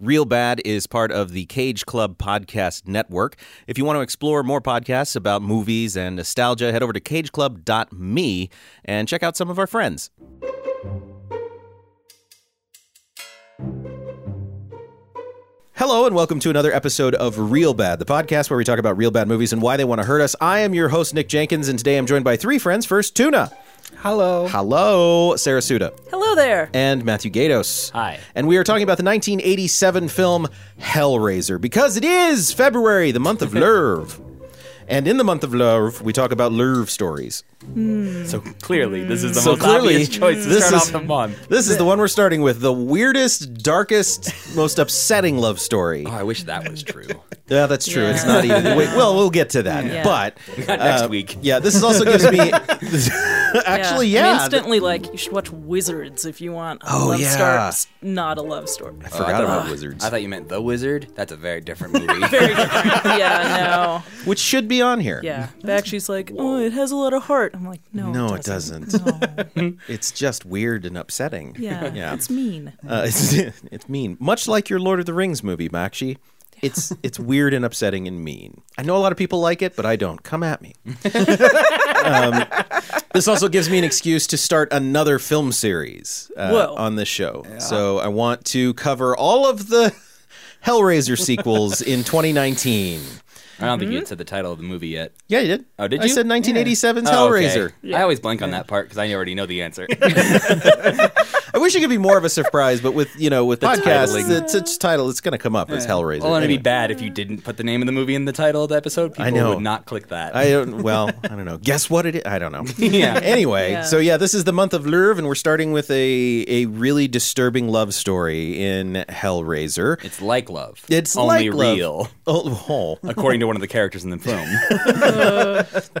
Real Bad is part of the Cage Club Podcast Network. If you want to explore more podcasts about movies and nostalgia, head over to cageclub.me and check out some of our friends. Hello, and welcome to another episode of Real Bad, the podcast where we talk about real bad movies and why they want to hurt us. I am your host, Nick Jenkins, and today I'm joined by three friends. First, Tuna. Hello. Hello, Sarah Suda. Hello there. and Matthew Gatos. Hi. And we are talking about the 1987 film Hellraiser because it is February, the month of Lerv. And in the month of Lerv, we talk about Lerv stories. Hmm. So clearly, this is the So most clearly, obvious choice to this start is- off the month. This is the one we're starting with the weirdest, darkest, most upsetting love story. Oh, I wish that was true. Yeah, that's true. It's not even. Wait, well, we'll get to that. Yeah. But Not next uh, week. yeah, this is also gives me. actually, I'm yeah. instantly like, you should watch Wizards if you want a Oh, love yeah. story, not a love story. I forgot about wizards, I thought you meant The Wizard. That's a very different movie. Very different. yeah, no. which should be on here. no. Yeah. Back she's like, oh, it has a lot of heart. I'm like, no, No, it it doesn't. doesn't. No. It's just weird and upsetting. Yeah, Yeah. it's mean. Uh, it's, it's mean, much like your Lord of the Rings movie, Bakshi. It's it's weird and upsetting and mean. I know a lot of people like it, but I don't. Come at me. um, this also gives me an excuse to start another film series uh, Whoa. on this show. So I want to cover all of the Hellraiser sequels in 2019. I don't think you mm-hmm. said the title of the movie yet. Yeah, you did. Oh, did you? I you? said 1987's Oh, okay. Hellraiser. I always blank on that part because I already know the answer. I wish it could be more of a surprise, but with you know with podcasts, titling. the t- title it's going to come up as Hellraiser. well, it'd be Anyway. bad if you didn't put the name of the movie in the title of the episode. People know. would not click that. I don't. Well, I don't know. Guess what it is? I don't know. Yeah. Anyway, Yeah. so yeah, this is the month of Lerv, and we're starting with a a really disturbing love story in Hellraiser. it's like love. It's only like love. real, Oh, oh. according to one of the characters in the film.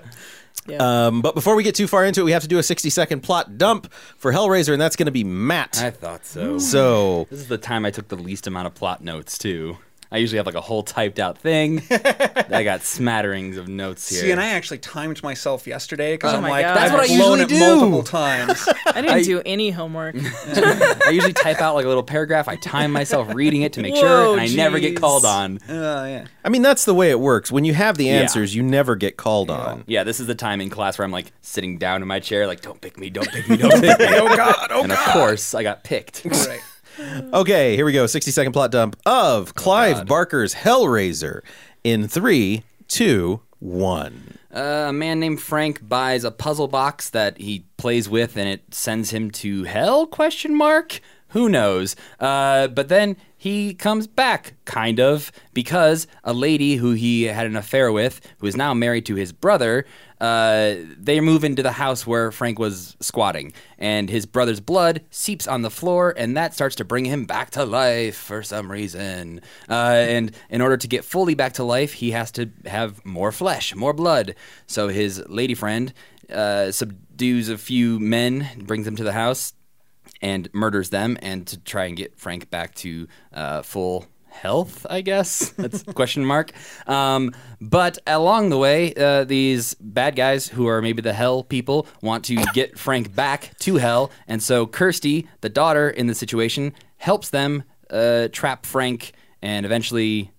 Um, but before we get too far into it, we have to do a sixty second plot dump for Hellraiser, and that's going to be Matt. I thought so. so This is the time I took the least amount of plot notes too. I usually have like a whole typed out thing. I got smatterings of notes here. See, and I actually timed myself yesterday because Oh I'm like, God. I've That's what I blown usually it do. multiple times. I didn't do any homework. I usually type out like a little paragraph. I time myself reading it to make sure, Whoa, and I never get called on. uh, yeah. I mean, that's the way it works. When you have the answers, you never get called on. Yeah, this is the time in class where I'm like sitting down in my chair, like, don't pick me, don't pick me, don't pick me. oh God, oh God! and of course, I got picked. Right. Okay, here we go. 60 second plot dump of Clive Barker's Hellraiser in three, two, one. Uh, a man named Frank buys a puzzle box that he plays with, and it sends him to hell? Question mark. Who knows? Uh, but then he comes back, kind of, because a lady who he had an affair with, who is now married to his brother, uh, they move into the house where Frank was squatting, and his brother's blood seeps on the floor, and that starts to bring him back to life for some reason. Uh, and in order to get fully back to life, he has to have more flesh, more blood. So his lady friend uh, subdues a few men, brings them to the house, and murders them, and to try and get Frank back to uh, full health, I guess. That's a question mark. Um, but along the way, uh, these bad guys who are maybe the hell people want to get Frank back to hell, and so Kirsty, the daughter in the situation, helps them uh, trap Frank and eventually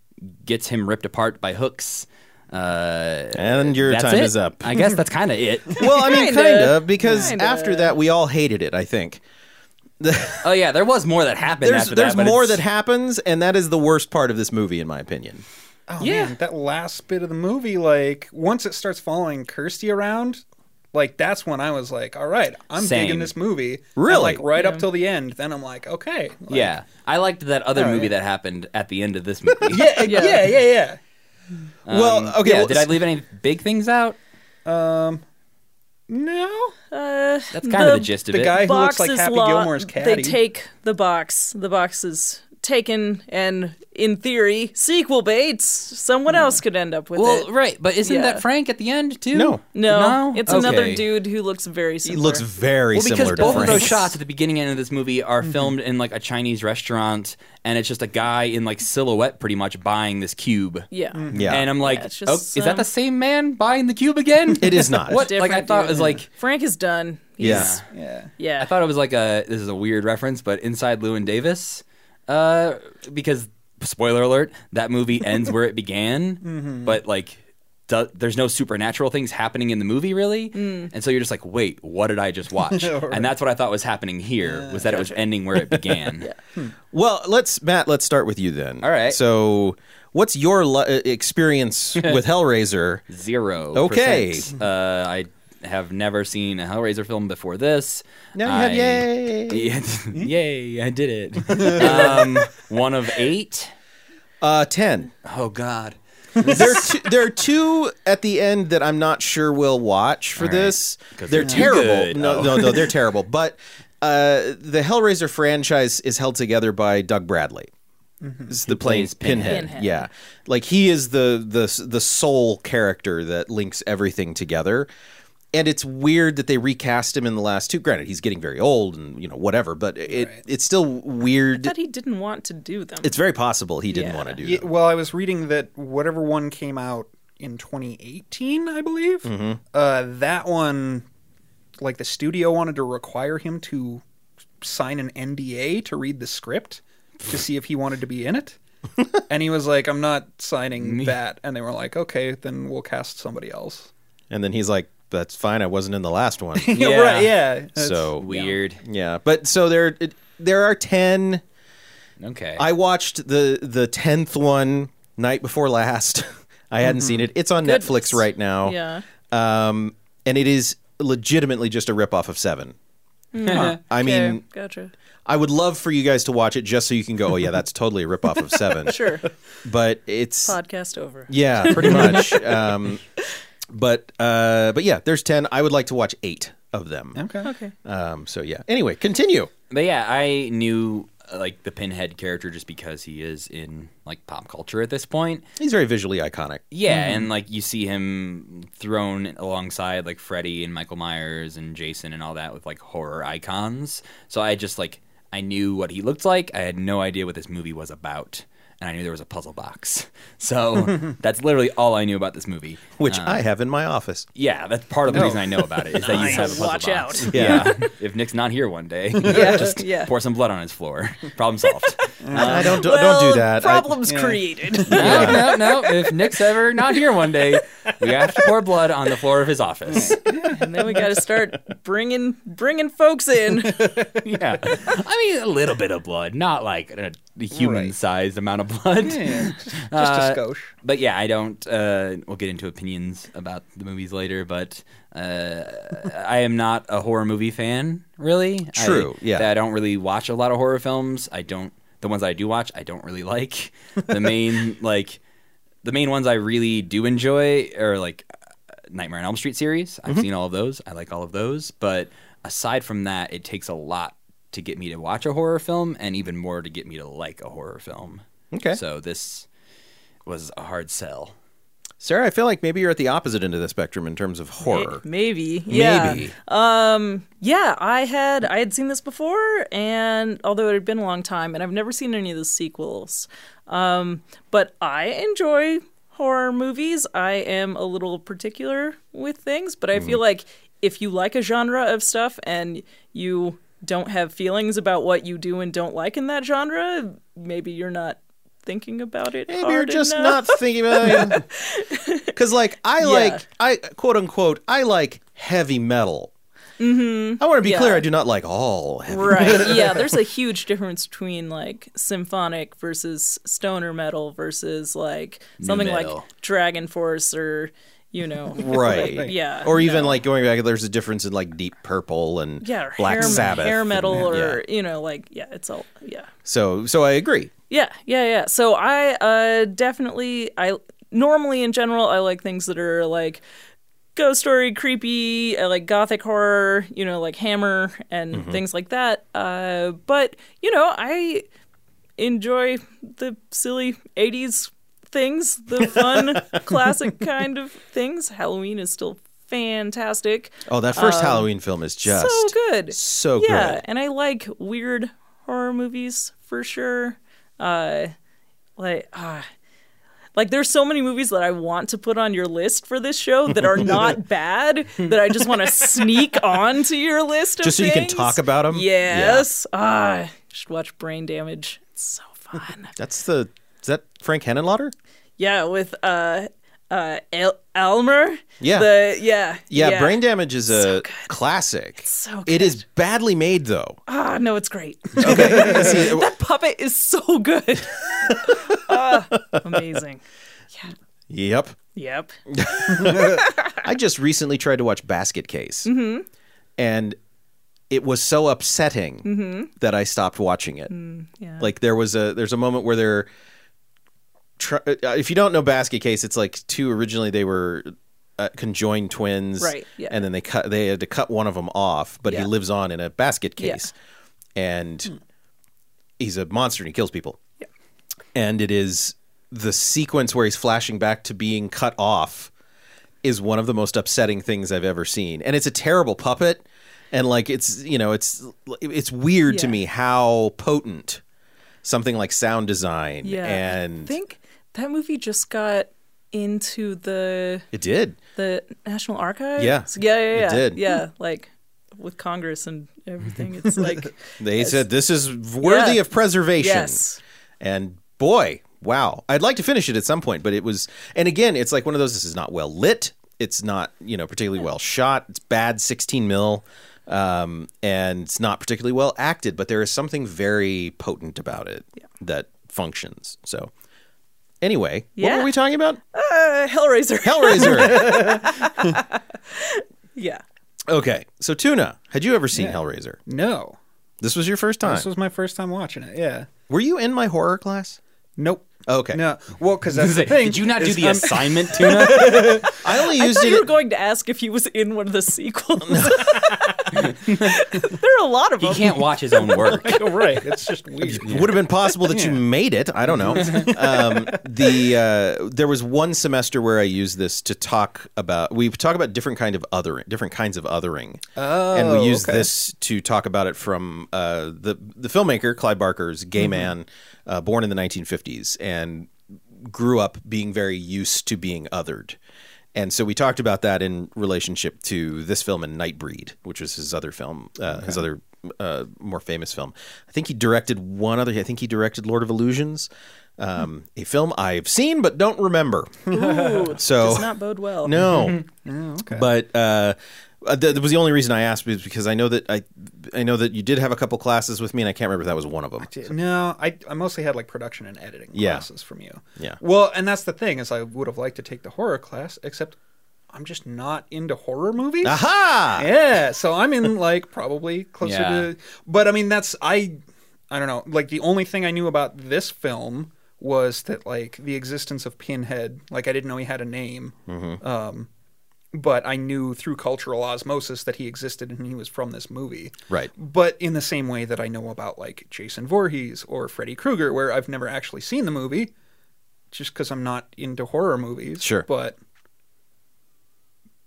gets him ripped apart by hooks. Uh, And your time it. is up. I guess that's kind of it. Well, I mean, Kinda. kind of, because Kinda. after that, we all hated it, I think. oh yeah, there was more that happened There's, after there's that. more that happens, and that is the worst part of this movie, in my opinion. Oh, Yeah. man, that last bit of the movie, like, once it starts following Kirsty around, like, that's when I was like, all right, I'm Same. digging this movie. And, Really? like, right Yeah. up till the end. Then I'm like, okay. like- Yeah, I liked that other movie yeah. that happened at the end of this movie. Yeah, yeah, yeah, yeah, well, Um, okay. yeah, well, did I leave any big things out? Um, no. Uh, That's kind of the gist of The it. The guy who looks like is Happy lo- Gilmore's caddy. They take the box. The box is taken, and in theory, sequel baits. Someone else could end up with it. well, it. right, but isn't Yeah. that Frank at the end too? No. No, it's another dude who looks very similar. he similar. looks very Well, because similar to both Frank. of those shots at the beginning and end of this movie are filmed in like a Chinese restaurant, and it's just a guy in like silhouette, pretty much buying this cube. Yeah. Yeah. And I'm like, Yeah, it's oh, just, is that um, the same man buying the cube again? It is not. what? Like I Different thought it was like. Frank is done. Yeah. Yeah. Yeah. I thought it was like a. This is a weird reference, but inside Llewyn Davis. Uh, because spoiler alert, that movie ends where it began, Mm-hmm. but like. Do, there's no supernatural things happening in the movie, really, Mm. and so you're just like, "Wait, what did I just watch?" And that's what I thought was happening here was that it was ending where it began. Yeah. Well, let's Matt. Let's start with you then. All right. So, what's your li- uh, experience with Hellraiser? Zero. Okay. Uh, I have never seen a Hellraiser film before this. Now you have I- yay. yay! I did it. um, one of eight. Uh, ten. Oh God. there, are two, there are two at the end that I'm not sure we'll watch for All right. this. 'Cause They're they're terrible. good. No, Oh. no, no, they're terrible. But uh, the Hellraiser franchise is held together by Doug Bradley. This is the playing plays Pinhead. Pinhead. Yeah, like he is the the the sole character that links everything together. And it's weird that they recast him in the last two. Granted, he's getting very old and you know whatever, but it it's still weird. That he didn't want to do them. It's very possible he didn't Yeah. want to do Yeah, them. well, I was reading that whatever one came out in 2018, I believe, Mm-hmm. uh, that one, like the studio wanted to require him to sign an NDA to read the script to see if he wanted to be in it. and he was like, I'm not signing that. And they were like, okay, then we'll cast somebody else. And then he's like, "That's fine. I wasn't in the last one." Yeah. right, yeah. It's- so Weird. Yeah, but so there it, there are 10. Okay. I watched the the 10th one night before last. I hadn't seen it. It's on Goodness. Netflix right now. yeah. Um and it is legitimately just a ripoff of 7. I Okay, mean, gotcha. I would love for you guys to watch it just so you can go, "Oh yeah, that's totally a ripoff of 7." Sure. But it's Podcast over. yeah, pretty much. um but uh but yeah, there's 10. I would like to watch 8 of them. Okay. Okay. Um so yeah. Anyway, continue. But yeah, I knew uh, like the Pinhead character just because he is in like pop culture at this point. He's very visually iconic. Yeah, and like you see him thrown alongside like Freddy and Michael Myers and Jason and all that with like horror icons. So I just like I knew what he looked like. I had no idea what this movie was about. And I knew there was a puzzle box. So that's literally all I knew about this movie. which Uh, I have in my office. Yeah, that's part of the reason I know about it is that you Nice. have a puzzle Watch box. out. Yeah. if Nick's not here one day, Yeah. just yeah. pour some blood on his floor. Problem solved. I don't do, well, don't do that. I- Problems created. no, no, no. If Nick's ever not here one day, we have to pour blood on the floor of his office. and then we got to start bringing bringing folks in. yeah. I mean, a little bit of blood, not like a human-sized amount of blood. Yeah, just, just Uh, a skosh. But yeah, I don't. Uh, we'll get into opinions about the movies later. But uh, I am not a horror movie fan, really. True, I, yeah. I don't really watch a lot of horror films. I don't. The ones I do watch, I don't really like. The main like, the main ones I really do enjoy are like uh, Nightmare on Elm Street series. I've Mm-hmm. seen all of those. I like all of those. But aside from that, it takes a lot to get me to watch a horror film, and even more to get me to like a horror film. Okay. So this was a hard sell. Sarah, I feel like maybe you're at the opposite end of the spectrum in terms of horror. Maybe. Yeah. Maybe. Um yeah, I had I had seen this before and although it had been a long time and I've never seen any of the sequels. Um but I enjoy horror movies. I am a little particular with things, but I feel like if you like a genre of stuff and you don't have feelings about what you do and don't like in that genre, maybe you're not thinking about it. Maybe you're just enough. not thinking about it. Because, like, I like, I quote unquote, I like heavy metal. Mm-hmm. I want to be Yeah. clear, I do not like all heavy Right. yeah, there's a huge difference between like symphonic versus stoner metal versus like something metal. like Dragon Force or you know. Right. like, yeah. Or even no. like going back, there's a difference in like Deep Purple and yeah, Black hair, Sabbath. hair metal and- or yeah. you know like yeah, it's all yeah. So, so I agree. Yeah, yeah, yeah. So I uh definitely I normally in general I like things that are like ghost story, creepy, I like gothic horror, you know, like Hammer and Mm-hmm. things like that. Uh but you know, I enjoy the silly 80s things, the fun classic kind of things. Halloween is still fantastic. Oh, that first Halloween film is just Um, so good. so good. yeah, and I like weird horror movies for sure. Uh, like, ah, like there's so many movies that I want to put on your list for this show that are not bad that I just want to sneak onto your list. Of Just so you can things. talk about 'em? Yes. Ah, you should watch Brain Damage. It's so fun. That's the Frank Henenlotter? Yeah, with uh uh El- Aylmer. Yeah. The yeah. Yeah, Brain Damage is a So good. classic. so It is badly made though. Ah, no, it's great. Okay. That puppet is so good. Ah, amazing. Yeah. Yep. Yep. I just recently tried to watch Basket Case, and it was so upsetting that I stopped watching it. Yeah. Like there was a there's a moment where they're. Try, uh, if you don't know Basket Case, it's like two. Originally, they were uh, conjoined twins, Right, yeah. And then they cut. They had to cut one of them off, but he lives on in a basket Yeah. case, and he's a monster and he kills people. yeah. And it is the sequence where he's flashing back to being cut off is one of the most upsetting things I've ever seen. And it's a terrible puppet and like it's you know it's it's weird to me how potent something like sound design Yeah. and I think that movie just got into the it did. the National Archives. Yeah, Yeah, yeah, it yeah. did. Yeah, like with Congress and everything. It's like They said this is worthy Yeah. of preservation. yes. And boy, wow. I'd like to finish it at some point, but it was and again, it's like one of those this is not well lit. It's not, you know, particularly well shot. It's bad 16 mil. Um, and it's not particularly well acted, but there is something very potent about it that functions. So anyway, what were we talking about? Uh, Hellraiser. Hellraiser. yeah. okay. So Tuna, had you ever seen Hellraiser? No, This was your first time. this was my first time watching it. Yeah. Were you in my horror class? Nope. Okay. No. Well, because that's the thing. Did you not do is the I'm- assignment, Tuna? I only used thought it you were going to ask if he was in one of the sequels. there are a lot of he them. can't watch his own work. Oh, right. It's just weird. It would have been possible that you made it. I don't know. Um, the uh, there was one semester where I used this to talk about. We talk about different kind of othering, different kinds of othering, Oh, and we used okay. this to talk about it from uh, the the filmmaker Clive Barker's gay Mm-hmm. man, uh, born in the 1950s, and grew up being very used to being othered. And so we talked about that in relationship to this film and Nightbreed, which was his other film, uh, his other uh, more famous film. I think he directed one other. I think he directed Lord of Illusions, um, a film I've seen but don't remember. Ooh, So- does not bode well. No, Oh, okay. but uh, uh, that was the only reason I asked was because I know that I I know that you did have a couple classes with me, and I can't remember if that was one of them. No, I, I mostly had like production and editing Yeah. classes from you. Yeah. Well, and that's the thing is I would have liked to take the horror class, except I'm just not into horror movies. Aha! Yeah, so I'm in like probably closer Yeah. to. But I mean, that's I. I don't know. Like the only thing I knew about this film was that like the existence of Pinhead. Like I didn't know he had a name. Mm-hmm. Um, but I knew through cultural osmosis that he existed and he was from this movie. Right. But in the same way that I know about like Jason Voorhees or Freddy Krueger, where I've never actually seen the movie, just because I'm not into horror movies. Sure. But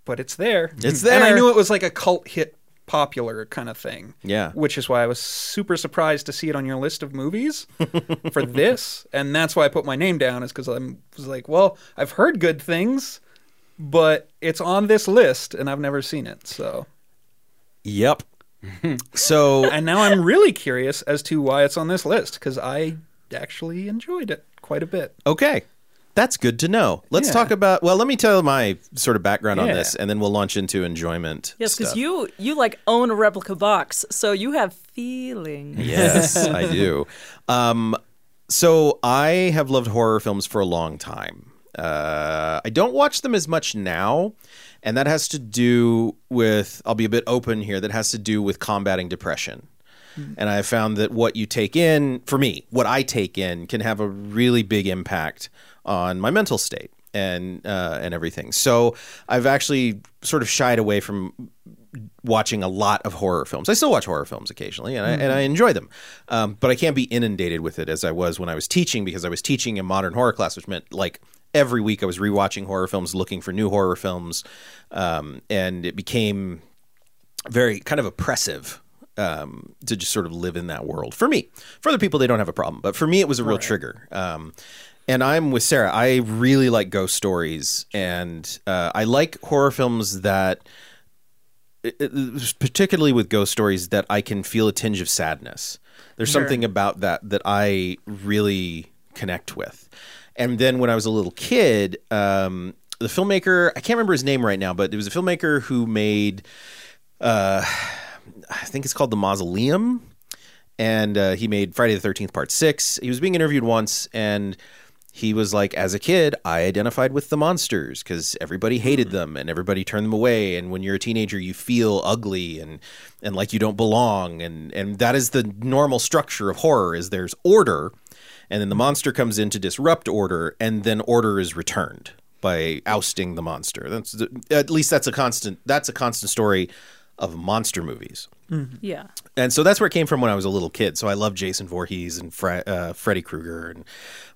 but it's there. It's And I knew it was like a cult hit popular kind of thing. Yeah. Which is why I was super surprised to see it on your list of movies for this. And that's why I put my name down, is because I was like, well, I've heard good things, but it's on this list and I've never seen it. So Yep. so and now I'm really curious as to why it's on this list, because I actually enjoyed it quite a bit. Okay. That's good to know. Let's Yeah. talk about. Well, let me tell my sort of background on this, and then we'll launch into enjoyment. Yes, because you you like own a replica box, so you have feelings. Yes, I do. Um, so I have loved horror films for a long time. Uh, I don't watch them as much now, and that has to do with. I'll be a bit open here. That has to do with combating depression. And I found that what you take in, for me, what I take in, can have a really big impact on my mental state and uh, and everything. So I've actually sort of shied away from watching a lot of horror films. I still watch horror films occasionally, and I, and I enjoy them, um, but I can't be inundated with it as I was when I was teaching because I was teaching a modern horror class, which meant like every week I was rewatching horror films, looking for new horror films, um, and it became very kind of oppressive um, to just sort of live in that world. For me, for other people, they don't have a problem, but for me, it was a real trigger. Um, and I'm with Sarah. I really like ghost stories, and uh, I like horror films that, it- it- particularly with ghost stories, that I can feel a tinge of sadness. There's something about that that I really connect with. And then when I was a little kid, um, the filmmaker I can't remember his name right now, but it was a filmmaker who made, uh, I think it's called The Mausoleum, and uh, he made Friday the Thirteenth Part Six. He was being interviewed once, and he was like, as a kid, I identified with the monsters because everybody hated them and everybody turned them away. And when you're a teenager, you feel ugly and and like you don't belong. And and that is the normal structure of horror: is there's order, and then the monster comes in to disrupt order, and then order is returned by ousting the monster. That's the, at least that's a constant. That's a constant story of monster movies. Yeah. And so that's where it came from when I was a little kid. So I love Jason Voorhees and Fre- uh, Freddy Krueger and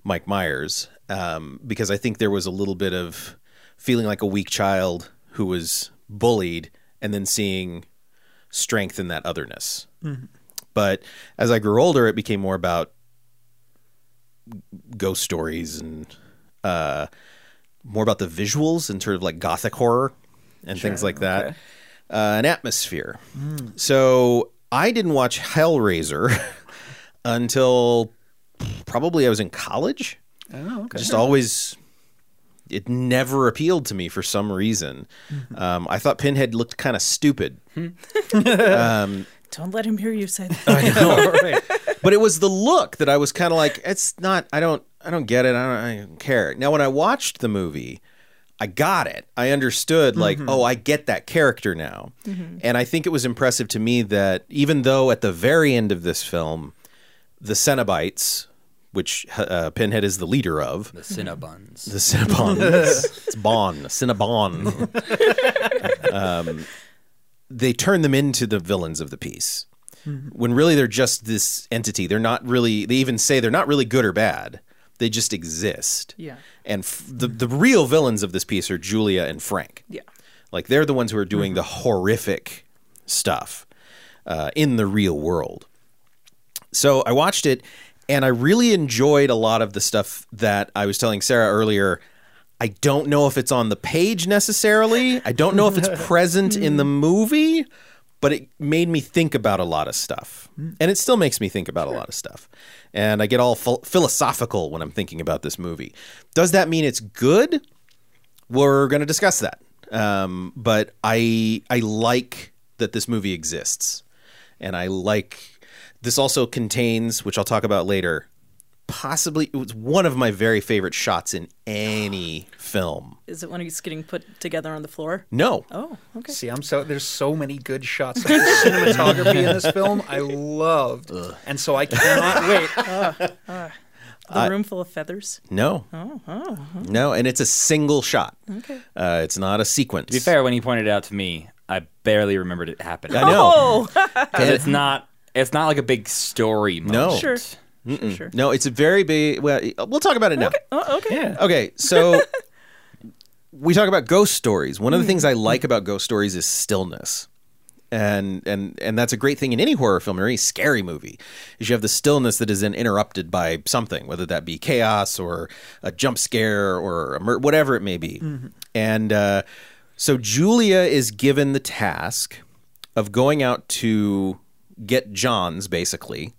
Mike Myers um, because I think there was a little bit of feeling like a weak child who was bullied and then seeing strength in that otherness. But as I grew older, it became more about ghost stories and uh, more about the visuals and sort of like gothic horror and things like that. okay. Uh, an atmosphere. So I didn't watch Hellraiser until probably I was in college. Oh, okay. Just always, it never appealed to me for some reason. Um, I thought Pinhead looked kind of stupid. Don't let him hear you say that. but it was the look that I was kind of like, it's not. I don't. I don't get it. I don't, I don't care. Now, when I watched the movie, I got it. I understood. Like, oh, I get that character now. And I think it was impressive to me that even though at the very end of this film, the Cenobites, which uh, Pinhead is the leader of, The Cinnabons. the Cinnabons. it's Bon, Cinnabon. um, they turn them into the villains of the piece. When really they're just this entity. They're not really, they even say they're not really good or bad. They just exist. Yeah. And f- the, the real villains of this piece are Julia and Frank. Yeah. Like they're the ones who are doing the horrific stuff uh, in the real world. So I watched it and I really enjoyed a lot of the stuff that I was telling Sarah earlier. I don't know if it's on the page necessarily. I don't know if it's present in the movie, but it made me think about a lot of stuff. And it still makes me think about a lot of stuff. And I get all phil- philosophical when I'm thinking about this movie. Does that mean it's good? We're going to discuss that. Um, but I I like that this movie exists, and I like this also contains, which I'll talk about later. Possibly, it was one of my very favorite shots in any film. Is it when he's getting put together on the floor? No, Oh, okay. See, I'm so there's so many good shots of the cinematography in this film. I loved, and so I cannot wait. The room full of feathers. no, no, and it's a single shot. Okay. Uh, it's not a sequence. To be fair, when he pointed it out to me, I barely remembered it happening. I know. Oh, 'Cause it's not. It's not like a big story. No. Sure. Sure, sure. No, it's a very big. Well, we'll talk about it now. Oh, okay. Uh, okay, so we talk about ghost stories. One of the things mm. I like about ghost stories is stillness. And and and that's a great thing in any horror film or any scary movie. Is you have the stillness that is then interrupted by something, whether that be chaos or a jump scare or a mur- whatever it may be. Mm-hmm. And uh, so Julia is given the task of going out to get Johns, basically,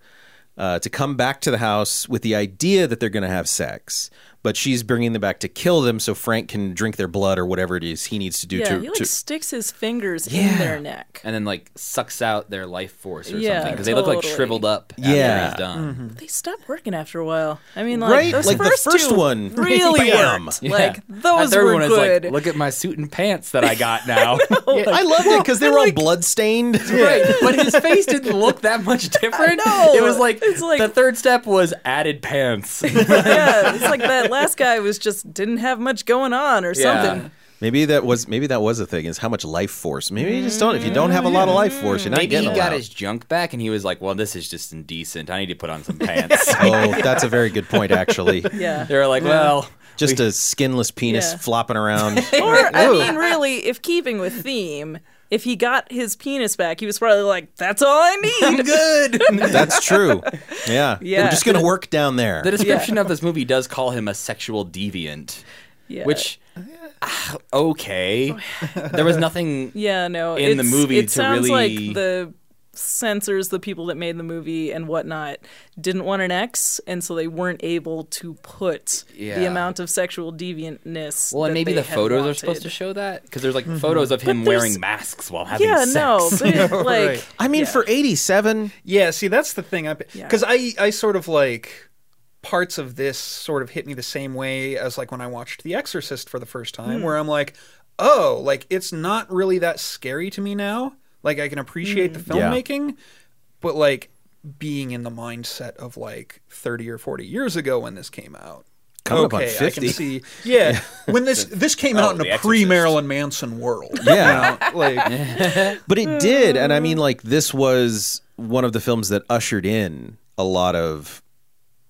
uh, to come back to the house with the idea that they're going to have sex, but she's bringing them back to kill them so Frank can drink their blood or whatever it is he needs to do Yeah, to. he like to sticks his fingers Yeah. in their neck. And then like sucks out their life force or Yeah, something because they look like shriveled up. After Yeah. he's done. Mm-hmm. They stop working after a while. I mean, like Right? those Like the first, first two one. really Bam. worked. Yeah. Like those were is good. like, look at my suit and pants that I got now. I loved it because they were all blood stained. Right, but his face didn't look that much different. know. It was like, It's like- the third step was added pants. yeah, it's like that last guy was just didn't have much going on or Yeah. something. Maybe that was maybe that was a thing is how much life force. Maybe you just don't. If you don't have a lot of life force, you're not Maybe he getting a got lot. his junk back and he was like, well, this is just indecent. I need to put on some pants. Oh, that's a very good point. Actually, Yeah. they were like, well, just a skinless penis Yeah. flopping around. Or I mean, really, if keeping with theme, if he got his penis back, he was probably like, "That's all I need." good. That's true. Yeah. Yeah. We're just gonna work down there. The description of this movie does call him a sexual deviant, Yeah. which, ah, okay. There was nothing. Yeah, no. in the it's- movie it to sounds really- like the censors, the people that made the movie and whatnot, didn't want an X, and so they weren't able to put the amount of sexual deviantness. Well, and maybe they the had photos are supposed to show that because there's like mm-hmm. photos of him wearing masks while having Yeah, sex. no, but it, like, Right. I mean, yeah. for '87, Yeah, see, that's the thing. Yeah. Because I, I sort of like parts of this sort of hit me the same way as like when I watched The Exorcist for the first time, hmm. where I'm like, oh, like it's not really that scary to me now. Like I can appreciate the hmm. Yeah. filmmaking, but like being in the mindset of like 30 or 40 years ago when this came out. Coming up on okay, I can see. Yeah, when this this came Oh, out in a pre Marilyn Manson world. Yeah. you know, like but it did, and I mean, like this was one of the films that ushered in a lot of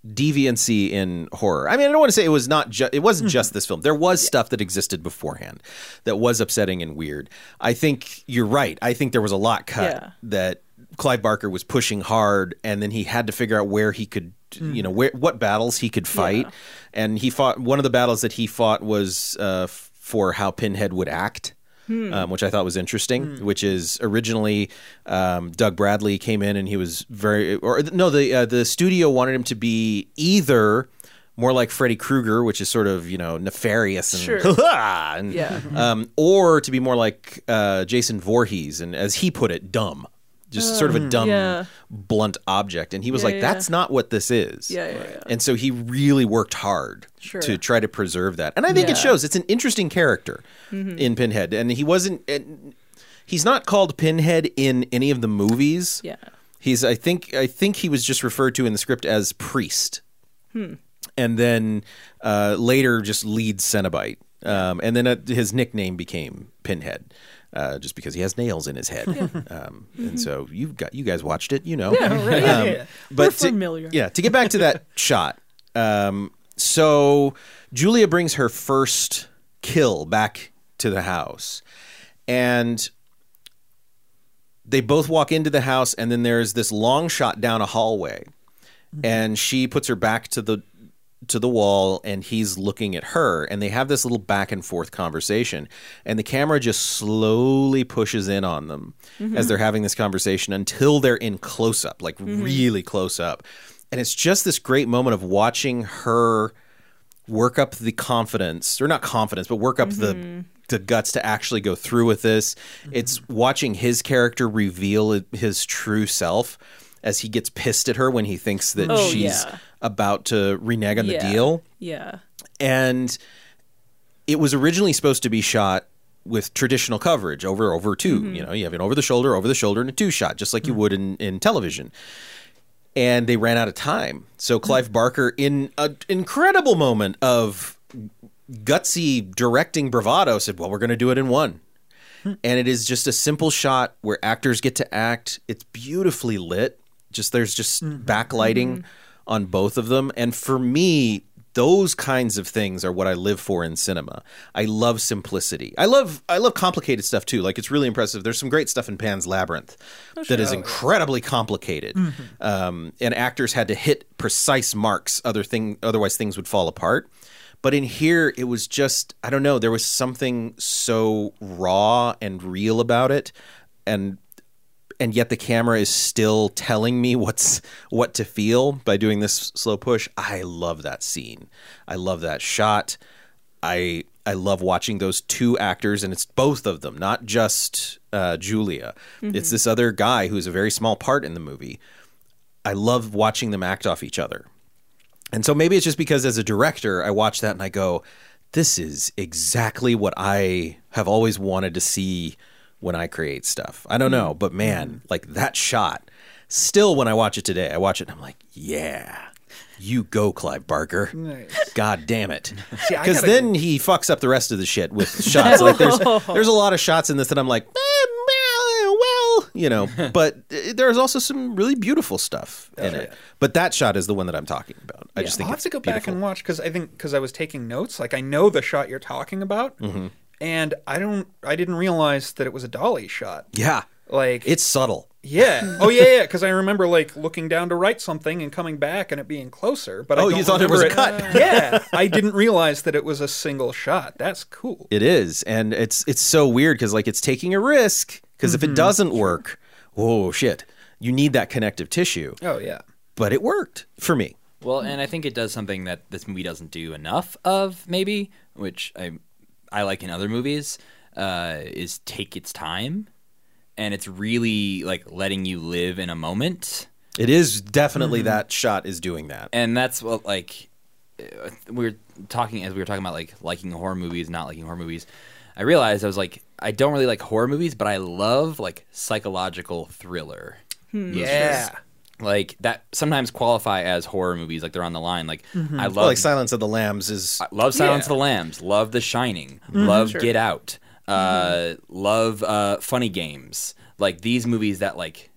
deviancy in horror. I mean, I don't want to say it was not just it wasn't just this film. There was stuff that existed beforehand that was upsetting and weird. I think you're right. I think there was a lot cut Yeah. that Clive Barker was pushing hard and then he had to figure out where he could you know where what battles he could fight and he fought one of the battles that he fought was uh, for how Pinhead would act um, which I thought was interesting. Which is originally um, Doug Bradley came in and he was very, or no, the uh, the studio wanted him to be either more like Freddy Krueger, which is sort of you know nefarious and, Sure. and Yeah. um, or to be more like uh, Jason Voorhees and as he put it, dumb. Just sort of a dumb, yeah. blunt object, and he was Yeah, like, yeah, "That's not what this is." Yeah, yeah, yeah. And so he really worked hard Sure. to try to preserve that. And I think it Yeah. Mm-hmm. shows. It's an interesting character in Pinhead. And he wasn't and he's not called Pinhead in any of the movies. Yeah. He's I think I think he was just referred to in the script as priest. Hmm. And then uh, later just lead Cenobite. Um, and then uh, his nickname became Pinhead. Uh, just because he has nails in his head, um, and so you got you guys watched it, you know. Yeah, right. Um, Yeah. but We're to- familiar. yeah, to get back to that shot. Um, so Julia brings her first kill back to the house, and they both walk into the house, and then there's this long shot down a hallway, and she puts her back to the to the wall and he's looking at her and they have this little back and forth conversation and the camera just slowly pushes in on them mm-hmm. as they're having this conversation until they're in close up like mm-hmm. really close up. And it's just this great moment of watching her work up the confidence or not confidence but work up the mm-hmm. the guts to actually go through with this. It's watching his character reveal his true self as he gets pissed at her when he thinks that Oh, she's yeah. about to renege on the yeah. deal Yeah. and it was originally supposed to be shot with traditional coverage over over 2 Mm-hmm. you know you have an over the shoulder over the shoulder and a two shot just like you would in, in television and they ran out of time so clive barker in an incredible moment of gutsy directing bravado said well we're going to do it in one and it is just a simple shot where actors get to act it's beautifully lit just there's just mm-hmm. backlighting mm-hmm. on both of them and for me those kinds of things are what I live for in cinema. I love simplicity. I love I love complicated stuff too. Like it's really impressive. There's some great stuff in Pan's Labyrinth oh, that is incredibly complicated, mm-hmm. um, and actors had to hit precise marks. Other thing, otherwise things would fall apart. But in here, it was just I don't know. There was something so raw and real about it, and and yet the camera is still telling me what's what to feel by doing this slow push. I love that scene. I love that shot. I I love watching those two actors, and it's both of them, not just uh, Julia. It's this other guy who's a very small part in the movie. I love watching them act off each other. And so maybe it's just because as a director, I watch that and I go, this is exactly what I have always wanted to see when I create stuff. I don't know, but man, like that shot, still when I watch it today, I watch it and I'm like, yeah, you go, Clive Barker. Nice. God damn it. Because then he fucks up the rest of the shit with shots. Like there's there's a lot of shots in this that I'm like, eh, well, you know, but uh, there's also some really beautiful stuff in it. But that shot is the one that I'm talking about. I just think I'll have it's to go back and watch because I think because I was taking notes. Like I know the shot you're talking about, Mm-hmm. And I don't. I didn't realize that it was a dolly shot. Yeah, Like it's subtle. yeah. Oh yeah, yeah. Because I remember like looking down to write something and coming back and it being closer. But I Oh, don't you thought it was remember a cut. yeah, I didn't realize that it was a single shot. That's cool. It is, and it's it's so weird because like it's taking a risk because if it mm-hmm. doesn't work, oh shit, you need that connective tissue. Oh yeah. But it worked for me. Well, and I think it does something that this movie doesn't do enough of, maybe, which I I like in other movies, uh, is take its time, and it's really like letting you live in a moment, It is definitely that shot is doing that. and that's what like uh, we were talking as we were talking about like liking horror movies, not liking horror movies. I realized I was like, I don't really like horror movies, but I love like psychological thriller. Yeah. Like that sometimes qualify as horror movies, like they're on the line. Like I love Well, like Silence of the Lambs is I love Silence Yeah. of the Lambs. Love The Shining. Love Sure. Get Out. Uh, Love uh, Funny Games. Like these movies that like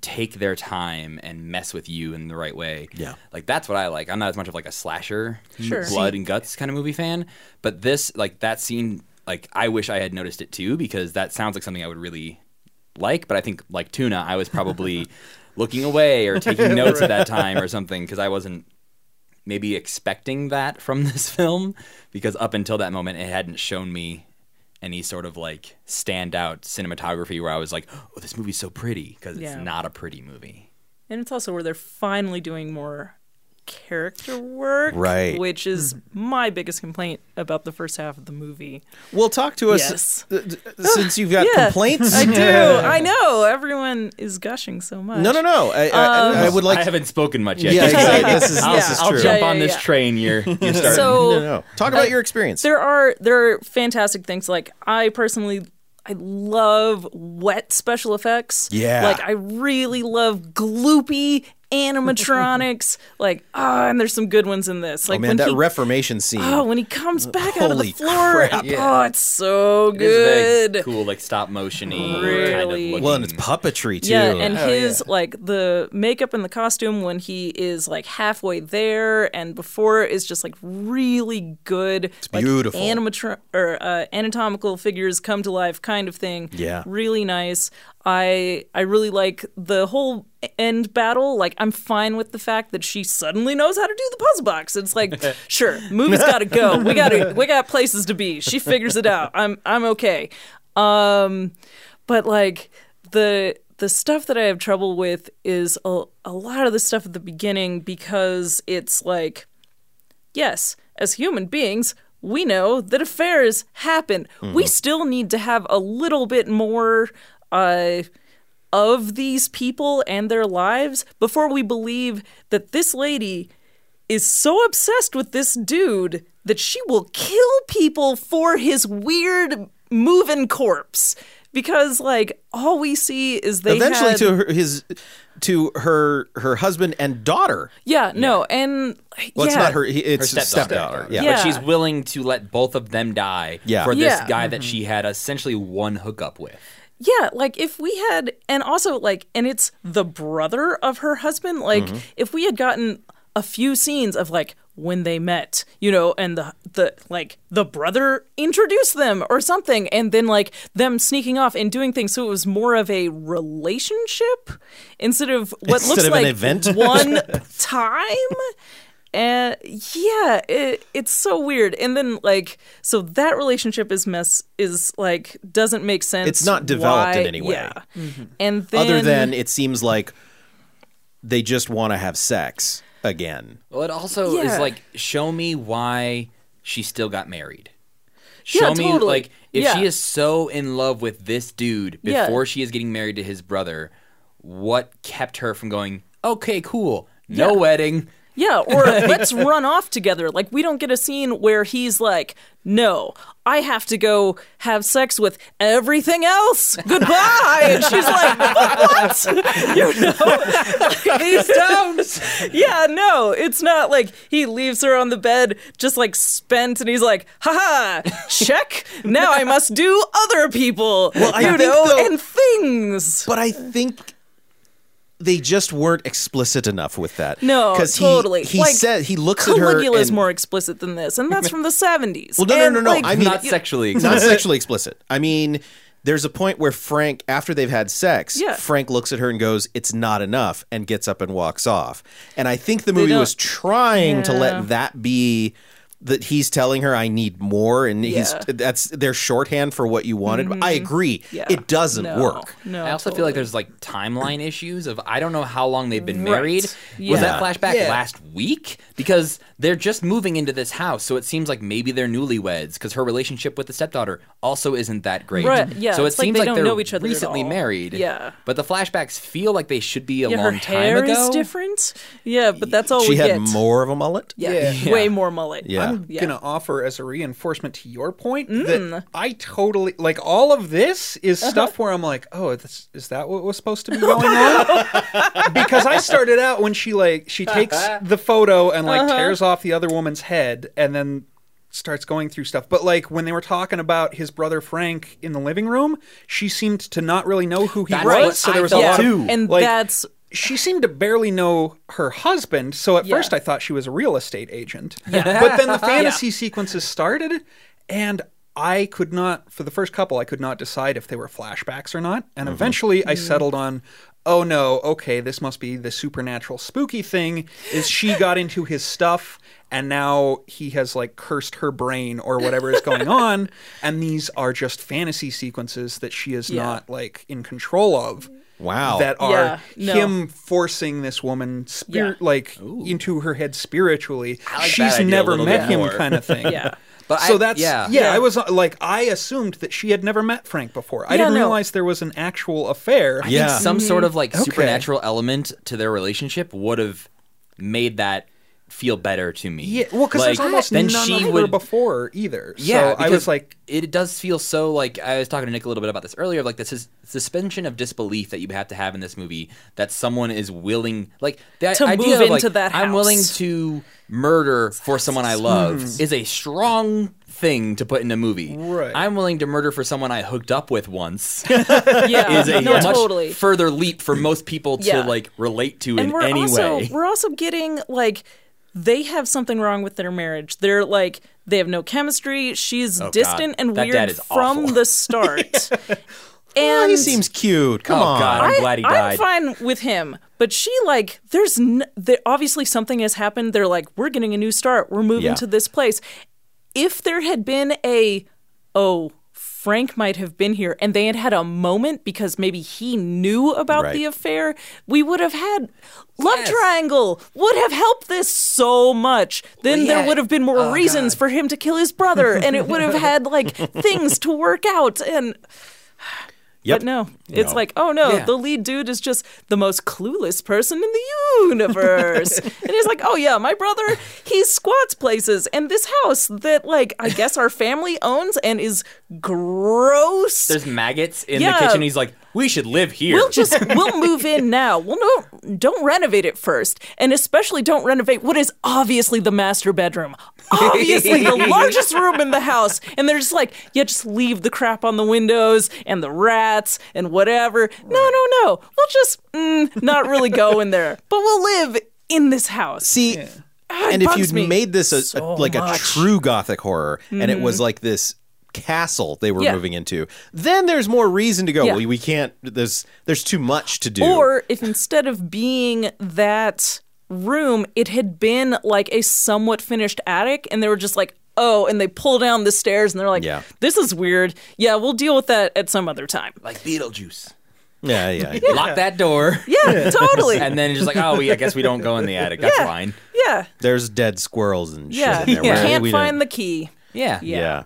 take their time and mess with you in the right way. Yeah. Like that's what I like. I'm not as much of like a slasher, Sure. blood and guts kind of movie fan, but this like that scene like I wish I had noticed it too because that sounds like something I would really like, but I think like Tuna, I was probably looking away or taking notes at that time or something because I wasn't maybe expecting that from this film because up until that moment it hadn't shown me any sort of like standout cinematography where I was like, "Oh, this movie's so pretty" because Yeah. it's not a pretty movie. And it's also where they're finally doing more character work, Right. Which is my biggest complaint about the first half of the movie. Well, talk to us Yes. uh, d- since you've got Yeah, complaints. I do. I know everyone is gushing so much. No, no, no. I, I, I would like. I haven't spoken much yet. Yeah, Just exactly. This is- I'll, this is I'll jump Yeah, on this train. You're, you're starting. So no, no. Talk about your experience. there are there are fantastic things. Like I personally, I love wet special effects. Yeah. like I really love gloopy animatronics. like ah, and there's some good ones in this. Like oh man, when that he, Reformation scene. Oh, when he comes back out of the Holy floor, crap. and- oh, it's so It is very good. cool, like stop motiony kind of Really? well, and it's puppetry too. Yeah, and Oh, his like the makeup and the costume when he is like halfway there and before is just like really good. It's beautiful. Like, animatro- or uh, anatomical figures come to life kind of thing. Yeah. really nice. I I really like the whole end battle. Like I'm fine with the fact that she suddenly knows how to do the puzzle box. It's like sure, movie's got to go. We got to we got places to be. She figures it out. I'm I'm okay. Um, but like the the stuff that I have trouble with is a, a lot of the stuff at the beginning because it's like, yes, as human beings, we know that affairs happen. We still need to have a little bit more uh, of these people and their lives before we believe that this lady is so obsessed with this dude that she will kill people for his weird moving corpse. Because like all we see is they Eventually, had- to her, his, to her, her husband and daughter. yeah no and Well, it's not her. It's her stepdaughter. stepdaughter. Yeah. Yeah. But she's willing to let both of them die Yeah. for this Yeah. guy that she had essentially one hookup with. Yeah, like if we had, and also like, and it's the brother of her husband. Like, Mm-hmm. if we had gotten a few scenes of like when they met, you know, and the the like the brother introduced them or something, and then like them sneaking off and doing things, so it was more of a relationship instead of what Instead looks of an like event. one time. And yeah, it, it's so weird. And then like, so that relationship is mess is like doesn't make sense. It's not developed in any way. Yeah, mm-hmm. and then Other than it seems like they just want to have sex again. Well, it also Yeah. is like, show me why she still got married. Show Yeah, me, totally. like, if Yeah. she is so in love with this dude Yeah. before she is getting married to his brother, what kept her from going, okay, cool, no Yeah. wedding? Yeah, or let's run off together. Like we don't get a scene where he's like, "No, I have to go have sex with everything else. Goodbye," and she's like, "What?" you know, These stones! yeah, no, it's not like he leaves her on the bed just like spent and he's like, haha, check. Now I must do other people, Well, I you know, though- and things. But I think they just weren't explicit enough with that. No, because totally. He, he Like, said he looks at her. Caligula's and, more explicit than this, and that's from the 70s. Well, no, no, And, no, no. like, I mean, Not you- sexually not explicit. sexually explicit. I mean, there's a point where Frank, after they've had sex, Yeah. Frank looks at her and goes, "It's not enough," and gets up and walks off. And I think the movie was trying to let that be that he's telling her I need more, and he's Yeah. Mm-hmm. that's their shorthand for what you wanted. I agree. Yeah. It doesn't No. work. No, I also feel like there's like timeline issues of I don't know how long they've been Right. married. Yeah. Was that flashback Yeah. last week? Because they're just moving into this house, so it seems like maybe they're newlyweds. Because her relationship with the stepdaughter also isn't that great. Right, yeah, So it it's like seems they like don't they're know each other recently married. Yeah. But the flashbacks feel like they should be a yeah, her long time hair ago. is different. Yeah, but that's all She we had get. more of a mullet. Yeah, Yeah. way more mullet. Yeah. I'm Yeah. gonna offer as a reinforcement to your point Mm. that I totally like all of this is Uh-huh. stuff where I'm like, oh, this, is that what was supposed to be going on? because I started out when she like she takes the photo and like Uh-huh. tears off the other woman's head and then starts going through stuff. But like when they were talking about his brother Frank in the living room, she seemed to not really know who he That's was. what So there was a lot too. of and like, that's she seemed to barely know her husband, so at Yeah. first I thought she was a real estate agent. Yeah. But then the fantasy sequences started, and I could not, for the first couple, I could not decide if they were flashbacks or not. And mm-hmm. eventually I mm-hmm. settled on, oh no, okay, this must be the supernatural spooky thing. Is she got into his stuff and now he has like cursed her brain or whatever is going on, and these are just fantasy sequences that she is Yeah. not like in control of Wow. that are Yeah, no. him forcing this woman spirit Yeah. like into her head spiritually. Like She's never met him, more. kind of thing. yeah. But so I- that's yeah. yeah. Yeah. I was uh, like, I assumed that she had never met Frank before. I Yeah, didn't no. realize there was an actual affair. I Yeah. think some sort of like Okay. supernatural element to their relationship would have made that feel better to me. Yeah, well, because Like, there's almost then none she of her would before either. Yeah, so I was like, it does feel so like I was talking to Nick a little bit about this earlier. Like this is suspension of disbelief that you have to have in this movie that someone is willing, like the To idea move of, like, into that I'm willing to murder for someone I love mm. is a strong thing to put in a movie. Right. I'm willing to murder for someone I hooked up with once Yeah, is a no, much totally. further leap for most people to Yeah. like relate to and in we're any also way. we're also getting like they have something wrong with their marriage. They're like they have no chemistry. She's Oh, God. distant and That weird from awful. the start. Oh, and he seems cute. Come Oh, on. God. I'm glad he died. I'm fine with him, but she like there's n- there, obviously something has happened. They're like we're getting a new start. We're moving Yeah. to this place. If there had been a oh Frank might have been here and they had had a moment because maybe he knew about Right. the affair, we would have had love Yes. triangle would have helped this so much. Then Well, there would have been more Oh, reasons God. for him to kill his brother and it would have had like things to work out and Yep. but no, it's No. like, oh no, Yeah. the lead dude is just the most clueless person in the universe. and he's like, oh yeah, my brother, he squats places. And this house that, like, I guess our family owns and is gross. There's maggots in Yeah. the kitchen. He's like, we should live here. We'll just we'll move in now. Well, no, don't renovate it first, and especially don't renovate what is obviously the master bedroom, obviously the largest room in the house. And they're just like, yeah, just leave the crap on the windows and the rats and whatever. No, no, no. We'll just mm, not really go in there, but we'll live in this house. See, Ah, and if you'd made this a, a- so like a true gothic horror, and it was like this castle they were Yeah. moving into, then there's more reason to go. Yeah. Well, we can't. There's there's too much to do. Or if instead of being that room, it had been like a somewhat finished attic, and they were just like, oh, and they pull down the stairs, and they're like, Yeah. this is weird. Yeah, we'll deal with that at some other time. like Beetlejuice. yeah, yeah, yeah. Lock that door. Yeah, totally. And then just like, oh, we, I guess we don't go in the attic. That's Yeah. fine. yeah, There's dead squirrels and yeah. shit in there. You Where can't we find don't- the key. Yeah. Yeah. yeah.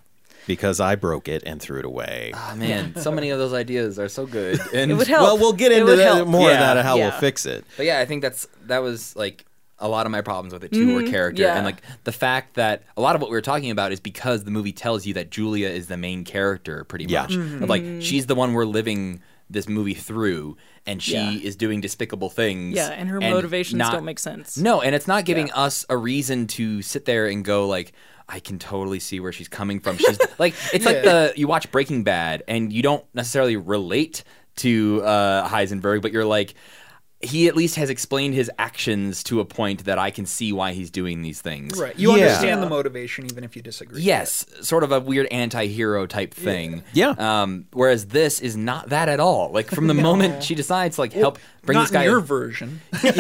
Because I broke it and threw it away. Oh, man, so many of those ideas are so good. And It would help. Well, we'll get It into that, help. more of that and how Yeah. we'll fix it. But yeah, I think that's that was like a lot of my problems with it too were character Mm-hmm. yeah. and like the fact that a lot of what we were talking about is because the movie tells you that Julia is the main character pretty Yeah. much. Mm-hmm. Of, like she's the one we're living this movie through and she Yeah. is doing despicable things. Yeah, and her motivations not- don't make sense. No, and it's not giving Yeah. us a reason to sit there and go like I can totally see where she's coming from. She's like it's like the you watch Breaking Bad and you don't necessarily relate to uh, Heisenberg, but you're like he at least has explained his actions to a point that I can see why he's doing these things. Right. You Yeah. understand the motivation even if you disagree. Yes, sort of a weird anti-hero type thing. Yeah. Um, whereas this is not that at all. Like from the moment she decides to like help bring Not this guy, in your version. but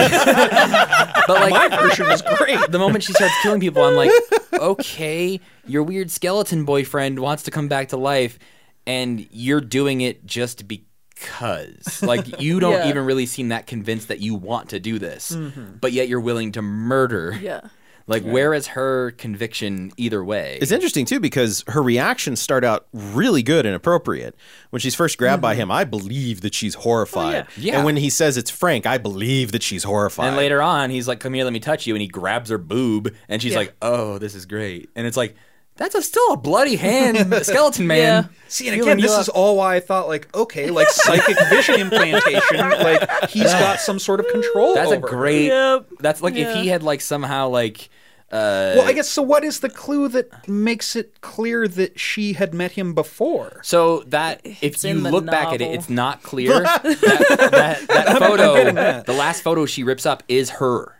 like My version was great. the moment she starts killing people, I'm like, okay, your weird skeleton boyfriend wants to come back to life, and you're doing it just because. Because like, you don't Yeah. even really seem that convinced that you want to do this, but yet you're willing to murder. Yeah. Like, where is her conviction either way? It's interesting too because her reactions start out really good and appropriate. When she's first grabbed by him, I believe that she's horrified. Mm-hmm. Oh, yeah. And when he says it's Frank, I believe that she's horrified. And later on, he's like, "Come here, let me touch you," and he grabs her boob, and she's Yeah. like, "Oh, this is great." And it's like, that's a, still a bloody hand, skeleton man. Yeah. See, and again, this up. is all why I thought, like, okay, like psychic vision implantation, like he's got some sort of control. That's a over her. great. Yep. That's like if he had like somehow like. Uh, Well, I guess so. What is the clue that makes it clear that she had met him before? So that if It's you in the look back at it, it's not clear. that, that, that photo, that. the last photo she rips up is her.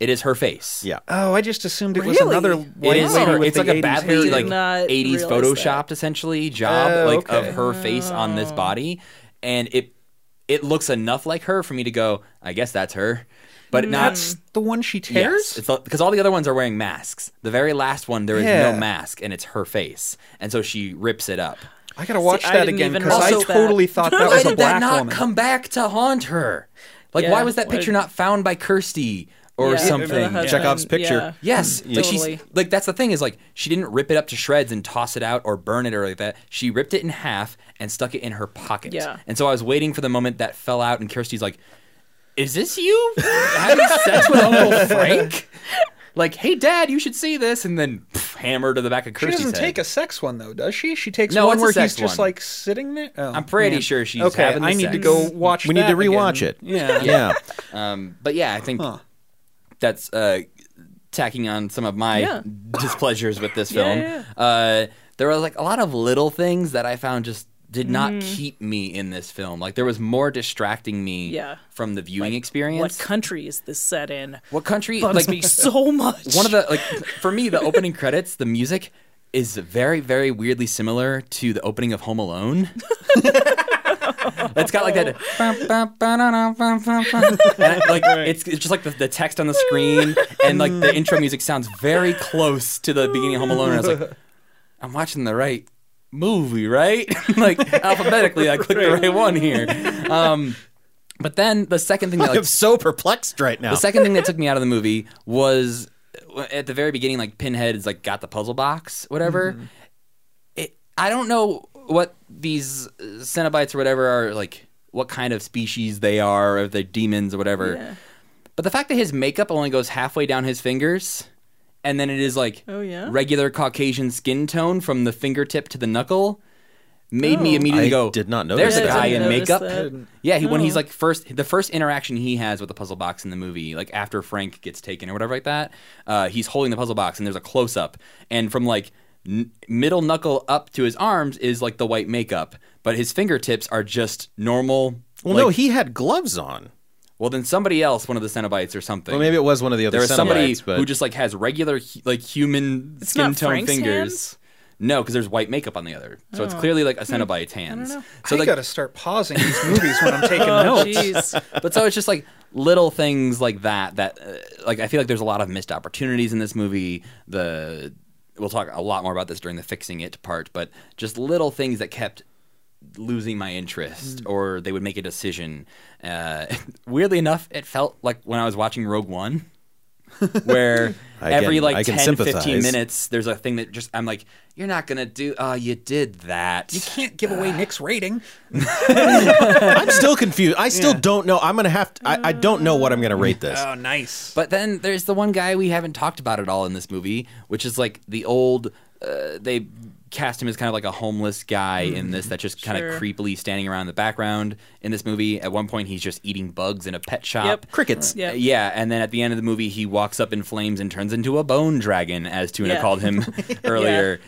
It is her face. yeah. Oh, I just assumed it was Really? another It white is lady her. with It's the like a 80s badly hairdo. like not 80s realize photoshopped essentially job Oh, like okay. of her face on this oh. body, and it it looks enough like her for me to go. I guess that's her, but hmm. not. That's the one she Yes, tears. it's because all the other ones are wearing masks. The very last one, there is Yeah. no mask, and it's her face, and so she rips it up. I gotta watch I that didn't again even because I notice that. totally thought that why was a did black that not woman. come back to haunt her? Like, Yeah, why was that why- picture not found by Kirsty or Yeah, something? the husband, Chekhov's picture. yeah. Yes, like she's like that's the thing is like she didn't rip it up to shreds and toss it out or burn it or like that. She ripped it in half and stuck it in her pocket. Yeah. And so I was waiting for the moment that fell out, and Kirsty's like, "Is this you having sex with Uncle Frank?" Like, hey, Dad, you should see this, and then pff, hammer to the back of She Kirsty's doesn't head. take a sex one though, does she? She takes No, one where sex he's just one. like sitting there. Oh, I'm pretty man. sure she's okay. having the I need to go watch. We need to that rewatch again. it. Yeah. Yeah. Um, but yeah, I think Huh. That's uh, tacking on some of my Yeah. displeasures with this Yeah, film. yeah, Uh, there were like a lot of little things that I found just did not Mm-hmm. keep me in this film. Like there was more distracting me Yeah. from the viewing What experience. What country is this set in? What country? Bugs like me so much. one of the like for me the opening credits, the music is very very weirdly similar to the opening of Home Alone. it's got like that, and I- like it's, it's just like the, the text on the screen, and like the intro music sounds very close to the beginning of Home Alone. And I was like, I'm watching the right movie, right? like alphabetically, I clicked the right one here. Um, but then the second thing that like, I'm so perplexed right now. the second thing that took me out of the movie was uh, at the very beginning, like Pinhead is like got the puzzle box, whatever. Mm-hmm. It, I don't know what these uh, Cenobites or whatever are like, what kind of species they are, or if they're demons or whatever. Yeah. But the fact that his makeup only goes halfway down his fingers, and then it is like Oh, yeah? regular Caucasian skin tone from the fingertip to the knuckle. Made me Oh. immediately I go. did not know. There's notice a guy in makeup. that. Yeah, he, when he's Oh. like first, the first interaction he has with the puzzle box in the movie, like after Frank gets taken or whatever like that, uh, he's holding the puzzle box and there's a close up, and from like n- middle knuckle up to his arms is like the white makeup, but his fingertips are just normal. well, like- no, he had gloves on. well, then somebody else, one of the Cenobites or something. Well, maybe it was one of the other there was somebody but who just like has regular like human It's skin tone Frank's fingers. hands? No, because there's white makeup on the other, so it's clearly like a Cenobite's hands. know. So I like, gotta start pausing these movies when I'm taking Oh, notes. jeez. but so it's just like little things like that that uh, like I feel like there's a lot of missed opportunities in this movie. The we'll talk a lot more about this during the fixing it part, but just little things that kept losing my interest or they would make a decision. Uh, weirdly enough, it felt like when I was watching Rogue One. where I every can- like I can 10 15 minutes there's a thing that just I'm like you're not going to do oh you did that. You can't give away Nick's rating. I'm still confused. I still don't know. I'm gonna have to. I, I don't know what I'm gonna rate this. Oh, nice. But then there's the one guy we haven't talked about at all in this movie, which is like the old. Uh, they cast him as kind of like a homeless guy in this mm-hmm. that's just kind of creepily standing around in the background in this movie. At one point, he's just eating bugs in a pet shop. Yep. Crickets. Yep. Yeah, and then at the end of the movie, he walks up in flames and turns into a bone dragon, as Tuna Yeah. called him earlier.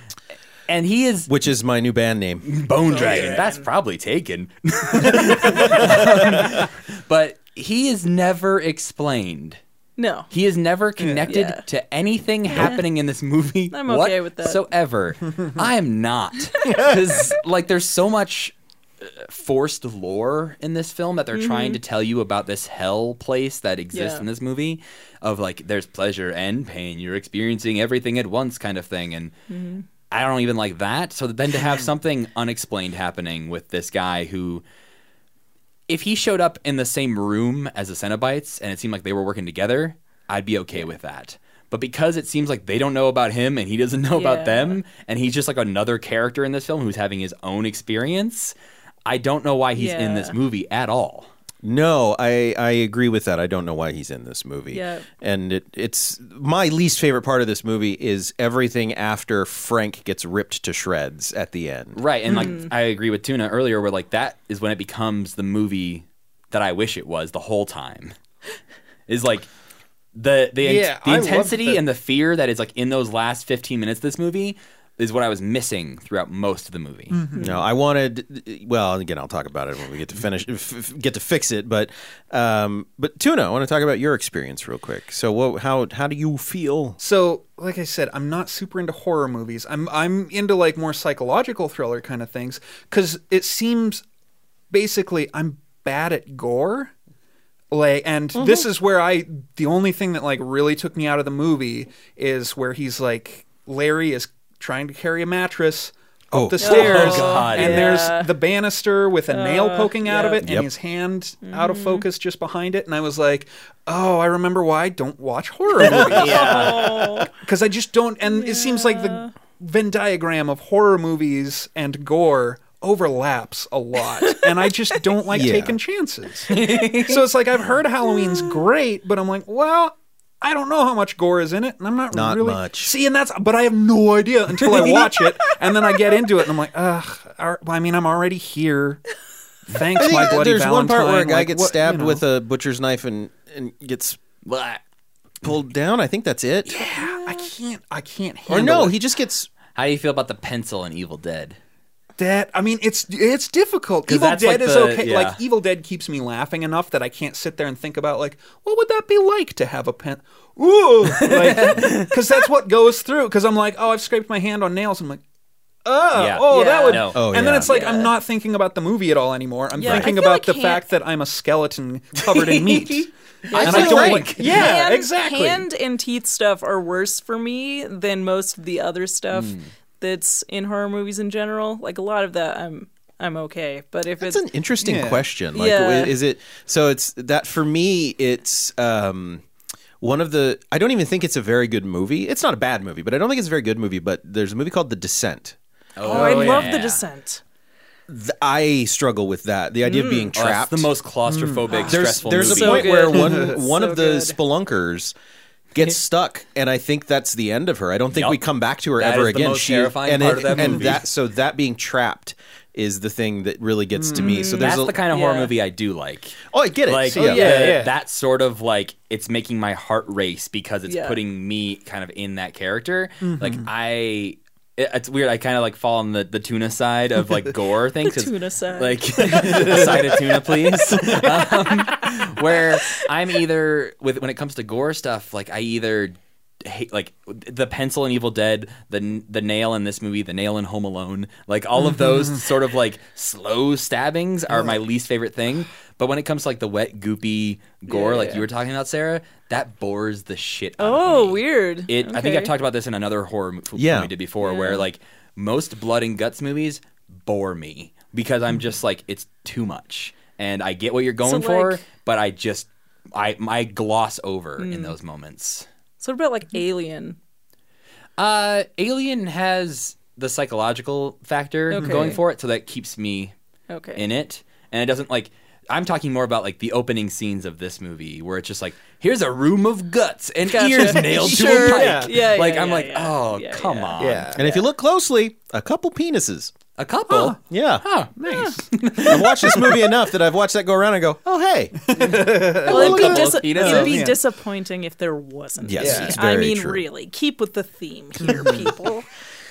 And he is Which is my new band name. Bone oh, Dragon. That's probably taken. but but he is never explained. No. He is never connected Yeah. to anything happening in this movie I'm okay with that. whatsoever. I am not. Because, like, there's so much uh, forced lore in this film that they're trying to tell you about this hell place that exists Mm-hmm. Yeah. in this movie of, like, there's pleasure and pain. You're experiencing everything at once kind of thing. And Mm-hmm. I don't even like that. So then to have something unexplained happening with this guy who if he showed up in the same room as the Cenobites and it seemed like they were working together, I'd be okay with that. But because it seems like they don't know about him and he doesn't know about them, and he's just like another character in this film who's having his own experience, I don't know why he's in this movie at all. No, I, I agree with that. I don't know why he's in this movie. Yeah. And it, it's my least favorite part of this movie is everything after Frank gets ripped to shreds at the end. Right, and Mm. like I agree with Tuna earlier, where like that is when it becomes the movie that I wish it was the whole time. Is like the the Yeah, the intensity the- and the fear that is like in those last fifteen minutes of this movie is what I was missing throughout most of the movie. Mm-hmm. No, I wanted. Well, again, I'll talk about it when we get to finish, f- f- get to fix it. But, um, but Tuna, I want to talk about your experience real quick. So, what, how, how do you feel? So, like I said, I'm not super into horror movies. I'm I'm into like more psychological thriller kind of things cuz it seems basically I'm bad at gore. Like and this is where I the only thing that like really took me out of the movie is where he's like Larry is trying to carry a mattress Oh. up the oh, stairs Oh, God. and Yeah. there's the banister with a nail poking out of yeah. it and Yep. his hand mm-hmm. out of focus just behind it and I was like, "Oh, I remember why I don't watch horror movies." Oh, because I just don't. And it seems like the Venn diagram of horror movies and gore overlaps a lot, and I just don't like Yeah. taking chances. so it's like I've heard Halloween's great, but I'm like, well. I don't know how much gore is in it, and I'm not, Not really much. See, and that's but I have no idea until I watch it, and then I get into it, and I'm like, ugh. I mean, I'm already here. Thanks, my bloody there's one part where a guy Like, gets what- you stabbed know. with a butcher's knife and, and gets Blah. pulled down. I think that's it. Yeah, I can't. I can't Handle Or no, it. he just gets. How do you feel about the pencil in Evil Dead? That I mean, it's it's difficult. 'Cause Evil Dead like is the- okay. yeah. Like Evil Dead keeps me laughing enough that I can't sit there and think about like, what would that be like to have a pen? Ooh, because that's what goes through. Because I'm like, oh, I've scraped my hand on nails. I'm like, oh, Yeah. oh, Yeah. that would. No. Oh, and then it's like Yeah. I'm not thinking about the movie at all anymore. I'm Yeah, thinking about like the hand- fact that I'm a skeleton covered in meat. I and I feel don't like- like. Yeah, hand, exactly. Hand and teeth stuff are worse for me than most of the other stuff Hmm. That's in horror movies in general. Like a lot of that, I'm I'm okay. But if That's it's an interesting Yeah. question. Like, Yeah. is it so? It's that for me. It's um, one of the. I don't even think it's a very good movie. It's not a bad movie, but I don't think it's a very good movie. But there's a movie called The Descent. oh, I love the descent. Th- I struggle with that. The idea of being Oh, trapped. the most claustrophobic, there's stressful there's movie. a point So where one one So of the good. spelunkers gets stuck, and I think that's the end of her. I don't think Yup. we come back to her That ever is the again. most terrifying and part it- of that and movie. that so that being trapped is the thing that really gets to me. So mm, there's That's a, the kind of horror Yeah. movie I do like. oh, I get it. Like, yeah. the- yeah, yeah. that sort of like it's making my heart race because it's Yeah. putting me kind of in that character. Mm-hmm. Like I, it, it's weird. I kind of like fall on the, the tuna side of like gore things. 'cause, tuna side. like side of tuna, please. Um, where I'm either with when it comes to gore stuff, like I either hate like the pencil in Evil Dead, the the nail in this movie, the nail in Home Alone, like all of those sort of like slow stabbings are my least favorite thing. But when it comes to like the wet, goopy gore, like Yeah. you were talking about, Sarah, that bores the shit. out of me. Oh, weird. It. I think Okay. I've talked about this in another horror movie Yeah. we did before, where like most blood and guts movies bore me because I'm just like it's too much, and I get what you're going So, for, like- but I just I I gloss over Hmm. in those moments. So what about like Alien? Uh, Alien has the psychological factor Okay. going for it, so that keeps me Okay. in it, and it doesn't like. I'm talking more about like the opening scenes of this movie, where it's just like, here's a room of guts and Gotcha. ears nailed to a pike. Yeah. Yeah, like yeah, I'm yeah, like, yeah. oh Yeah, come yeah. on, Yeah. And if you look closely, a couple penises. A couple. Yeah. Huh. nice. I've watched this movie enough that I've watched that go around and go, oh, hey. well, it'd be, dis- it'd be Yeah. disappointing if there wasn't. Yes, any. it's I mean, true. really, keep with the theme here, people.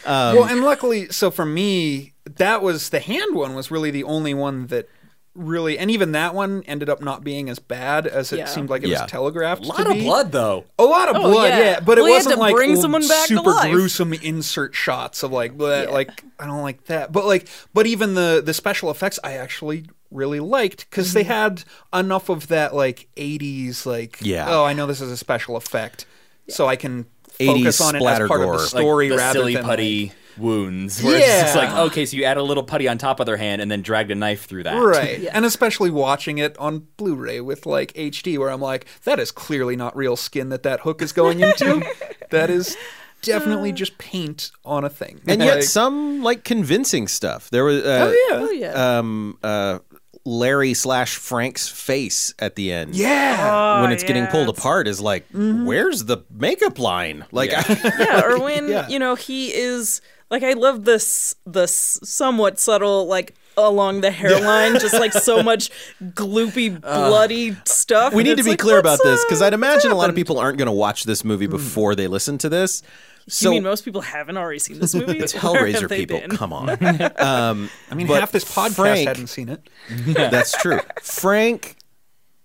Um, well, and luckily, so for me, that was the hand one was really the only one that really, and even that one ended up not being as bad as it Yeah. seemed like it Yeah. was telegraphed A lot to of be. blood, though. A lot of Oh, blood, yeah. yeah, but it Well, he had wasn't to like bring l- someone back super gruesome insert shots of like, bleh, Yeah. like I don't like that. But like, but even the the special effects, I actually really liked because Mm-hmm. they had enough of that like '80s, like, Yeah. oh, I know this is a special effect, so I can 80s focus on it splatter as part gore. of the story like the rather silly than putty like- wounds. Where it's just like, okay, so you add a little putty on top of their hand and then dragged a knife through that. Right. Yeah. And especially watching it on Blu-ray with like HD where I'm like that is clearly not real skin that that hook is going into. that is definitely just paint on a thing. and yet Like, some like convincing stuff. There was uh, oh yeah. Oh yeah. um uh Larry slash Frank's face at the end. Yeah. when it's getting Oh, pulled apart is like, where's the makeup line? Like, yeah, or when Yeah. you know he is like I love this this somewhat subtle like along the hairline, just like so much gloopy, bloody stuff. we need to be like, clear about this because uh, I'd imagine a lot of people aren't going to watch this movie before they listen to this. You So mean most people haven't already seen this movie? it's Where Hellraiser people. been? Come on, um, I mean half this podcast Frank- hadn't seen it. that's true. Frank.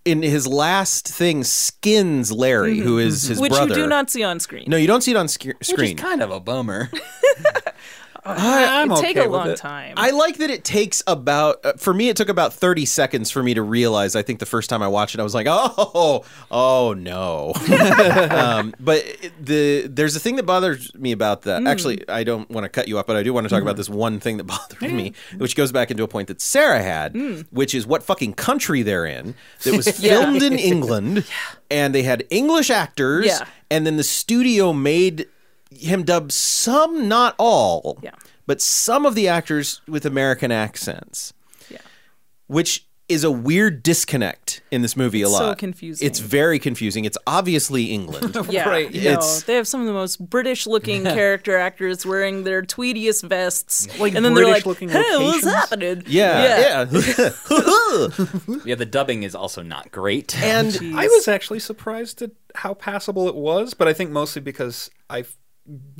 In his last thing, skins Larry, who is his Mm-hmm. Which you do not see on screen. No, you don't see it on sc- Which is kind of a bummer. I'm It'd take okay a long time. I like that it takes about uh, for me it took about 30 seconds for me to realize I think the first time I watched it I was like oh oh no. Um, but the there's a thing that bothers me about that. Actually I don't want to cut you off but I do want to talk about this one thing that bothered me which goes back into a point that Sarah had which is what fucking country they're in that was Yeah. filmed in England and they had English actors Yeah. and then the studio made him dub some not all Yeah. but some of the actors with American accents, Yeah. which is a weird disconnect in this movie a It's so lot. confusing. It's very confusing. It's obviously England. Yeah, Right, no, it's- they have some of the most British-looking character actors wearing their tweediest vests, Like and then they're like, British-looking "Hey, what's happening?" yeah, yeah. yeah, the dubbing is also not great. and oh, Jeez. I was actually surprised at how passable it was, but I think mostly because I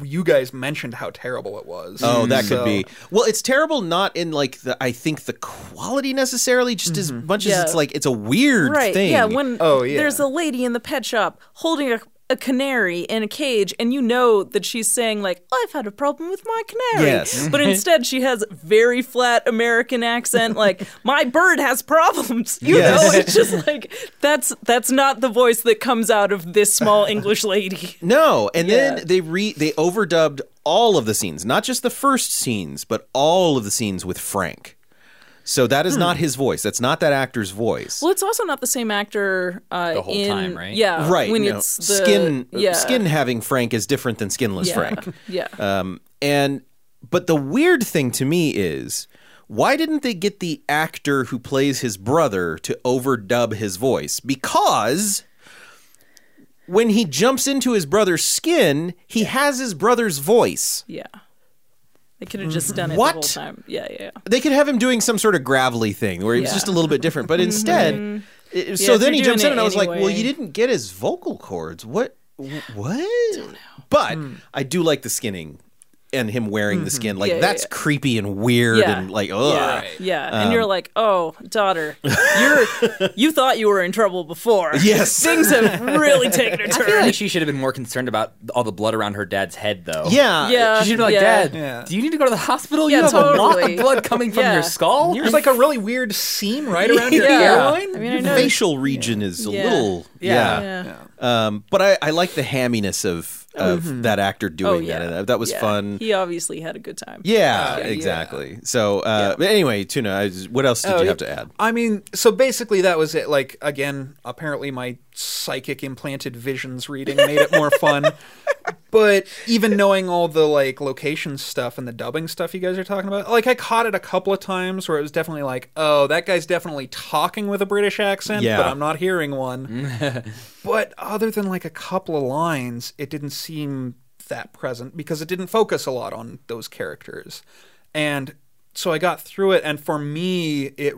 you guys mentioned how terrible it was. Oh, that could be. Well, it's terrible not in like the I think the quality necessarily, just as mm-hmm. much as it's like it's a weird right. thing. Yeah, when Oh, yeah. there's a lady in the pet shop holding a, a canary in a cage, and you know that she's saying like, "I've had a problem with my canary," Yes. but mm-hmm. instead she has very flat American accent, like, "My bird has problems." You Yes. know, it's just like that's that's not the voice that comes out of this small English lady. No, and Yeah. then they re they overdubbed all of the scenes, not just the first scenes, but all of the scenes with Frank. So that is not his voice. That's not that actor's voice. Well, it's also not the same actor uh, The whole in, time, right? Yeah, right. When no. it's the, skin yeah, skin having Frank is different than skinless yeah, Frank. Yeah. Um, and but the weird thing to me is why didn't they get the actor who plays his brother to overdub his voice? Because when he jumps into his brother's skin, he has his brother's voice. Yeah. They could have just done it What? the whole time. Yeah, yeah. yeah. They could have him doing some sort of gravelly thing where it's Yeah. Mm-hmm. just a little bit different, but instead, it- Yeah, so if then he jumps in, doing and I was like, "Well, anyway- you didn't get his vocal cords. What? What?" But I do like the skinning and him wearing the skin. Like Mm-hmm. Yeah, yeah, that's yeah. creepy and weird Yeah. and like, oh Yeah, yeah, and Um, you're like, "Oh, daughter, you're you thought you were in trouble before. Yes. things have really taken a I feel turn." like she should have been more concerned about all the blood around her dad's head, though. Yeah, Yeah. She should be like, Yeah. Dad, Yeah. do you need to go to the hospital? Yeah, you have a lot of blood coming from Yeah. your skull. There's like a really weird seam right around your Yeah. hairline. I mean, I Your know. facial region is a Yeah. little, Yeah. yeah. yeah. Um, but I, I like the hamminess of of that actor doing Oh yeah, that. And that was Yeah. fun. He obviously had a good time. Yeah, yeah. exactly. So, uh, but anyway, Tuna, what else did Oh, you have to add? I mean, so basically that was it. Like again, apparently my psychic implanted visions reading made it more fun. but even knowing all the like location stuff and the dubbing stuff you guys are talking about, like I caught it a couple of times where it was definitely like, oh, that guy's definitely talking with a British accent, Yeah. but I'm not hearing one. but other than like a couple of lines, it didn't seem that present because it didn't focus a lot on those characters. And so I got through it, and for me, it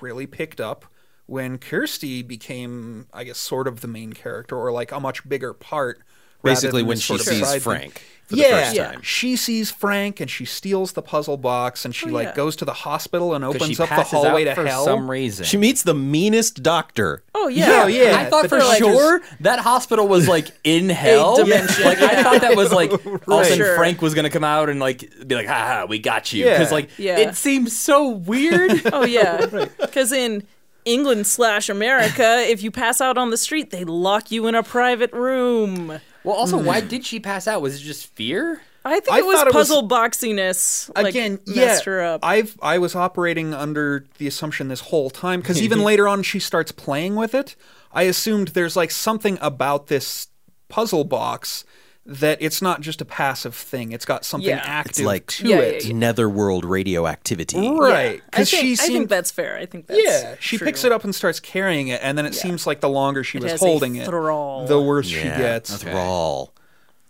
really picked up when Kirsty became, I guess, sort of the main character or like a much bigger part Basically, when she sees side. Frank for the yeah, time. she sees Frank and she steals the puzzle box and she Oh, like yeah. goes to the hospital and 'Cause opens up the passes hallway out to for hell. some reason. She meets the meanest doctor. Oh yeah, Yeah, yeah. I thought the for doctor's- sure that hospital was like in hell. dimension, Like I yeah. thought that was like all of a sudden Sure. Frank was gonna come out and like be like, "Ha ha, we got you." Yeah. Because like Yeah. it seems so weird. Oh yeah, because in England slash America, if you pass out on the street, they lock you in a private room. Well, also, why mm. did she pass out? Was it just fear? I think I it was thought it was- puzzle boxiness. Like, Again, messed yeah, her up. I've I was operating under the assumption this whole time because even later on she starts playing with it. I assumed there's like something about this puzzle box that it's not just a passive thing. It's got something Yeah. active It's like to Yeah, it. yeah, netherworld radioactivity. Right. Because think, she I think that's fair. I think that's Yeah, she true. picks it up and starts carrying it, and then it seems like the longer she It was has a holding it, the worse she Yeah, gets. Thrall.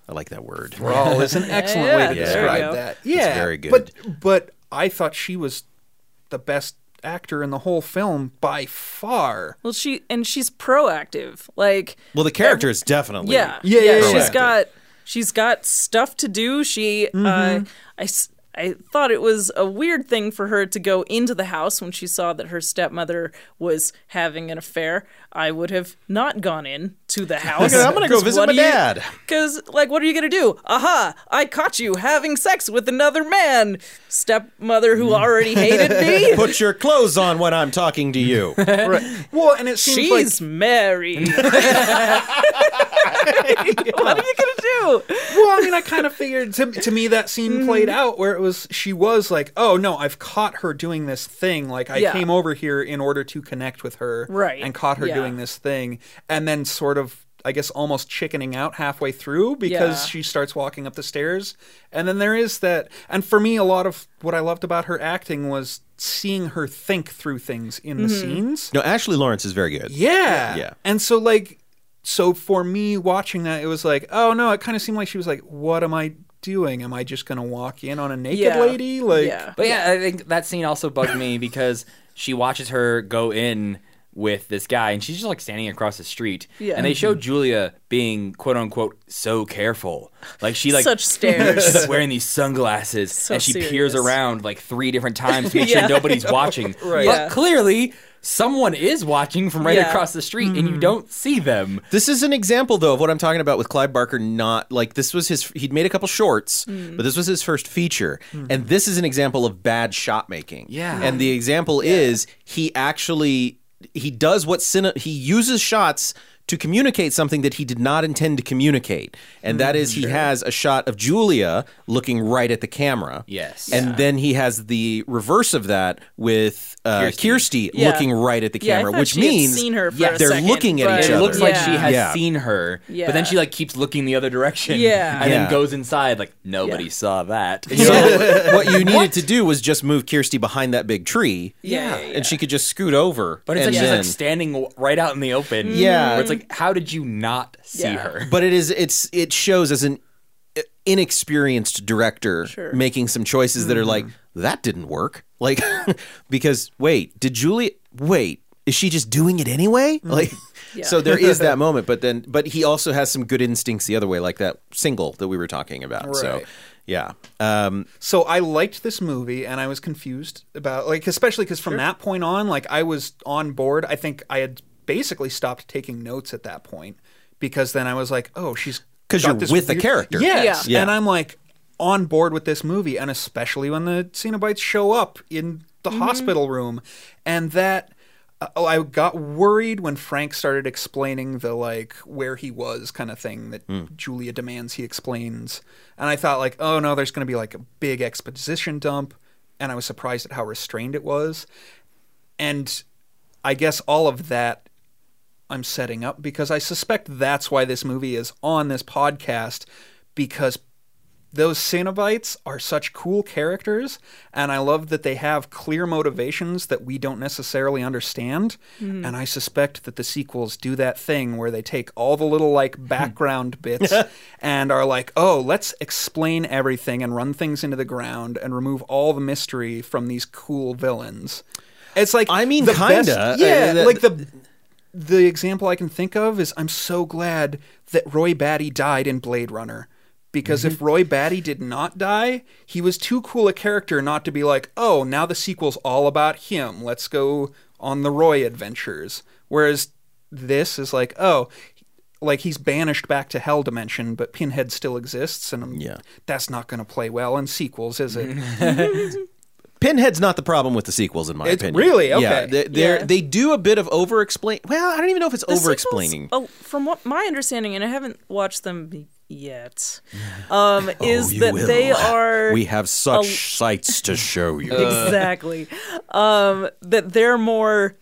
I like that word. Thrall is an excellent Yeah, way to there describe go. that. Yeah, very good. But but I thought she was the best actor in the whole film by far. Well, she and she's proactive. Like, Well, the character is definitely. yeah, Yeah, yeah, She's yeah. got she's got stuff to do. She, Mm-hmm. uh, I, I thought it was a weird thing for her to go into the house when she saw that her stepmother was having an affair. I would have not gone in to the house. I'm gonna go visit my dad. Because, like, what are you gonna do? Aha! I caught you having sex with another man, stepmother who already hated me. Put your clothes on when I'm talking to you. Right. Well, and it seems She's like married. what are you gonna do? well, I mean, I kind of figured to, to me that scene mm-hmm. played out where it was she was like, "Oh no, I've caught her doing this thing. Like I Yeah. came over here in order to connect with her, Right. And caught her Yeah. doing this thing, and then sort of." I guess almost chickening out halfway through because Yeah. she starts walking up the stairs. And then there is that. And for me, a lot of what I loved about her acting was seeing her think through things in the Mm-hmm. scenes. No, Ashley Lawrence is very good. Yeah. Yeah. And so like so for me watching that it was like, oh no, it kind of seemed like she was like, what am I doing? Am I just going to walk in on a naked Yeah. lady? Like Yeah. But yeah, I think that scene also bugged me because she watches her go in with this guy and she's just like standing across the street. Yeah. And they show Julia being quote unquote so careful. Like she like Such stares. she's wearing these sunglasses So and she serious. peers around like three different times to make Yeah. sure nobody's watching. Right. But Yeah. clearly someone is watching from right Yeah. across the street and you mm-hmm. don't see them. This is an example, though, of what I'm talking about with Clive Barker. Not like this was his. He'd made a couple shorts, mm. but this was his first feature, mm-hmm. and this is an example of bad shot making. Yeah. and the example is he actually he does what cine, he uses shots to communicate something that he did not intend to communicate, and that is he has a shot of Julia looking right at the camera. Yes. and then he has the reverse of that with uh, Kirsty. Kirsty, Yeah. looking right at the Yeah, I camera, thought which she had means seen her for Yeah, a they're second, looking at but- each It other. looks like Yeah. she has Yeah. seen her, Yeah. but then she like keeps looking the other direction. Yeah. and Yeah. then goes inside like nobody Yeah. saw that. So what you needed to do was just move Kirsty behind that big tree, Yeah, yeah, and she could just scoot over. But it's and like she's then, like standing w- right out in the open. Yeah. Where it's like, how did you not see Yeah. her? but it is it's it shows as an inexperienced director Sure. making some choices that are like that didn't work. Like because wait, did Julie wait? Is she just doing it anyway? Like Yeah. so there is that moment, but then but he also has some good instincts the other way, like that single that we were talking about. So yeah. Um So I liked this movie, and I was confused about like, especially because from that point on, like I was on board. I think I had basically stopped taking notes at that point because then I was like, oh, she's 'Cause got you're this with the character. yes, Yeah. and I'm like on board with this movie, and especially when the Cenobites show up in the hospital room, and that. uh, I got worried when Frank started explaining the like where he was kind of thing that Julia demands he explains, and I thought like, oh no, there's going to be like a big exposition dump, and I was surprised at how restrained it was, and I guess all of that I'm setting up because I suspect that's why this movie is on this podcast because those Cenobites are such cool characters, and I love that they have clear motivations that we don't necessarily understand. And I suspect that the sequels do that thing where they take all the little like background bits and are like, oh, let's explain everything and run things into the ground and remove all the mystery from these cool villains. It's like I mean, kinda. best- Uh, yeah, the- like the the example I can think of is I'm so glad that Roy Batty died in Blade Runner. Because if mm-hmm. Roy Batty did not die, he was too cool a character not to be like, oh, now the sequel's all about him. Let's go on the Roy adventures. Whereas this is like, oh, like he's banished back to Hell Dimension, but Pinhead still exists, and Yeah. that's not going to play well in sequels, is it? Pinhead's not the problem with the sequels, in my It's opinion. really? Okay. they, they're- Yeah. they do a bit of over explain. Well, I don't even know if it's over explaining. oh, from what my understanding, and I haven't watched them yet, um, is Oh, you that will. they are We have such sights to show you. exactly um, that they're more.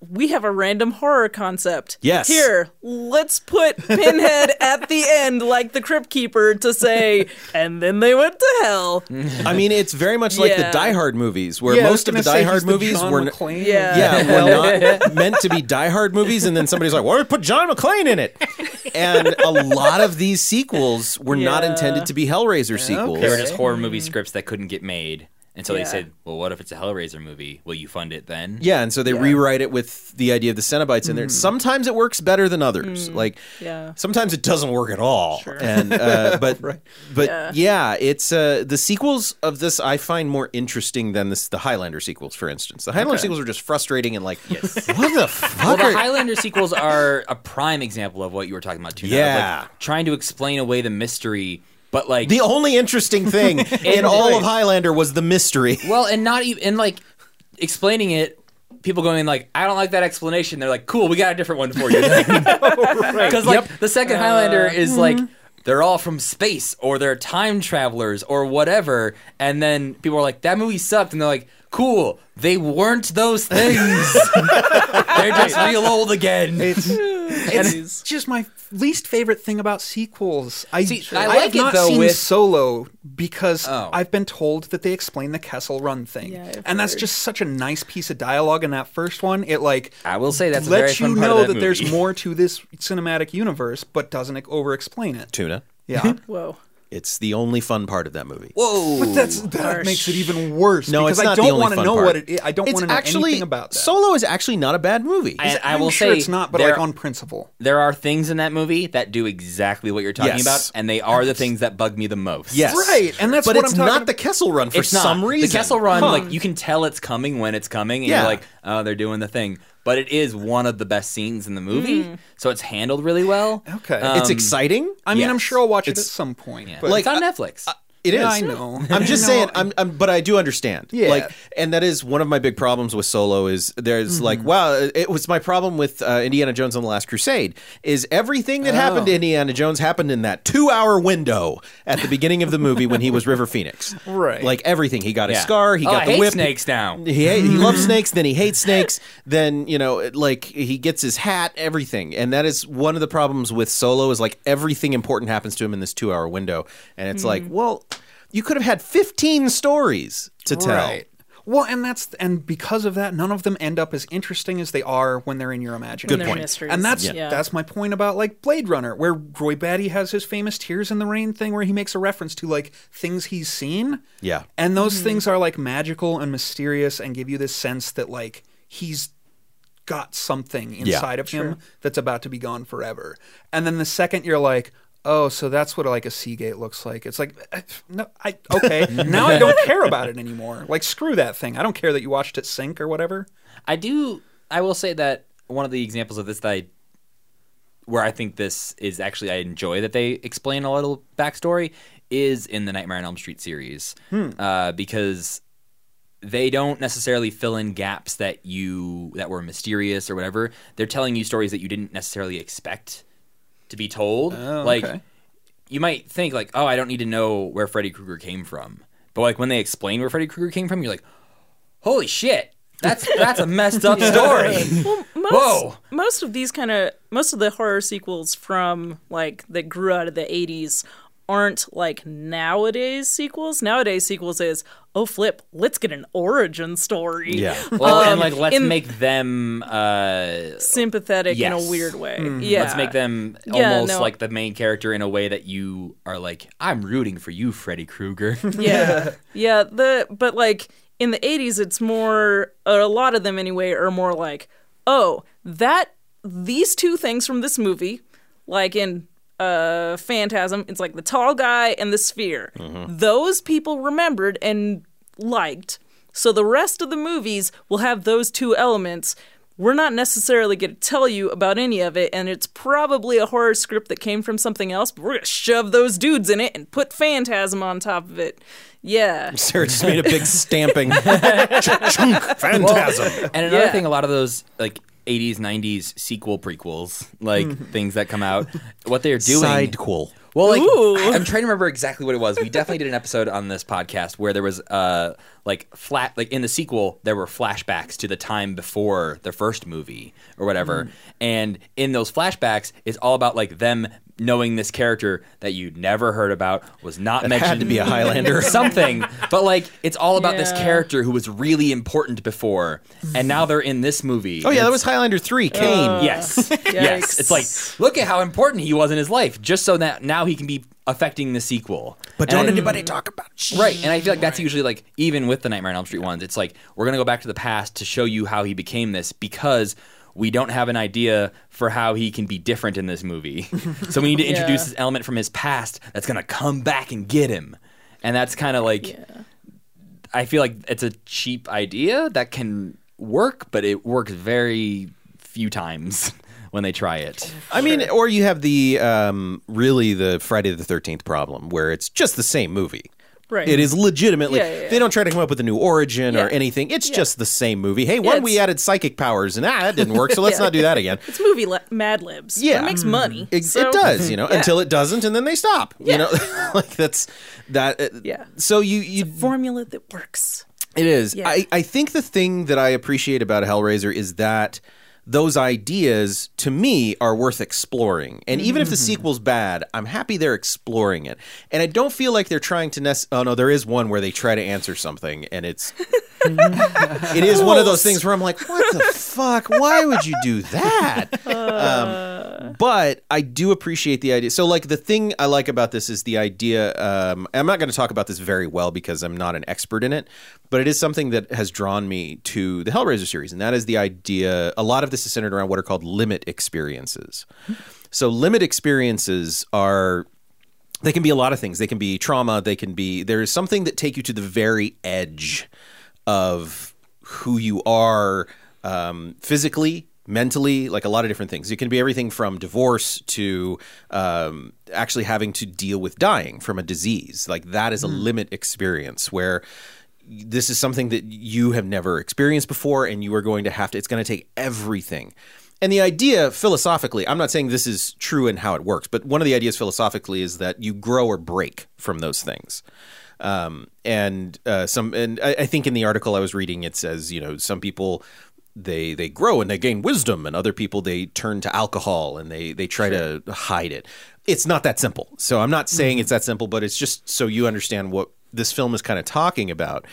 We have a random horror concept. Yes. Here, let's put Pinhead at the end, like the Crypt Keeper, to say, and then they went to hell. I mean, it's very much like the Die Hard movies, where Yeah, I was most of gonna the say Die he's Hard the movies John were. McClane. Yeah. yeah, were not meant to be Die Hard movies, and then somebody's like, "Why "Well, we put John McClane in it," and a lot of these sequels were not Yeah. intended to be Hellraiser sequels. They were just horror movie scripts that couldn't get made. And so Yeah. they said, well, what if it's a Hellraiser movie? Will you fund it then? Yeah, and so they Yeah. rewrite it with the idea of the Cenobites in there. Sometimes it works better than others. Like, Yeah. sometimes it doesn't work at all. Sure. And uh, but but yeah. Yeah. it's uh, the sequels of this I find more interesting than this, the Highlander sequels, for instance. The Highlander sequels are just frustrating and like, what the Well, fuck? the Highlander sequels are a prime example of what you were talking about too. Yeah. like, trying to explain away the mystery, but like the only interesting thing in all of Highlander was the mystery. well, and not even and like explaining it. People going like, I don't like that explanation. They're like, cool, we got a different one for you. Because like the second Highlander uh, is like mm-hmm. they're all from space or they're time travelers or whatever, and then people are like, that movie sucked, and they're like, cool, they weren't those things. They're just real old again. It's it's just my least favorite thing about sequels. I See, I I like have it, not though, seen with- Solo because Oh. I've been told that they explain the Kessel Run thing, Yeah, I've and that's just such a nice piece of dialogue in that first one. It like I will say that's a very lets you fun part know of that, that there's more to this cinematic universe, but doesn't over explain it. Tuna. Yeah, Whoa. It's the only fun part of that movie. Whoa, but that's that Harsh. makes it even worse. No, because it's not I the don't only want to fun know part. what it is. I don't want to know actually anything about that. Solo is actually not a bad movie. I I'm will sure say it's not, but there- like on principle. there are things in that movie that do exactly what you're talking Yes. about, and they are the things that bug me the most. yes, Right, and that's but what it's I'm not about. the Kessel Run for it's not. some reason. The Kessel Run, Huh. like you can tell it's coming when it's coming, and Yeah. you're like, oh, they're doing the thing. But it is one of the best scenes in the movie, Mm-hmm. so it's handled really well. Okay. It's Um, exciting. I mean, yes. I'm sure I'll watch it at some point. Yeah. But Like, it's on I- Netflix. It is. Yeah, I know. I'm just No, saying. I'm, I'm, but I do understand. Yeah. Like, and that is one of my big problems with Solo. Is there's Mm-hmm. like, wow, it was my problem with uh, Indiana Jones and the Last Crusade. Is everything that happened to Oh. Indiana Jones happened in that two hour window at the beginning of the movie when he was River Phoenix. Right. Like everything. He got a Yeah. scar. He Oh, got I the whip. snakes now. He hate, he loves snakes. Then he hates snakes. Then you know, it- like he gets his hat. Everything, and that is one of the problems with Solo. Is like everything important happens to him in this two-hour window, and it's like, well, you could have had fifteen stories to tell. Right. Well, and that's and because of that, none of them end up as interesting as they are when they're in your imagination. Good point. Mysteries. And that's Yeah. that's my point about like Blade Runner, where Roy Batty has his famous "Tears in the Rain" thing, where he makes a reference to like things he's seen. Yeah. and those things are like magical and mysterious, and give you this sense that like he's got something inside of him that's about to be gone forever. And then the second you're like. Oh, so that's what like a Seagate looks like. It's like, eh, no, I okay. now I don't care about it anymore. Like, screw that thing. I don't care that you watched it sink or whatever. I do. I will say that one of the examples of this that I, where I think this is actually I enjoy that they explain a little backstory is in the Nightmare on Elm Street series uh, because they don't necessarily fill in gaps that you that were mysterious or whatever. They're telling you stories that you didn't necessarily expect to be told. Oh, like okay. you might think like, oh, I don't need to know where Freddy Krueger came from. But like when they explain where Freddy Krueger came from, you're like, holy shit, that's that's a messed up story. Most, Whoa. most of these kind of most of the horror sequels from like that grew out of the 80s aren't like nowadays sequels. Nowadays sequels is oh flip, let's get an origin story. Yeah. Well, and Um, like let's in- make them uh sympathetic in a weird way. Yeah, let's make them Yeah, almost no. like the main character in a way that you are like, I'm rooting for you, Freddy Krueger. yeah yeah the but like in the 80s it's more a lot of them anyway are more like oh, that these two things from this movie, like in uh Phantasm, it's like the tall guy and the sphere. Those people remembered and liked. So the rest of the movies will have those two elements. We're not necessarily going to tell you about any of it, and it's probably a horror script that came from something else, but we're going to shove those dudes in it and put Phantasm on top of it. Yeah. Sarah just made a big stamping. Chunk, phantasm. And another Yeah. thing, a lot of those like 80s, 90s sequel prequels, like things that come out, what they're doing. Sidequel. Well, like Ooh. I, am trying to remember exactly what it was. We definitely did an episode on this podcast where there was uh like flat like in the sequel there were flashbacks to the time before the first movie or whatever. And in those flashbacks it's all about like them knowing this character that you'd never heard about was not That mentioned had to be a Highlander. Or something but like it's all about this character who was really important before and now they're in this movie Oh yeah, that was Highlander three. Oh. Kane. Yes. yes. It's like, look at how important he was in his life, just so that now he can be affecting the sequel. but And don't I- anybody talk about shit. Right. And I feel like that's usually like, even with the Nightmare on Elm Street ones, it's like, we're going to go back to the past to show you how he became this because we don't have an idea for how he can be different in this movie. so we need to introduce Yeah. this element from his past that's going to come back and get him. And that's kind of like, Yeah. I feel like it's a cheap idea that can work, but it works very few times when they try it. I mean, or you have the um, really the Friday the Thirteenth problem, where it's just the same movie. Right. It is legitimately. Yeah, yeah, yeah. They don't try to come up with a new origin or anything. It's just the same movie. Hey, one we added psychic powers, and ah, that didn't work. So let's not do that again. It's movie le- Mad Libs. Yeah. It makes money. It, so- it does, you know, until it doesn't, and then they stop. You know, like that's that. uh, Yeah. So you you Formula that works. It is. Yeah. I, I think the thing that I appreciate about Hellraiser is that those ideas, to me, are worth exploring. And even Mm-hmm. if the sequel's bad, I'm happy they're exploring it. And I don't feel like they're trying to. nest. oh no, there is one where they try to answer something, and it's. it is one of those things where I'm like, what the fuck? Why would you do that? Um, but I do appreciate the idea. So, like, the thing I like about this is the idea. Um, I'm not going to talk about this very well because I'm not an expert in it, but it is something that has drawn me to the Hellraiser series, and that is the idea. A lot of this is centered around what are called limit experiences. So, limit experiences are they can be a lot of things. They can be trauma. They can be there's something that take you to the very edge of who you are um, physically, mentally, like a lot of different things. It can be everything from divorce to um, actually having to deal with dying from a disease. Like that is a limit experience where this is something that you have never experienced before and you are going to have to it's going to take everything. And the idea philosophically i'm not saying this is true in how it works but one of the ideas philosophically is that you grow or break from those things. Um, and uh, some and I, I think in the article i was reading it says you know some people they they grow and they gain wisdom and other people they turn to alcohol and they they try to hide it. It's not that simple. So i'm not saying it's that simple but it's just so you understand what this film is kind of talking about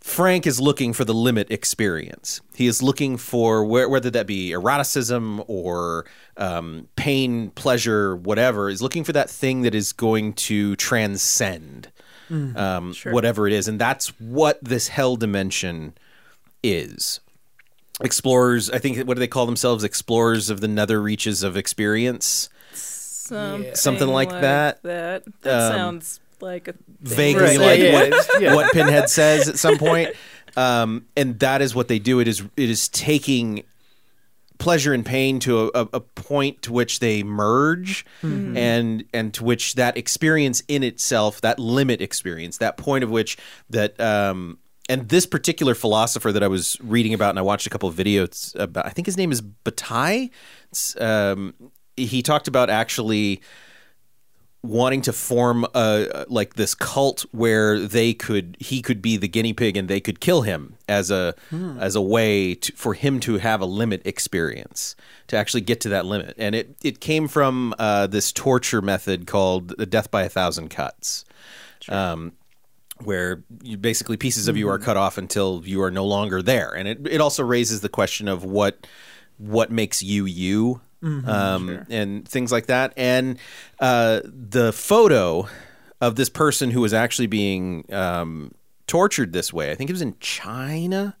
frank is looking for the limit experience. He is looking for where, whether that be eroticism or um, pain pleasure whatever is looking for that thing that is going to transcend um, whatever it is and that's what this hell dimension is. Explorers i think what do they call themselves? Explorers of the nether reaches of experience? Something, Something like that. That, that Um, sounds like a thing. vaguely Right, like yeah, yeah, what, yeah. what pinhead says at some point. Um, and that is what they do. It is it is taking pleasure and pain to a, a, a point to which they merge and and to which that experience in itself that limit experience that point of which that um and this particular philosopher that I was reading about and I watched a couple of videos about I think his name is Bataille. Um, he talked about actually wanting to form a like this cult where they could he could be the guinea pig and they could kill him as a as a way to, for him to have a limit experience to actually get to that limit. And it it came from uh, this torture method called the death by a thousand cuts um, where you, basically pieces of you are cut off until you are no longer there. And it, it also raises the question of what what makes you you um, and things like that and uh, the photo of this person who was actually being um, tortured this way i think it was in china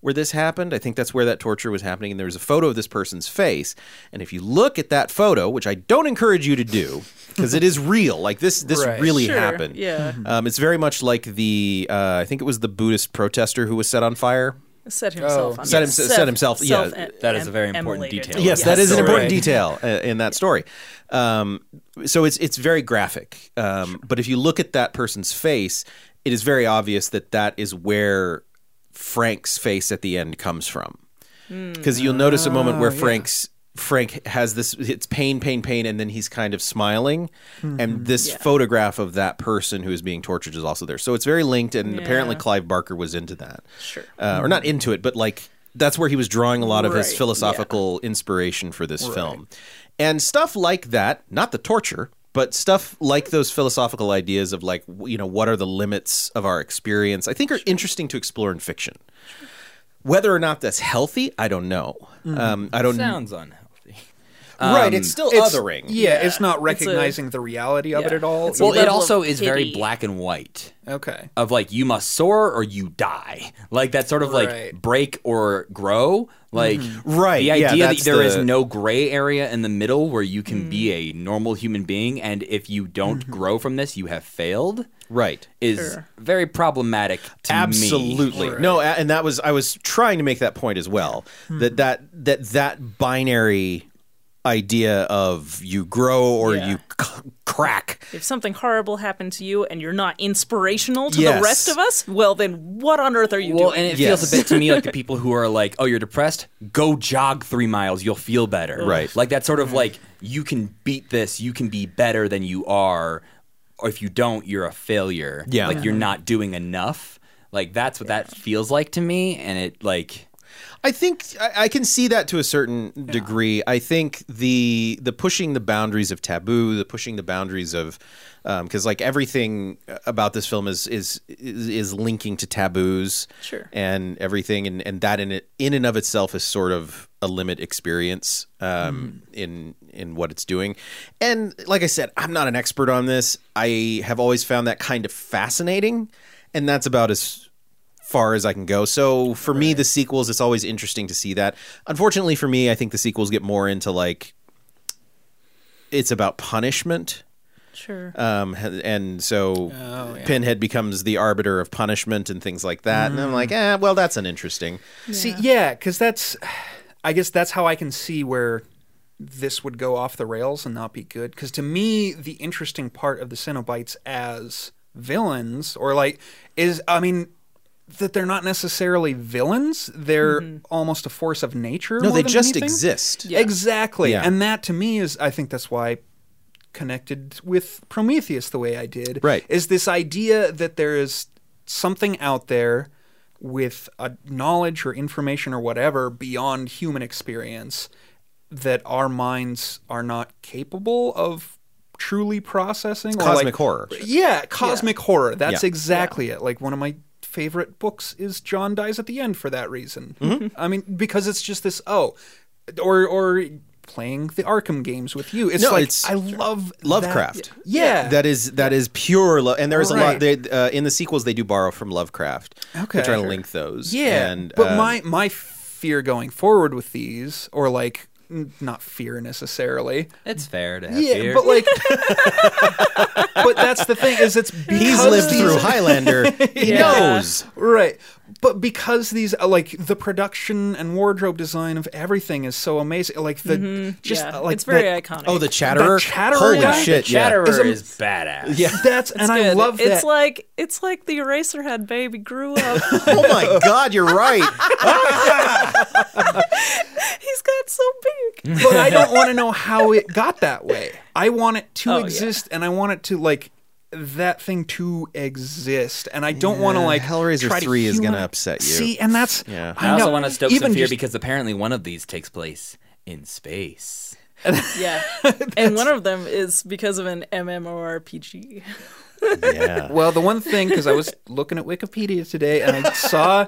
where this happened. I think that's where that torture was happening. And there was a photo of this person's face. And if you look at that photo, which I don't encourage you to do, because it is real, like this, this Right. really Sure, happened. yeah. Um, it's very much like the, uh, I think it was the Buddhist protester who was set on fire. Set himself Oh. on Set yeah, him- set himself- yeah. self- That is a very important emulated. detail. Yes, Yeah, that is an important detail uh, in that story. Um, so it's it's very graphic. Um, but if you look at that person's face, it is very obvious that that is where Frank's face at the end comes from. Because you'll notice a moment where Frank's Frank has this it's pain, pain, pain, and then he's kind of smiling, and this Yeah. photograph of that person who is being tortured is also there. So it's very linked, and apparently Clive Barker was into that Sure. uh, or not into it, but like that's where he was drawing a lot of his Right, philosophical inspiration for this film. And stuff like that, not the torture, but stuff like those philosophical ideas of like, you know, what are the limits of our experience, I think are interesting to explore in fiction. Whether or not that's healthy, I don't know. Um, I don't Sounds unhealthy. Right, it's um, still It's- othering. Yeah, it's not It's a- recognizing the reality of it at all. it's Well, it also of is very black and white. okay. Of like you must soar or you die, like that sort of like Right. break or grow. Like mm-hmm. Right, the yeah, idea that that's there is the- no gray area in the middle where you can be Mm. a normal human being, and if you don't mm-hmm. grow from this, you have failed. right. Is Sure. very problematic to me. Absolutely. No, and that was I was trying to make that point as well. Hmm. That that that that binary idea of you grow or Yeah. you c- crack. If something horrible happened to you and you're not inspirational to Yes. the rest of us, well, then what on earth are you Well, doing? and it Yes. feels a bit to me like the people who are like, "Oh, you're depressed? Go jog three miles. You'll feel better." Right. Like that sort of like you can beat this. You can be better than you are, or if you don't, you're a failure. Yeah. Like you're not doing enough. Like that's what that feels like to me, and it like I think I, I can see that to a certain degree. I think the the pushing the boundaries of taboo, the pushing the boundaries of um, because like everything uh, about this film is is is, is linking to taboos, Sure. and everything, and, and that in it in and of itself is sort of a limit experience um, hmm. in in what it's doing. And like I said, I'm not an expert on this. I have always found that kind of fascinating, and that's about as far as I can go. So for me, the sequels, it's always interesting to see that. Unfortunately for me, I think the sequels get more into like it's about punishment. sure. Um, and so Oh, yeah. Pinhead becomes the arbiter of punishment and things like that. And I'm like, eh, well, that's an uninteresting. See, yeah, because that's, I guess that's how I can see where this would go off the rails and not be good. Because to me, the interesting part of the Cenobites as villains, or like, is I mean, that they're not necessarily villains; they're mm-hmm. almost a force of nature. No, more they than just anything. exist. Yeah. Exactly, Yeah. and that to me is, I think that's why connected with Prometheus the way I did. Right. Is this idea that there is something out there with a knowledge or information or whatever beyond human experience that our minds are not capable of truly processing or cosmic like- horror. yeah cosmic horror that's Yeah. exactly it like one of my favorite books is john dies at the end for that reason Mm-hmm. i mean because it's just this oh or or playing the arkham games with you it's No, like it's i love that- Lovecraft. yeah That is that is pure love, and there's a lot. Right. They, uh, in the sequels, they do borrow from Lovecraft. Okay. they try to link those. Yeah, and, but um, my my fear going forward with these, or like not fear necessarily. it's fair to have Yeah, fear. but like, but that's the thing is it's because he's lived through Highlander. He Yeah. knows. right. But because these uh, like the production and wardrobe design of everything is so amazing, like the just yeah, uh, like it's very that- iconic. Oh, the Chatterer. Chatterer Holy guy? shit! yeah. Chatterer Is is, a- badass. Yeah. That's It's and I good. love that. It's like it's like the Eraserhead baby grew up. Oh my God, you're right. He's got so big. but I don't want to know how it got that way. I want it to Oh, yeah. exist, and I want it to like that thing to exist, and I don't want to Yeah, like Hellraiser try to 3 is gonna upset you. See, and that's Yeah. I also want to stoke even some fear just- because apparently one of these takes place in space. Yeah, and one of them is because of an MMORPG. Yeah. Well, the one thing because I was looking at Wikipedia today and I saw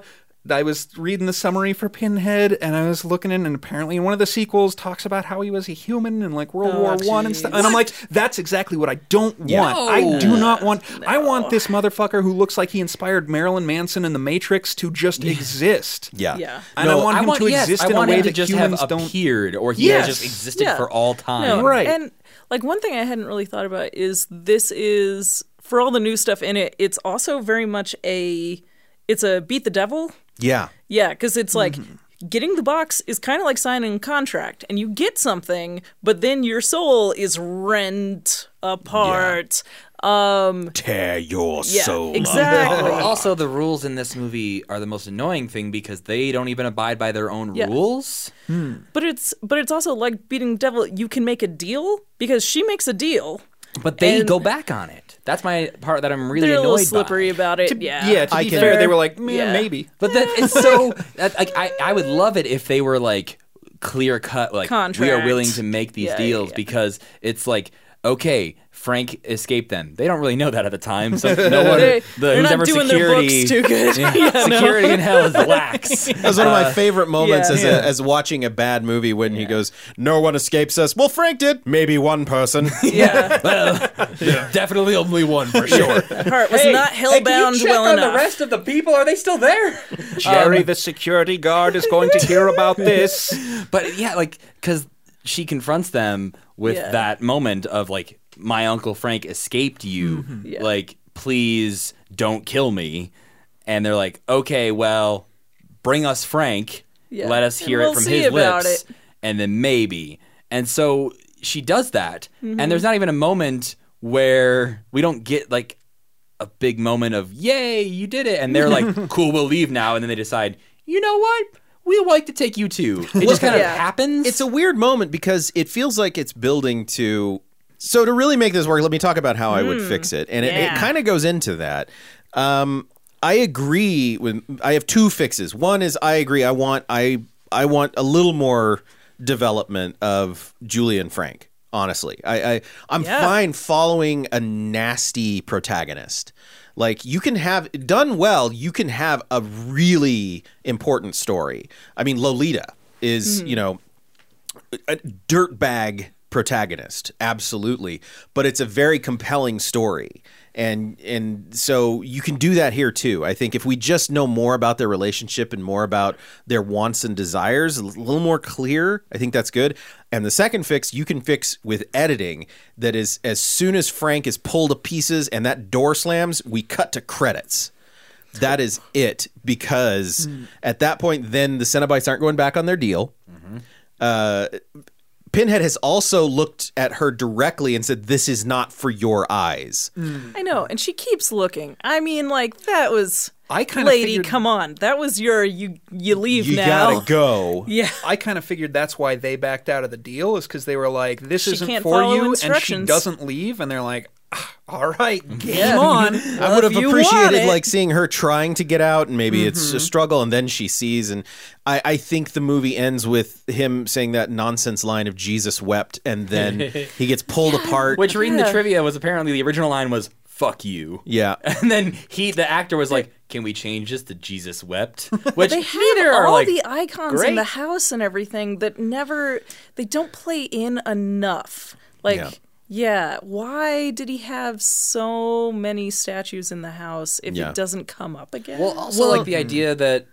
I was reading the summary for Pinhead, and I was looking in, and apparently one of the sequels talks about how he was a human in like World Oh, War One and stuff. And I'm like, that's exactly what I don't want. I oh. do not want. I want this motherfucker who looks like he inspired Marilyn Manson and The Matrix to just exist. Yeah. Yeah. And I want him to yes, exist I in a way that just humans have don't. appeared, or he Yes. has just existed Yeah. for all time. No, Right. And like one thing I hadn't really thought about is this is for all the new stuff in it. It's also very much a it's a beat the devil. Yeah. Yeah, because it's like getting the box is kind of like signing a contract, and you get something, but then your soul is rent apart. Um, Tear your yeah, soul. exactly. Also, the rules in this movie are the most annoying thing because they don't even abide by their own Yeah. rules. but it's but it's also like beating devil. You can make a deal because she makes a deal. But they And- go back on it. That's my part that I'm really They're a annoyed little slippery by. about it. To- yeah, yeah, to I be can- fair, they were like, man, Yeah. maybe. But that it's so that, like I, I would love it if they were like clear cut like we are willing to make these Yeah, yeah, deals yeah. because it's like okay Frank escaped them. They don't really know that at the time, so no one They, the they're who's not ever doing security their books too good. Yeah, no. security in hell is lax. That was one of my uh, favorite moments yeah. as, Yeah. A, as watching a bad movie when he goes, "No one escapes us." Well, Frank did. Maybe one person. Yeah, well, Definitely only one for sure. heart was not hellbound well enough. The rest of the people? Are they still there? Jerry, um, the security guard, is going to hear about this. But yeah, like because she confronts them with Yeah. that moment of like, my uncle Frank escaped you. Mm-hmm. Yeah. Like, please don't kill me. And they're like, okay, well, bring us Frank. Yeah. Let us hear we'll it from his lips, it. and then maybe. And so she does that, Mm-hmm. and there's not even a moment where we don't get like a big moment of yay you did it and they're like cool we'll leave now and then they decide you know what we'd like to take you too it just kind of Yeah. happens it's a weird moment because it feels like it's building to. So to really make this work, let me talk about how I would fix it, and it, it kind of goes into that. Um, I agree with. I have two fixes. One is I agree. I want I I want a little more development of Julie and Frank. Honestly, I, I I'm Yeah. fine following a nasty protagonist. Like you can have done well, you can have a really important story. I mean, Lolita is you know a dirtbag protagonist, absolutely, but it's a very compelling story. And and so you can do that here too. I think if we just know more about their relationship and more about their wants and desires, a little more clear, I think that's good. And the second fix you can fix with editing that is as soon as Frank is pulled to pieces and that door slams, we cut to credits. That is it because at that point then the Cenobites aren't going back on their deal. Uh, Pinhead has also looked at her directly and said, "This is not for your eyes." I know, and she keeps looking. I mean, like that was. I kinda lady, figured- come on, that was your you. You leave You now. gotta go. Yeah, I kind of figured that's why they backed out of the deal is because they were like, "This She isn't can't for follow you," and she doesn't leave, and they're like, "Ah, "All right, game Yeah. on." I would have if you want appreciated like seeing her trying to get out, and maybe it's a mm-hmm. struggle, and then she sees. And I, I think the movie ends with him saying that nonsense line of "Jesus wept," and then he gets pulled apart. which reading the trivia was apparently the original line was fuck you yeah, and then he the actor was like can we change this to jesus wept which they have neither are all like the icons in the house and everything that never they don't play in enough. Like, Yeah. Yeah. why did he have so many statues in the house if Yeah. it doesn't come up again? well also like the hmm. idea that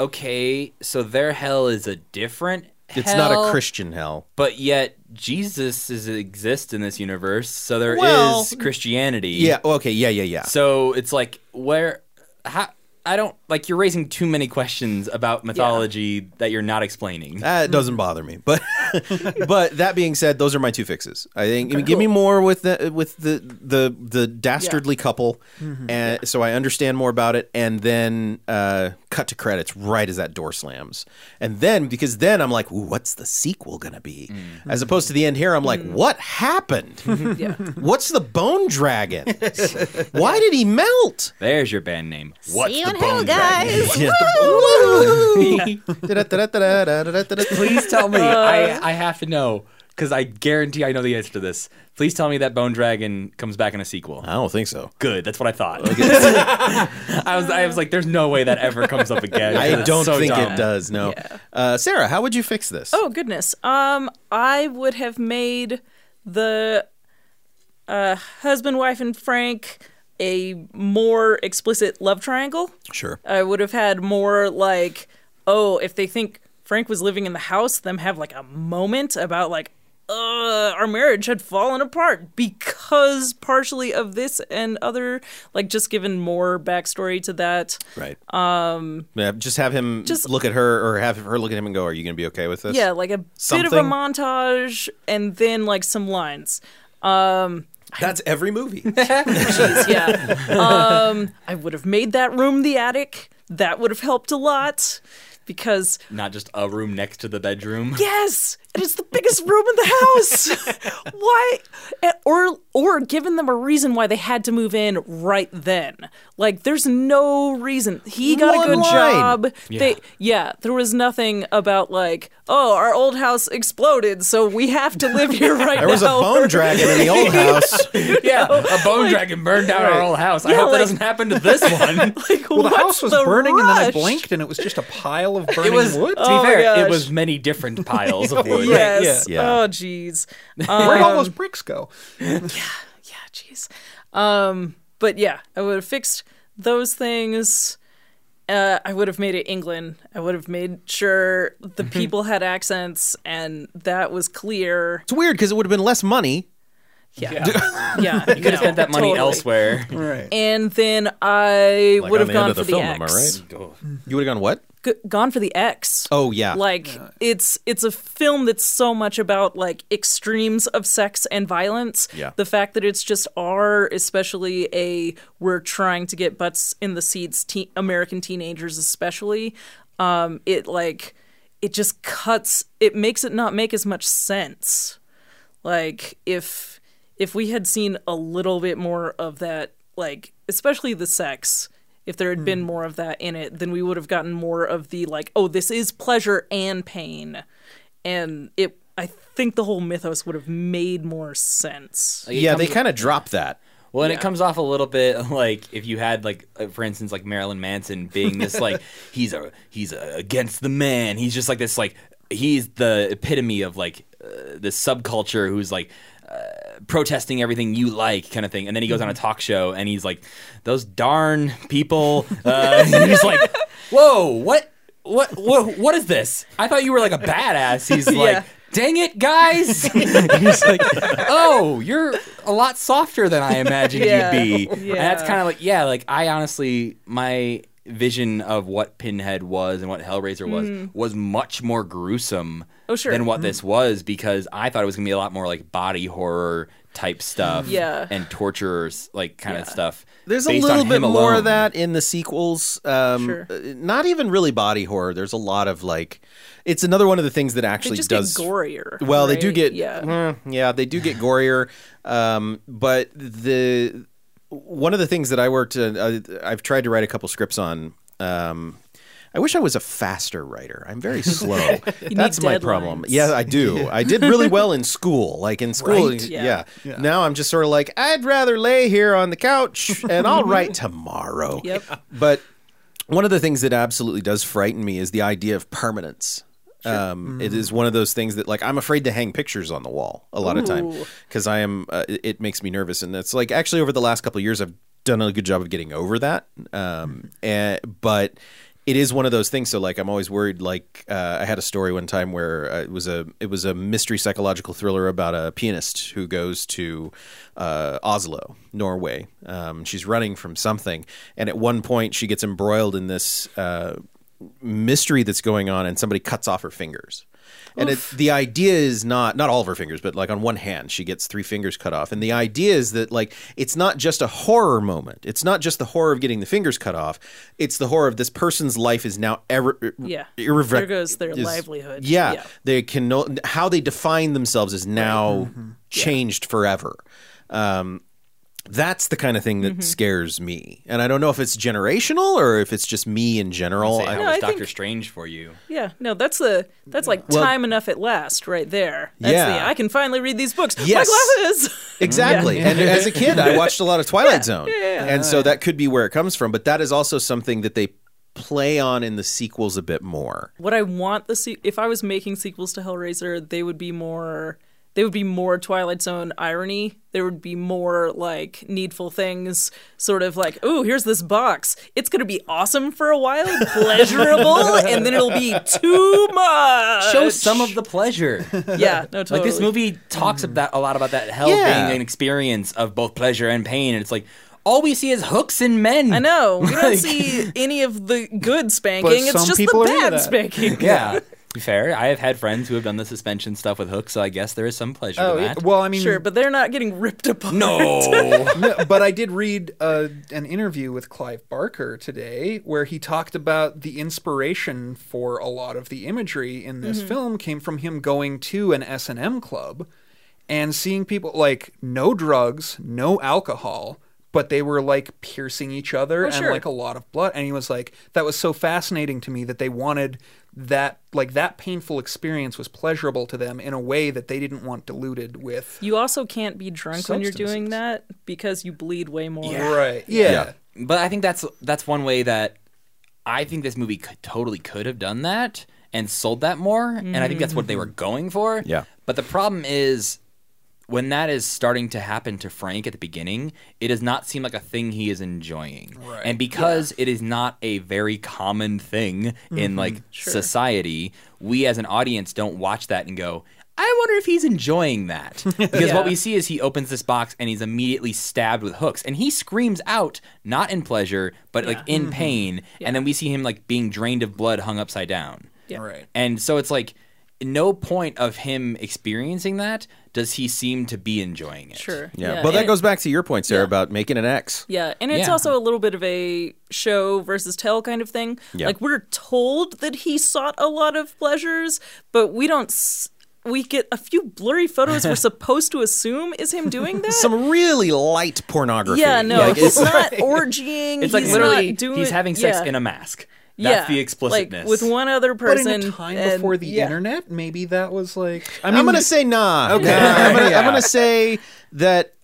okay so their hell is a different it's not hell, a Christian hell. but yet jesus is exists in this universe so there is Well, christianity Yeah. Okay. Yeah. Yeah. Yeah. So it's like where how I don't like you're raising too many questions about mythology that you're not explaining. That hmm. doesn't bother me, but but that being said, those are my two fixes. I think give me more with the with the the the dastardly couple, mm-hmm. and so I understand more about it, and then uh, cut to credits right as that door slams, and then because then I'm like, what's the sequel gonna be? Mm-hmm. As opposed to the end here, I'm like, mm-hmm. what happened? yeah. What's the bone dragon? Why did he melt? There's your band name. What's See you the in hell, bone dragon? Guys. Yeah. Please tell me. I I have to know. because I guarantee I know the answer to this. Please tell me that Bone Dragon comes back in a sequel. I don't think so. Good. That's what I thought. I was. I was like, "There's no way that ever comes up again." I It's don't so think dumb. it does. No. Yeah. Uh, Sarah, how would you fix this? Oh goodness. Um, I would have made the uh, husband, wife, and Frank a more explicit love triangle. sure. I would have had more like, oh, if they think Frank was living in the house, them have like a moment about like, uh, our marriage had fallen apart because partially of this and other, like just given more backstory to that. Right. Um. Yeah. Just have him just- look at her, or have her look at him and go, "Are you going to be okay with this?" Yeah, like a bit of a montage and then like some lines. Um, That's every movie. Jeez, yeah. Um, I would have made that room the attic. That would have helped a lot because Not just a room next to the bedroom. yes, and it's the biggest room in the house. why? Or or given them a reason why they had to move in right then. Like there's no reason. He got One a good line. job. They yeah, there was nothing about like, oh, our old house exploded, so we have to live here right There now. There was a bone dragon in the old house. yeah, a bone dragon burned down our old house. I Yeah, hope that doesn't happen to this one. Like, Well, the house was the burning, and then I blinked, and it was just a pile of burning it was wood. to Oh be fair, it was many different piles of wood. Yes. Yeah. Oh, jeez. Where'd all those bricks go? Yeah. Yeah, jeez. Um, but yeah, I would have fixed those things. Uh, I would have made it England. I would have made sure the people had accents and that was clear. It's weird because it would have been less money. Yeah, yeah. You could have spent that money elsewhere. Right. And then I Like would on have the end gone of for the film, am I X. right? You would have gone what? G- gone for the X. Oh yeah. like it's it's a film that's so much about like extremes of sex and violence Yeah. the fact that it's just R especially a we're trying to get butts in the seats te- American teenagers especially um it like it just cuts it makes it not make as much sense like if if we had seen a little bit more of that like especially the sex if there had been more of that in it then we would have gotten more of the like oh this is pleasure and pain and it i think the whole mythos would have made more sense Like, yeah, they kind of dropped that. Well, and Yeah. it comes off a little bit like if you had like, uh, for instance, like Marilyn Manson being this like he's a he's a, against the man. He's just like this like he's the epitome of like uh, this subculture who's like uh, protesting everything you like kind of thing. And then he goes on a talk show and he's like, those darn people. Uh, he's like, whoa, what? What, what what is this? I thought you were like a badass. He's like, Yeah. dang it, guys. He's like, oh, you're a lot softer than I imagined Yeah. you'd be. And that's kind of like, yeah, like I honestly, my vision of what Pinhead was and what Hellraiser was was much more gruesome Mm. Oh, sure. than what this was because I thought it was gonna be a lot more like body horror type stuff, Yeah. and torturers like kind of stuff. There's a little bit him more alone. of that in the sequels. Um, Sure. uh, Not even really body horror. There's a lot of like, it's another one of the things that they actually just does. get gorier Well, they do get yeah mm, yeah, they do get gorier. Um, but the one of the things that I worked, uh, I've tried to write a couple scripts on. Um, I wish I was a faster writer. I'm very slow. That's my problem. Yeah, I do. I did really well in school. Like in school, Right? yeah. Yeah. Now I'm just sort of like I'd rather lay here on the couch and I'll write tomorrow. Yep. But one of the things that absolutely does frighten me is the idea of permanence. Um, it is one of those things that like I'm afraid to hang pictures on the wall a lot of time because I am. Uh, it, it makes me nervous, and it's like actually over the last couple of years I've done a good job of getting over that. Um, and, but it is one of those things. So like I'm always worried. Like uh, I had a story one time where uh, it was a it was a mystery psychological thriller about a pianist who goes to uh, Oslo, Norway. Um, she's running from something, and at one point she gets embroiled in this. Mystery that's going on and somebody cuts off her fingers. And it, the idea is not not all of her fingers but like on one hand she gets three fingers cut off. And the idea is that like it's not just a horror moment. It's not just the horror of getting the fingers cut off. It's the horror of this person's life is now ever er, er, Yeah. irrever- There goes their is- livelihood. yeah, Yeah. they can no, how they define themselves is now mm-hmm. changed forever. Um That's the kind of thing Mm-hmm. that scares me, and I don't know if it's generational or if it's just me in general. Say, I- how No, was I Doctor think- Strange for you? Yeah, no, that's the that's like Well- time enough at last, right there. That's Yeah. the I can finally read these books. Yes. My glasses. Exactly. And as a kid, I watched a lot of Twilight Zone. yeah, And so that could be where it comes from. But that is also something that they play on in the sequels a bit more. what I want the se- if I was making sequels to Hellraiser, they would be more they would be more Twilight Zone irony. There would be more like needful things, sort of like, oh, here's this box. It's gonna be awesome for a while, pleasurable, and then it'll be too much. Show some of the pleasure. yeah, no, totally. Like this movie talks about a lot about that hell Yeah. being an experience of both pleasure and pain, and it's like all we see is hooks and men. I know we don't see any of the good spanking. It's just the bad spanking. Yeah. To be Fair. I have had friends who have done the suspension stuff with hooks, so I guess there is some pleasure Oh, to that. well, I mean, Sure, but they're not getting ripped apart. no. No, but I did read uh, an interview with Clive Barker today where he talked about the inspiration for a lot of the imagery in this film came from him going to an S&M club and seeing people like no drugs, no alcohol, but they were like piercing each other Oh, and sure. like a lot of blood and he was like that was so fascinating to me that they wanted that like that painful experience was pleasurable to them in a way that they didn't want diluted with You also can't be drunk when you're doing that because you bleed way more. right yeah. Yeah. But I think that's that's one way that I think this movie could, totally could have done that and sold that more, and I think that's what they mm-hmm. were going for. Yeah. But the problem is when that is starting to happen to Frank at the beginning, it does not seem like a thing he is enjoying. Right. And because it is not a very common thing in mm-hmm. like society, we as an audience don't watch that and go, I wonder if he's enjoying that. Because Yeah. what we see is he opens this box and he's immediately stabbed with hooks. And he screams out, not in pleasure, but like Yeah. in mm-hmm. pain. And then we see him like being drained of blood, hung upside down. Yeah. right And so it's like, no point of him experiencing that does he seem to be enjoying it. Sure. Yeah. well, that and- goes back to your point, Sarah, Yeah. about making an X. Yeah, and it's Yeah. also a little bit of a show versus tell kind of thing. Yeah. Like we're told that he sought a lot of pleasures, but we don't. S- we get a few blurry photos. we're supposed to assume is him doing that. Some really light pornography. yeah, no, Like, he's it's- not orgying. It's like literally not doing, he's having sex yeah. in a mask. That's yeah, the explicitness. Like with one other But person. in a time and- before the yeah. internet, maybe that was like. I I mean, am going to say nah. Okay. I'm going Yeah. to say that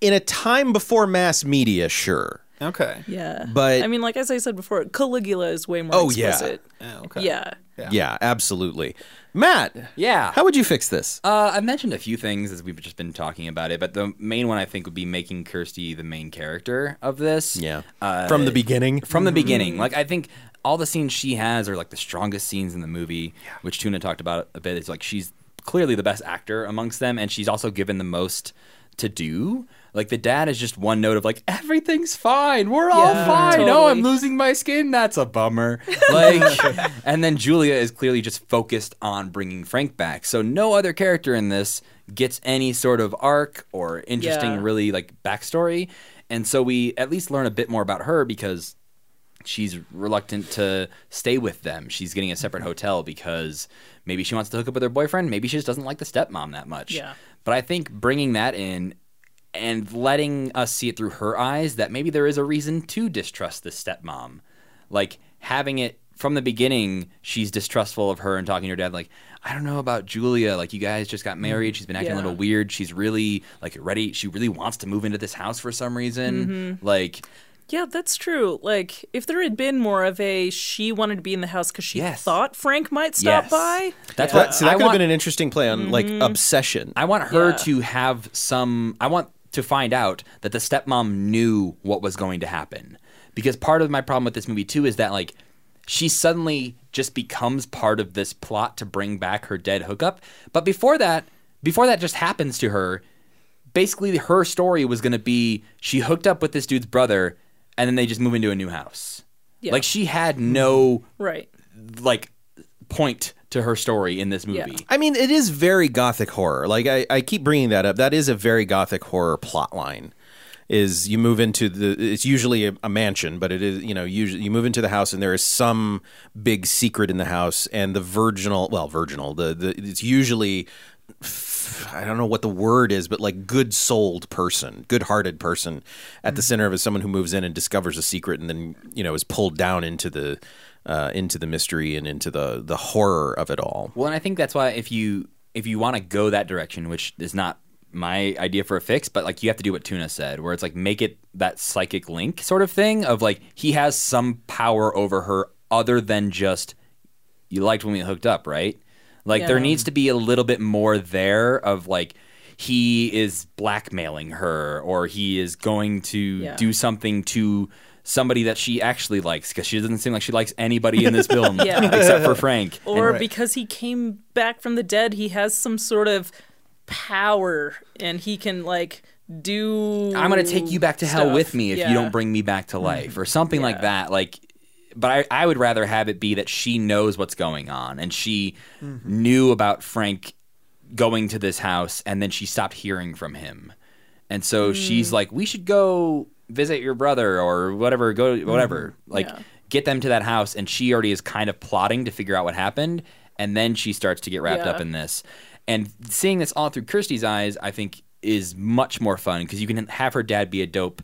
in a time before mass media, sure. Okay. Yeah, But- I mean, like as I said before, Caligula is way more Oh, yeah. explicit. Oh, okay. Yeah. Yeah. Yeah, absolutely. Matt, yeah. how would you fix this? Uh, I've mentioned a few things as we've just been talking about it, but the main one I think would be making Kirsty the main character of this. yeah. Uh, From the beginning. From the beginning. Like, I think all the scenes she has are like the strongest scenes in the movie, which Tuna talked about a bit. It's like she's clearly the best actor amongst them, and she's also given the most to do. Like, the dad is just one note of like, everything's fine. We're all Yeah, fine. Oh, totally. I'm losing my skin. That's a bummer. Like, and then Julia is clearly just focused on bringing Frank back. So no other character in this gets any sort of arc or interesting, Yeah. really like backstory. And so we at least learn a bit more about her because she's reluctant to stay with them. She's getting a separate hotel because maybe she wants to hook up with her boyfriend. Maybe she just doesn't like the stepmom that much. Yeah. But I think bringing that in and letting us see it through her eyes that maybe there is a reason to distrust this stepmom. Like having it from the beginning, she's distrustful of her and talking to her dad like, I don't know about Julia. Like you guys just got married. She's been acting a little weird. She's really like ready. She really wants to move into this house for some reason. Mm-hmm. Like Yeah, that's true. Like, if there had been more of a she wanted to be in the house because she Yes. thought Frank might stop Yes. by. That's That, what see, that I could have want. been an interesting play on like mm-hmm. obsession. I want her Yeah. to have some. I want to find out that the stepmom knew what was going to happen. Because part of my problem with this movie too is that like she suddenly just becomes part of this plot to bring back her dead hookup. But before that, before that just happens to her, basically her story was going to be she hooked up with this dude's brother and then they just move into a new house. Yeah. Like she had no Right. like point to her story in this movie. Yeah. I mean, it is very gothic horror. Like I, I keep bringing that up. That is a very gothic horror plot line. Is you move into the it's usually a, a mansion, but it is you know usually you move into the house and there is some big secret in the house and the virginal well virginal the, the it's usually f- I don't know what the word is, but like good souled person, good hearted person at the center of it, someone who moves in and discovers a secret and then, you know, is pulled down into the uh, into the mystery and into the the horror of it all. Well, and I think that's why if you if you want to go that direction, which is not my idea for a fix, but like you have to do what Tuna said, where it's like make it that psychic link sort of thing of like he has some power over her other than just you liked when we hooked up, right? Like there needs to be a little bit more there of like he is blackmailing her or he is going to Yeah. do something to somebody that she actually likes because she doesn't seem like she likes anybody in this film Yeah. except for Frank. Or Right. because he came back from the dead, he has some sort of power and he can like do I'm going to take you back to hell with me if Yeah. you don't bring me back to life or something like that. Like, but I, I would rather have it be that she knows what's going on and she knew about Frank going to this house and then she stopped hearing from him. And so she's mm. like, we should go visit your brother or whatever, go, mm-hmm. whatever. Like, Yeah. get them to that house. And she already is kind of plotting to figure out what happened. And then she starts to get wrapped Yeah. up in this. And seeing this all through Kirsty's eyes, I think, is much more fun because you can have her dad be a dope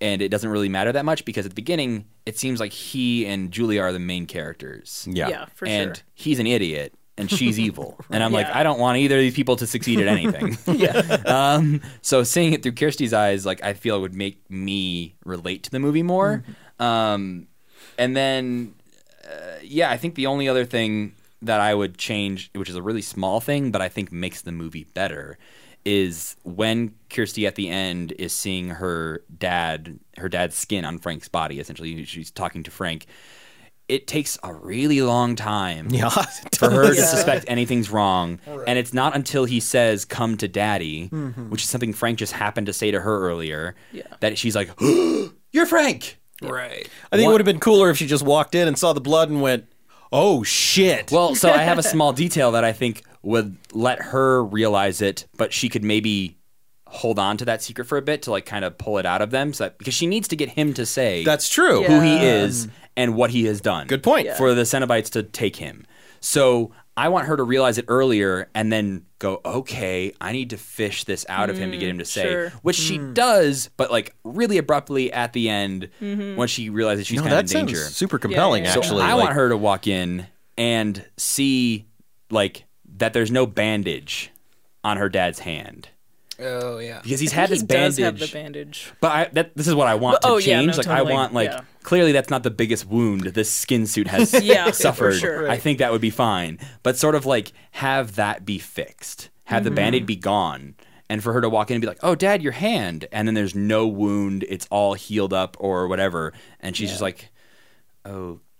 and it doesn't really matter that much because at the beginning, it seems like he and Julia are the main characters. Yeah. Yeah, for sure. and sure. he's an idiot and she's evil. And I'm like, I don't want either of these people to succeed at anything. Yeah. um, so seeing it through Kirsty's eyes, like I feel it would make me relate to the movie more. Um, and then, uh, yeah, I think the only other thing that I would change, which is a really small thing, but I think makes the movie better, is when Kirsty at the end is seeing her dad, her dad's skin on Frank's body. Essentially, she's talking to Frank. It takes a really long time Yeah. for her to suspect anything's wrong. And it's not until he says, Come to daddy, Mm-hmm. which is something Frank just happened to say to her earlier, Yeah. that she's like, You're Frank. Right. I think What- it would have been cooler if she just walked in and saw the blood and went, "Oh shit!" Well, so I have a small detail that I think would let her realize it, but she could maybe hold on to that secret for a bit to like kind of pull it out of them so that because she needs to get him to say that's true. Yeah. who he is and what he has done. Good point. Yeah. For the Cenobites to take him. So I want her to realize it earlier and then go, okay, I need to fish this out of him to get him to say, mm, sure. which she mm. does, but like really abruptly at the end mm-hmm. when she realizes she's No, kind of that in danger. super compelling. yeah. So Actually, I Like, want her to walk in and see like that there's no bandage on her dad's hand Oh yeah. because he's I had think this he does bandage. have the bandage. But I, that, this is what I want But- to oh, yeah, change. no, like I want like yeah. clearly that's not the biggest wound this skin suit has Yeah, for suffered. sure. I think that would be fine. But sort of like have that be fixed. Have Mm-hmm. the band-aid be gone. And for her to walk in and be like, "Oh, Dad, your hand," and then there's no wound; it's all healed up or whatever, and she's just like,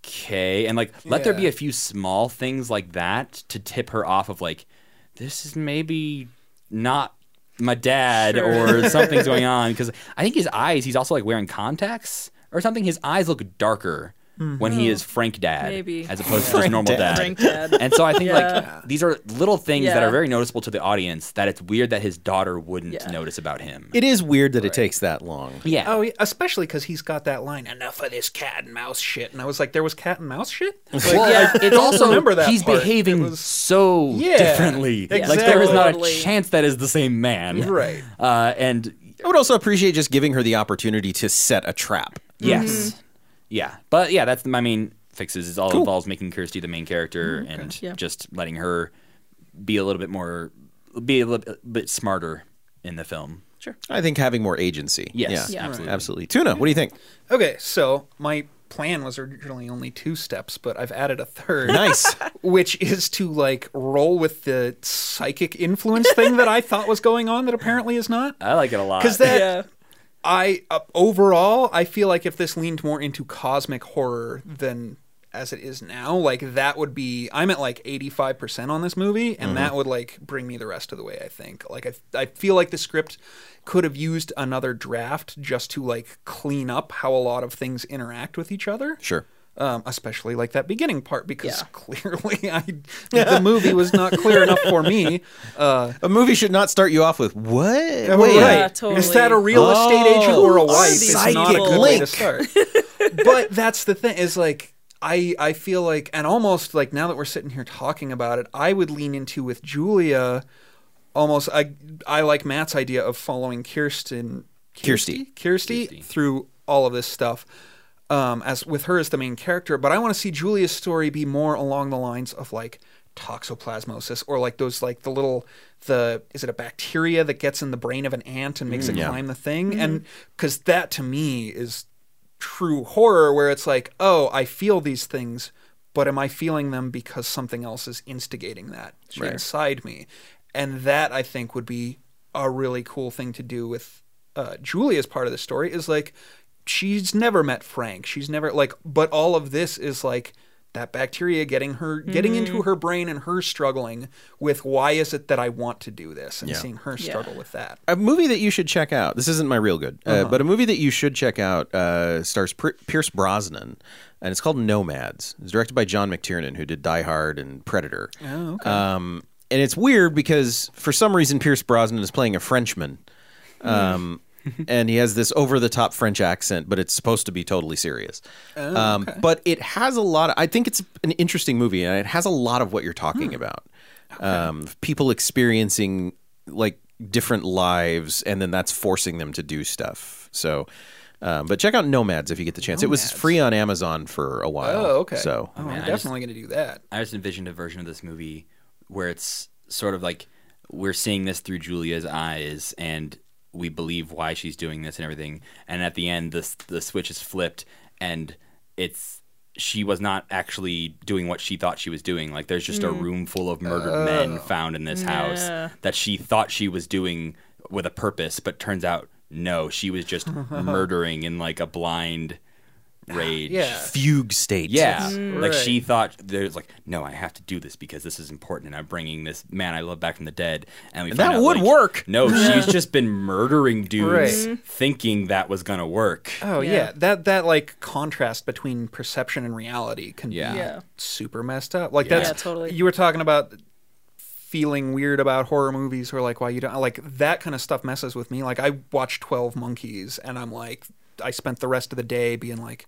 "Okay," and like let there be a few small things like that to tip her off of like, this is maybe not my dad Sure. or something's going on because I think his eyes he's also like wearing contacts or something. His eyes look darker when he is Frank dad Maybe. as opposed to just normal dad. dad. Frank dad. And so I think Yeah. like these are little things that are very noticeable to the audience that it's weird that his daughter wouldn't Yeah. notice about him. it is weird that it takes that long. yeah. Oh, especially because he's got that line, "Enough of this cat and mouse shit," and I was like, "There was cat and mouse shit." Like, Well, Yeah. it's also remember that he's part. behaving was- so Yeah, differently. Like exactly. there is not a chance that is the same man. Right. Uh, and I would also appreciate just giving her the opportunity to set a trap. Yes. Yeah. But yeah, that's my main fixes. Is all Cool. involves making Kirsty the main character mm-hmm. and Yeah. just letting her be a little bit more, be a little bit smarter in the film. Sure. I think having more agency. Yes, Yeah, Yeah. absolutely. absolutely. Tuna, what do you think? Okay, so my plan was originally only two steps, but I've added a third. Nice. which is to like roll with the psychic influence thing that I thought was going on that apparently is not. I like it a lot. Because that yeah. I uh, overall I feel like if this leaned more into cosmic horror than as it is now, like that would be I'm at like 85% on this movie and that would like bring me the rest of the way, I think. Like I I feel like the script could have used another draft just to like clean up how a lot of things interact with each other Sure. Um, especially like that beginning part because Yeah. clearly I, the movie was not clear enough for me. Uh, A movie should not start you off with what? Wait, Yeah, Is totally. that a real estate agent or a Oh, wife? It's not a psychic good way to link. start. but that's the thing is like I I feel like and almost like now that we're sitting here talking about it, I would lean into with Julia almost I I like Matt's idea of following Kirsten Kirsty. Kirsty, Kirsty. through all of this stuff. Um, as with her as the main character, but I want to see Julia's story be more along the lines of like toxoplasmosis or like those like the little the is it a bacteria that gets in the brain of an ant and makes it Yeah. climb the thing and because that to me is true horror where it's like oh i feel these things but am i feeling them because something else is instigating that Right. inside me and that i think would be a really cool thing to do with uh, julia's part of the story is like she's never met frank she's never like but all of this is like that bacteria getting her getting into her brain and her struggling with why is it that i want to do this and Yeah. seeing her Yeah. struggle with that a movie that you should check out. This isn't my real good, uh, but a movie that you should check out uh, stars Pr- Pierce Brosnan, and it's called Nomads. It's directed by John McTiernan, who did Die Hard and Predator. oh okay Um, and it's weird because for some reason Pierce Brosnan is playing a Frenchman. Um, and he has this over the top French accent, but it's supposed to be totally serious. um, but it has a lot of, I think it's an interesting movie and it has a lot of what you're talking about. Um, people experiencing like different lives and then that's forcing them to do stuff. So, um, but check out Nomads if you get the chance. It was free on Amazon for a while. oh okay So, oh, man, i'm definitely going to do that I just envisioned a version of this movie where it's sort of like we're seeing this through Julia's eyes and we believe why she's doing this and everything. And at the end, the the switch is flipped and it's she was not actually doing what she thought she was doing. Like there's just a mm. room full of murdered men uh. found in this house Yeah. that she thought she was doing with a purpose, but turns out no, she was just murdering in like a blind rage. yeah fugue state. Yeah, mm-hmm. like Right. she thought there's like, no, I have to do this because this is important, and I'm bringing this man I love back from the dead, and we And that out, would like, work. No, she's just been murdering dudes, Right. Mm-hmm. thinking that was gonna work. Oh yeah. Yeah. that that like contrast between perception and reality can Yeah. be Yeah. super messed up. Like Yeah. that's Yeah, totally. You were talking about feeling weird about horror movies or like why you don't like that kind of stuff messes with me. Like I watched Twelve Monkeys and I'm like I spent the rest of the day being like.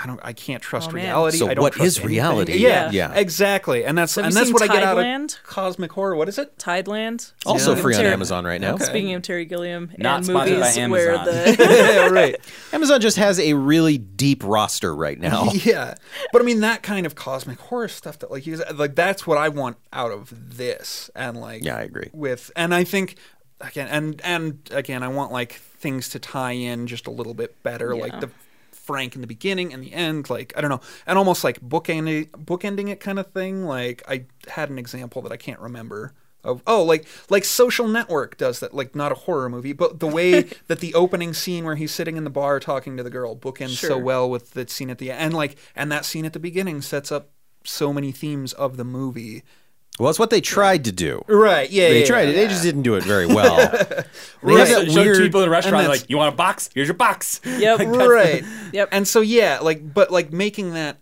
I don't. I can't trust Oh, reality. So I don't what trust is anything. reality? Yeah, Yeah. exactly. And that's Have and that's seen what I get out Tideland? of cosmic horror. What is it? Tideland. Also Speaking free on Terry- Amazon right now. Okay. Speaking of Terry Gilliam Not and sponsored by movies where Amazon. the yeah, right. Amazon just has a really deep roster right now. yeah but i mean that kind of cosmic horror stuff that like you like that's what i want out of this and like Yeah, I agree. with and i think again and and again i want like things to tie in just a little bit better Yeah. like the frank in the beginning and the end like i don't know and almost like bookending bookending it kind of thing like i had an example that i can't remember of oh like like social network does that like not a horror movie but the way that the opening scene where he's sitting in the bar talking to the girl bookends so well with the scene at the end and like and that scene at the beginning sets up so many themes of the movie Well, it's what they tried to do. right yeah They yeah, tried it. They just didn't do it very well. They Right. have So, that show weird. people in a restaurant like, you want a box? Here's your box. Yep. right Yep. and so yeah like but like making that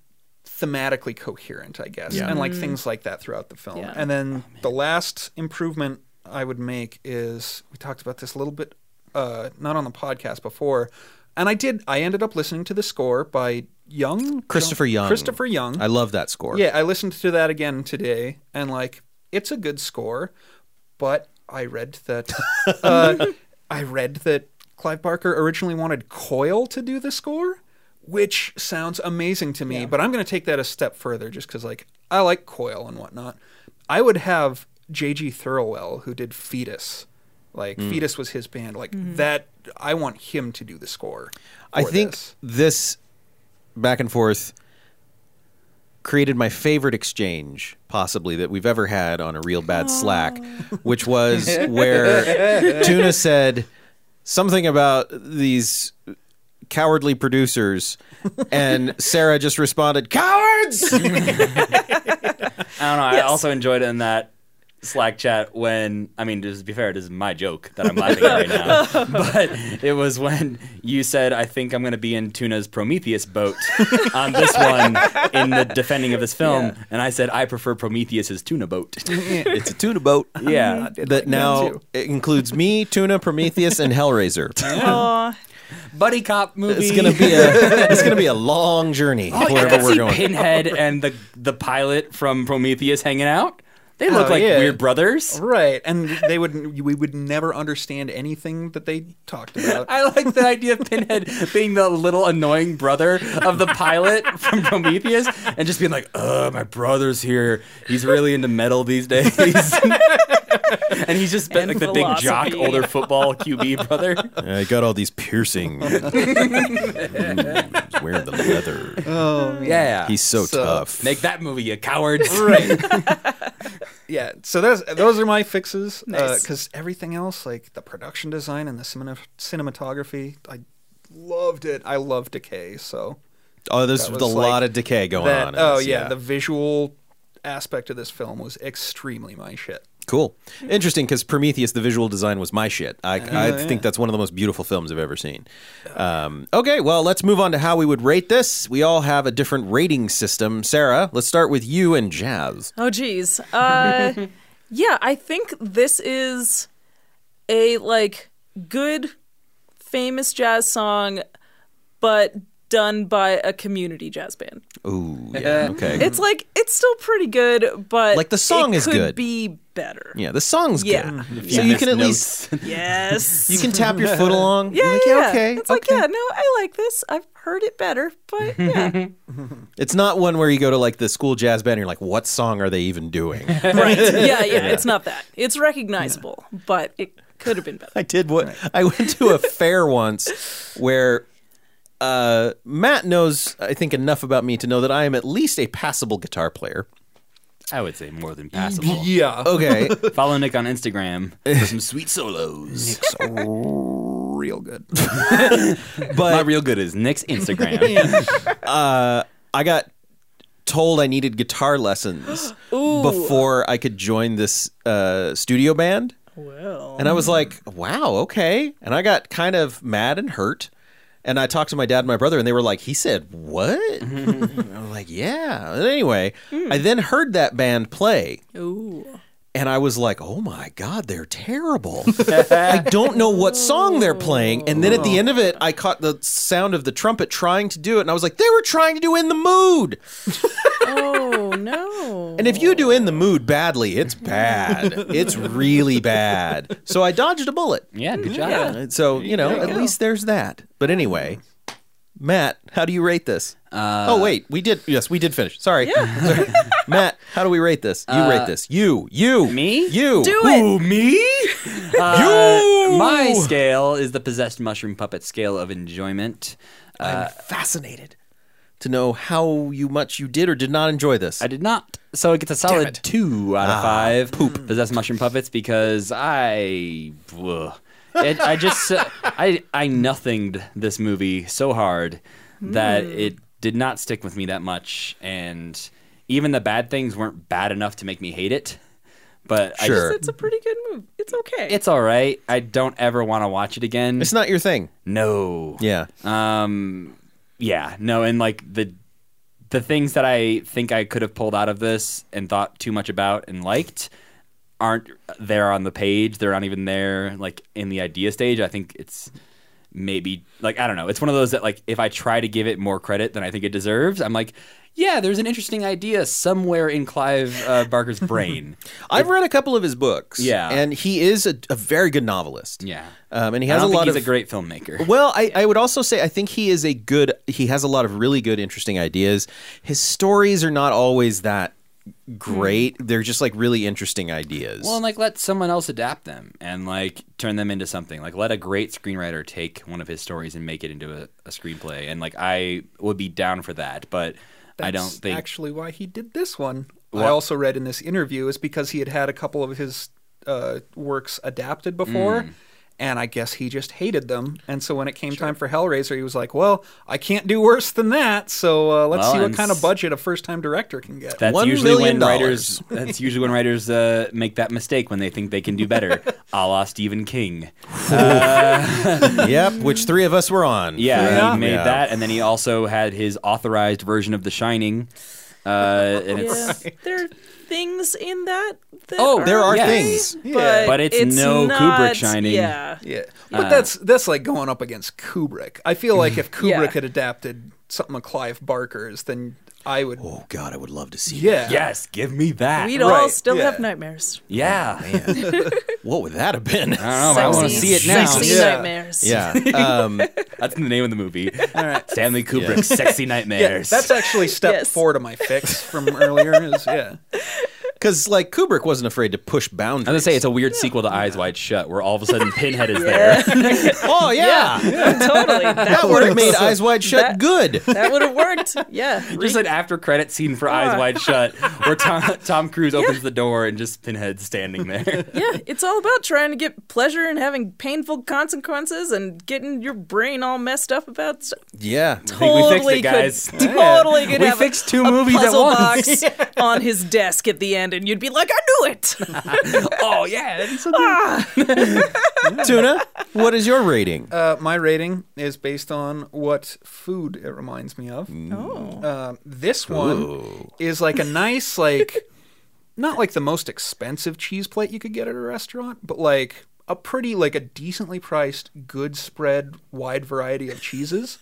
thematically coherent i guess Yeah. and like things like that throughout the film Yeah. and then the last improvement i would make is we talked about this a little bit uh not on the podcast before and i did i ended up listening to the score by young Christopher Young. christopher young I love that score. yeah i listened to that again today and like it's a good score but i read that uh, i read that clive barker originally wanted coil to do the score which sounds amazing to me but i'm going to take that a step further just because like i like coil and whatnot i would have jg Thirlwell who did Foetus like Hmm. Foetus was his band like that i want him to do the score I think this. this back and forth created my favorite exchange possibly that we've ever had on a real bad slack which was where tuna said something about these cowardly producers and sarah just responded cowards I don't know. I also enjoyed it in that Slack chat when I mean, just to be fair, this is my joke that I'm laughing at right now. But it was when you said, "I think I'm going to be in Tuna's Prometheus boat on this one in the defending of this film," Yeah. and I said, "I prefer Prometheus's tuna boat." it's a tuna boat yeah, that now it includes me tuna prometheus and hellraiser Aw. buddy cop movie. it's gonna be a it's gonna be a long journey Oh, I wherever could we're see going Pinhead and the the pilot from Prometheus hanging out. They look Oh, like yeah. weird brothers. Right, and they would we would never understand anything that they talked about. I like the idea of Pinhead being the little annoying brother of the pilot from Prometheus and just being like, uh, my brother's here. He's really into metal these days. and he's just been And like the big jock, older football QB brother. Yeah, he got all these piercings. Mm, he's wearing the leather. oh Yeah. He's so, So- tough. Make that movie, you cowards. right. Yeah, so those those are my fixes uh, Nice. because everything else, like the production design and the cinema, cinematography, I loved it. I love Decay, so oh, there's a was lot of decay going that. on. in oh this, yeah, the visual aspect of this film was extremely my shit. Cool. Interesting because Prometheus, the visual design was my shit. I, I yeah. think that's one of the most beautiful films I've ever seen. Um, okay, well, let's move on to how we would rate this. We all have a different rating system. Sarah, let's start with you and Jazz. Oh, geez. Uh, yeah, I think this is a like good, famous jazz song, but done by a community jazz band. Ooh, yeah, okay. It's like it's still pretty good, but Like, the song it is could good. Be better. yeah, the song's Yeah. good. So you can at least Yes. you can tap your foot along. Yeah, like, yeah. okay. It's like, okay. yeah, no, I like this. I've heard it better, but yeah. It's not one where you go to like the school jazz band and you're like, what song are they even doing? right. Yeah, yeah, It's not that. It's recognizable, but it could have been better. I did what I went to a fair once where uh, Matt knows, I think, enough about me to know that I am at least a passable guitar player. I would say more than passable. Yeah. Okay. Follow Nick on Instagram for some sweet solos. It's real good. My but real good is Nick's Instagram. I got told I needed guitar lessons before I could join this uh, studio band. Well, And I was like, wow, okay. And I got kind of mad and hurt. And I talked to my dad and my brother, and they were like, he said, what? I was like, yeah. And anyway, I then heard that band play. ooh. And I was like, oh my God, they're terrible. I don't know what song they're playing. And then at the oh. end of it, I caught the sound of the trumpet trying to do it. And I was like, they were trying to do In the Mood. Oh no. And if you do In the Mood badly, it's bad. it's really bad. So I dodged a bullet. Yeah, good job. And So, you know, at least there's that. But anyway, Matt, how do you rate this? Uh, oh, wait, we did. Yes, we did finish. Sorry. Sorry. Matt, how do we rate this? You rate this. You, you, Uh, me? you. Do it. Me? Uh, my scale is the possessed mushroom puppet scale of enjoyment. I'm fascinated to know how you much you did or did not enjoy this. I did not. So it gets a solid two out of Ah, five. Poop. Possessed mushroom puppets because I, ugh. It, I just I I nothinged this movie so hard that it did not stick with me that much, and even the bad things weren't bad enough to make me hate it. But I Sure. just, it's a pretty good move. It's okay. it's all right. I don't ever want to watch it again. it's not your thing. no. Yeah. Um, yeah, no, and like the the things that I think I could have pulled out of this and thought too much about and liked aren't there on the page. They're not even there like in the idea stage. I think it's maybe like I don't know. It's one of those that like if I try to give it more credit than I think it deserves, I'm like, yeah, there's an interesting idea somewhere in Clive uh, Barker's brain. I've read a couple of his books. Yeah. And he is a, a very good novelist. Yeah, Um, and he has a lot he's of a great filmmaker. Well, I, I would also say I think he is a good. He has a lot of really good, interesting ideas. His stories are not always that great. They're just like really interesting ideas. Well, and like let someone else adapt them and like turn them into something. Like let a great screenwriter take one of his stories and make it into a, a screenplay. And like I would be down for that, but I don't That's think actually why he did this one. I also read in this interview is because he had had a couple of his uh, works adapted before, Mm. And I guess he just hated them. And so when it came time for Hellraiser, he was like, "Well, I can't do worse than that. So uh, let's Well, see what kind of budget a first-time director can get." that's One usually million when writers. That's usually when writers uh, make that mistake when they think they can do better, a la Stephen King. yep, which three of us were on. Yeah, Yeah. he made Yeah. that, and then he also had his authorized version of The Shining. Uh, and yeah, there are things in that. that Oh, There are Yes. things. but, But it's no not, Kubrick Shining. Yeah, Yeah, but that's that's like going up against Kubrick. I feel like if Kubrick Yeah. had adapted something of Clive Barker's, then I would. Oh God, I would love to see. Yeah. Yes, give me that. We'd all Right, still yeah. have nightmares. yeah. that. What would that have been? I don't know. but I want to see it now. Sexy Yeah. nightmares. yeah. Um, That's the name of the movie. All right. Stanley Kubrick's Sexy Yeah, Nightmares. that's actually step Yes. four to my fix from earlier. Is yeah, because like Kubrick wasn't afraid to push boundaries. I'm gonna say it's a weird sequel to Eyes Wide Shut, where all of a sudden Pinhead is there. oh yeah, totally. That, that would have made Eyes Wide Shut That- good. That would have worked. Yeah. Just an after credit scene for Eyes Wide Shut, where Tom, Tom Cruise opens the door and just Pinhead's standing there. yeah, it's all about trying to get pleasure and having painful consequences and getting your brain all messed up about stuff. Yeah. think we fixed Totally it, guys. could, totally could We have fixed two a, movies a at puzzle once. box on his desk at the end, and you'd be like, "I knew it." oh yeah, that'd be so good. Tuna, what is your rating? uh, my rating is based on what food it reminds me of. oh, Uh, this one Ooh. is like a nice, like, not like the most expensive cheese plate you could get at a restaurant, but like a pretty, like a decently priced, good spread, wide variety of cheeses.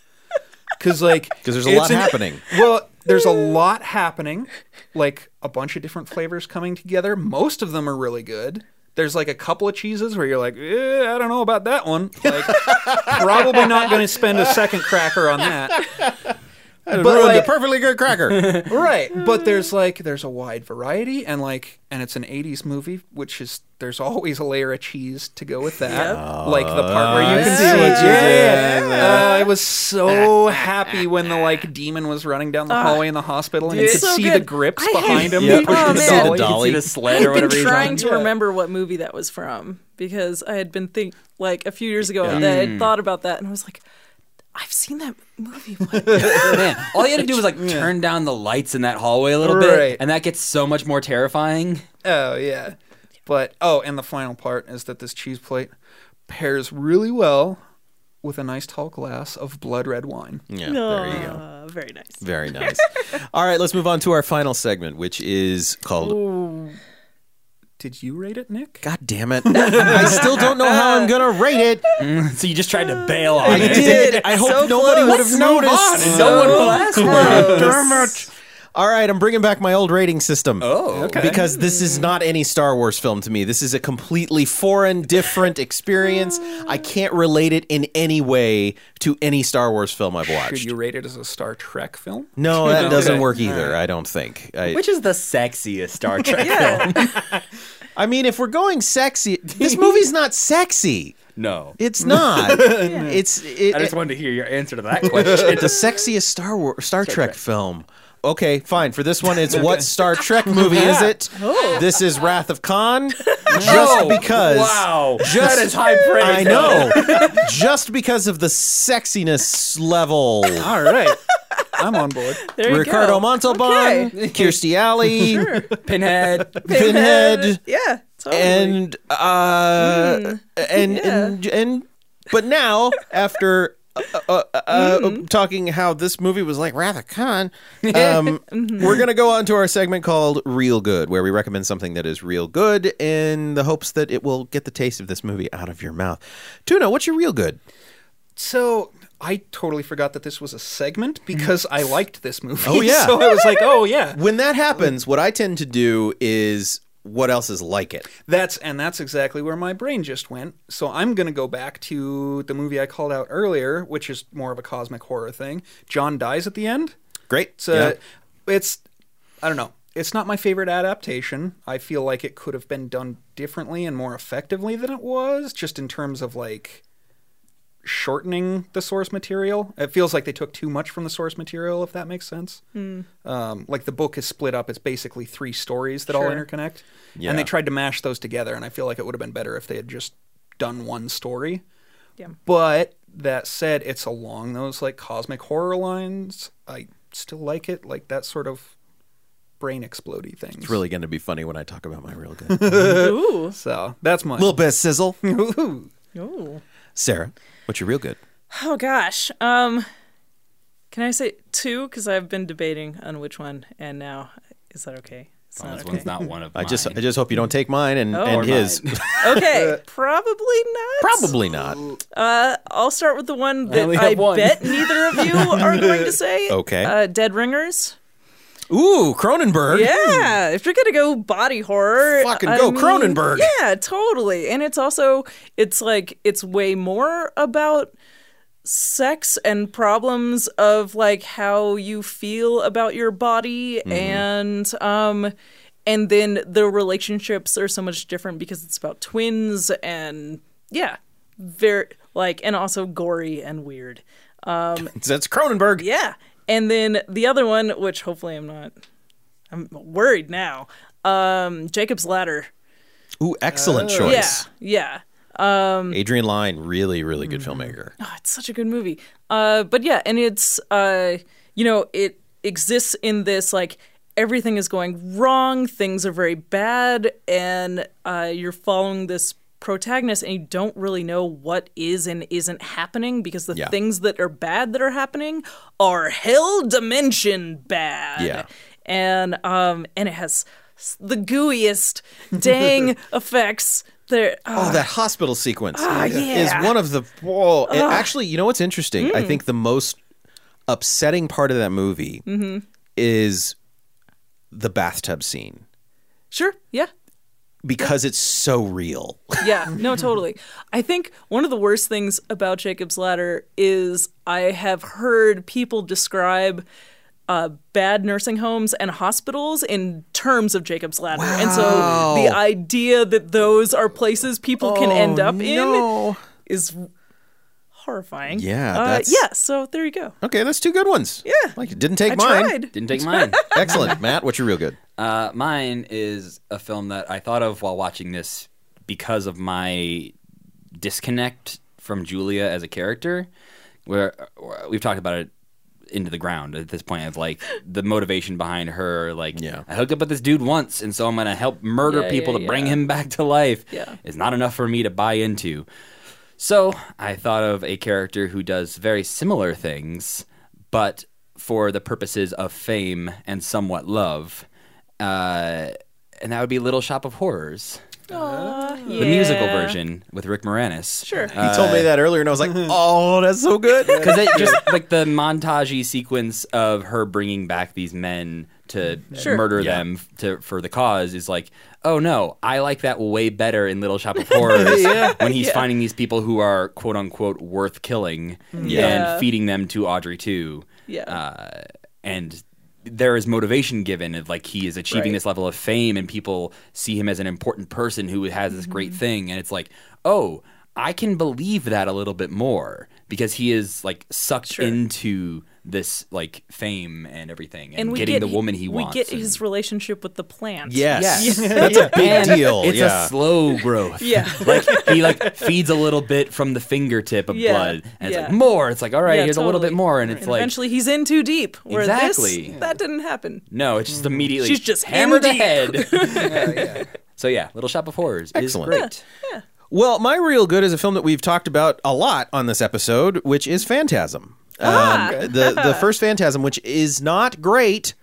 Because like because there's a lot happening. Well, there's a lot happening, like a bunch of different flavors coming together. Most of them are really good. There's like a couple of cheeses where you're like, eh, I don't know about that one. Like, probably not going to spend a second cracker on that. But But, ruined like- a perfectly good cracker. right but there's like there's a wide variety and like and it's an 80s movie which is there's always a layer of cheese to go with that like the part where you can see see, what you yeah, did yeah. Uh, i was so ah, ah, happy ah, when the like demon was running down the hallway in the hospital and you could so see the grips I had- behind him Yeah. pushing Oh, the dolly. The dolly. See the sled or I've been trying to Yeah. remember what movie that was from because I had been think like a few years ago that I had mm. thought about that and I was like, I've seen that movie. Man, all you had to do was like turn down the lights in that hallway a little bit, and that gets so much more terrifying. oh yeah but oh and the final part is that this cheese plate pairs really well with a nice tall glass of blood red wine Yeah, there you go. Uh, very nice. Very nice. All right, let's move on to our final segment, which is called. Did you rate it nick God damn it! I still don't know how I'm gonna rate it. Mm, so you just tried to bail on I it. did. I hope So nobody would have noticed. And no one will ask for it. Damn it! All right, I'm bringing back my old rating system. Oh, okay. Because this is not any Star Wars film to me. This is a completely foreign, different experience. I can't relate it in any way to any Star Wars film I've watched. should watched. you rate it as a star trek film No, that doesn't Okay. work either. I don't think. I, Which is the sexiest Star Trek film? I mean, if we're going sexy, this movie's not sexy. No. It's not. It's it, I just wanted to hear your answer to that question. It's the sexiest Star War Star, Trek, film. Okay, fine. For this one, it's what Star Trek movie is it? This is Wrath of Khan. Just Oh, because. Wow. Just- that is high praise. I know. just because of the sexiness level. All right. I'm on board. There you Ricardo go. Montalban, Okay. Kirstie Alley, Pinhead. Pinhead, Yeah. Totally. and uh, and, and and but now after uh, uh, uh, talking how this movie was like of Khan, um, we're gonna go on to our segment called Real Good, where we recommend something that is real good in the hopes that it will get the taste of this movie out of your mouth. Tuna, what's your real good? So I totally forgot that this was a segment because I liked this movie. Oh, yeah. So I was like, oh yeah. When that happens, what I tend to do is what else is like it. That's and that's exactly where my brain just went. So I'm gonna go back to the movie I called out earlier, which is more of a cosmic horror thing. John dies at the end. Great. So Yeah. it's I don't know. It's not my favorite adaptation. I feel like it could have been done differently and more effectively than it was, just in terms of like shortening the source material. It feels like they took too much from the source material, if that makes sense. Um, like the book is split up; it's basically three stories that all interconnect, Yeah. and they tried to mash those together. And I feel like it would have been better if they had just done one story. Yeah. But that said, it's along those like cosmic horror lines. I still like it, like that sort of brain explodey things. It's really going to be funny when I talk about my real good. Ooh. so. That's my little bit of sizzle. Ooh. Ooh. Sarah, what's your real good? Oh gosh. Um, can I say two? Because I've been debating on which one, and now is that okay? It's not this okay. one's not one of I just. I just hope you don't take mine and, Oh. and Or his. okay. Probably not. Probably not. Uh, I'll start with the one that I, have one. bet neither of you are going to say. Okay. Uh, Dead Ringers. Ooh, Cronenberg. Yeah, if you're gonna go body horror, Fucking I go mean, Cronenberg. Yeah, totally. And it's also it's like it's way more about sex and problems of like how you feel about your body Mm-hmm. and um and then the relationships are so much different because it's about twins and yeah, very like and also gory and weird. Um, That's Cronenberg. Yeah. And then the other one, which hopefully I'm not I'm worried now. Um Jacob's Ladder. Ooh, excellent choice. Yeah. Yeah. Um, Adrian Lyne, really, really good filmmaker. Oh, it's such a good movie. Uh but yeah, and it's uh you know, it exists in this like everything is going wrong, things are very bad and uh you're following this protagonist and you don't really know what is and isn't happening because the Yeah. things that are bad that are happening are hell dimension bad. Yeah. And um and it has the gooeyest dang effects there. Oh, that hospital sequence Ah, is one of the. Whoa! And actually, you know what's interesting? Mm. I think the most upsetting part of that movie Mm-hmm. is the bathtub scene Sure. Yeah. Because it's so real. Yeah, no, totally. I think one of the worst things about Jacob's Ladder is I have heard people describe uh, bad nursing homes and hospitals in terms of Jacob's Ladder. And so the idea that those are places people can end up in is horrifying. Yeah, Uh, that's- yeah, so there you go. Okay, that's two good ones. Yeah. like it didn't take I mine. tried. Didn't take mine. Excellent, Matt. What's your real good? Uh, mine is a film that I thought of while watching this because of my disconnect from Julia as a character. Where where we've talked about it into the ground at this point of like the motivation behind her. Like, Yeah. I hooked up with this dude once, and so I'm gonna help murder Yeah, people yeah, to bring yeah. him back to life. Yeah. is not enough for me to buy into. So I thought of a character who does very similar things, but for the purposes of fame and somewhat love, uh, and that would be Little Shop of Horrors, the musical version with Rick Moranis. Sure. He told me that earlier, and I was like, "Oh, that's so good." because it just like the montagey sequence of her bringing back these men to Sure. murder Yeah. them to for the cause is like, oh no, I like that way better in Little Shop of Horrors when he's finding these people who are quote unquote worth killing Yeah. and feeding them to Audrey II. Yeah. uh, and there is motivation given of like he is achieving Right. this level of fame and people see him as an important person who has this great Mm-hmm. thing and it's like oh i can believe that a little bit more because he is like sucked Sure. into this like fame and everything and, and we getting get the woman he we wants get and- his relationship with the plant. yes, Yes. that's a big And deal. It's yeah. a slow growth. Yeah. like he like feeds a little bit from the fingertip of Yeah. blood, and it's Yeah. like more. It's like all right, Yeah, here's a little bit more, and it's And like eventually he's in too deep. Where Exactly. this that didn't happen. no, it's just mm. immediately She's just hammered in deep. ahead. Oh, so yeah, Little Shop of Horrors Excellent. is great. Well, my real good is a film that we've talked about a lot on this episode, which is Phantasm. Ah. Um, the the first Phantasm, which is not great.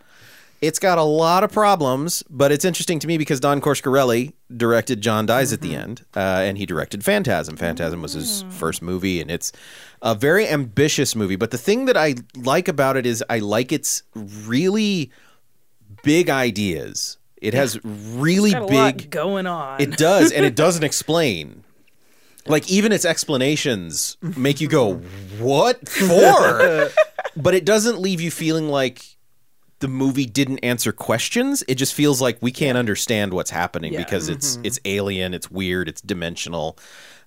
It's got a lot of problems, but it's interesting to me because Don Coscarelli directed John Dies at the End, uh, and he directed Phantasm. Phantasm was his first movie, and it's a very ambitious movie. But the thing that I like about it is I like its really big ideas. It has really big lot going on. it does, and it doesn't explain. Like even its explanations make you go, "What for?" but it doesn't leave you feeling like the movie didn't answer questions. It just feels like we can't understand what's happening Yeah. because it's it's alien, it's weird, it's dimensional.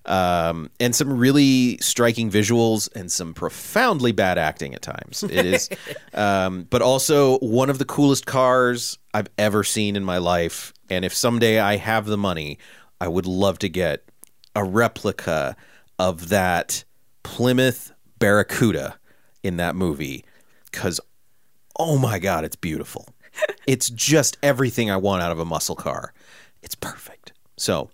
Um, and some really striking visuals and some profoundly bad acting at times. It is, um, but also one of the coolest cars I've ever seen in my life. And if someday I have the money, I would love to get a replica of that Plymouth Barracuda in that movie because oh my god, it's beautiful. it's just everything I want out of a muscle car. It's perfect. So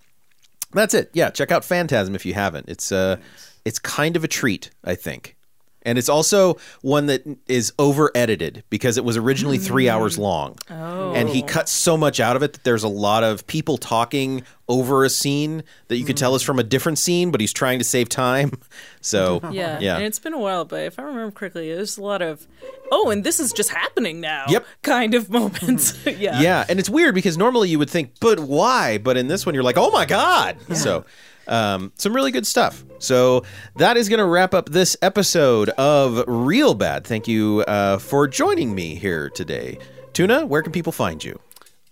that's it. Yeah, check out Phantasm if you haven't. It's uh it's kind of a treat, I think. And it's also one that is over edited because it was originally three mm. hours long. Oh. And he cut so much out of it that there's a lot of people talking over a scene that you could tell is mm. from a different scene, but he's trying to save time. So, Yeah. yeah. And it's been a while, but if I remember correctly, there's a lot of, oh, and this is just happening now. Yep. Kind of moments. yeah. Yeah, and it's weird because normally you would think, but why? But in this one, you're like, oh my god! So, um, some really good stuff. So that is going to wrap up this episode of Real Bad. Thank you uh, for joining me here today, Tuna. Where can people find you?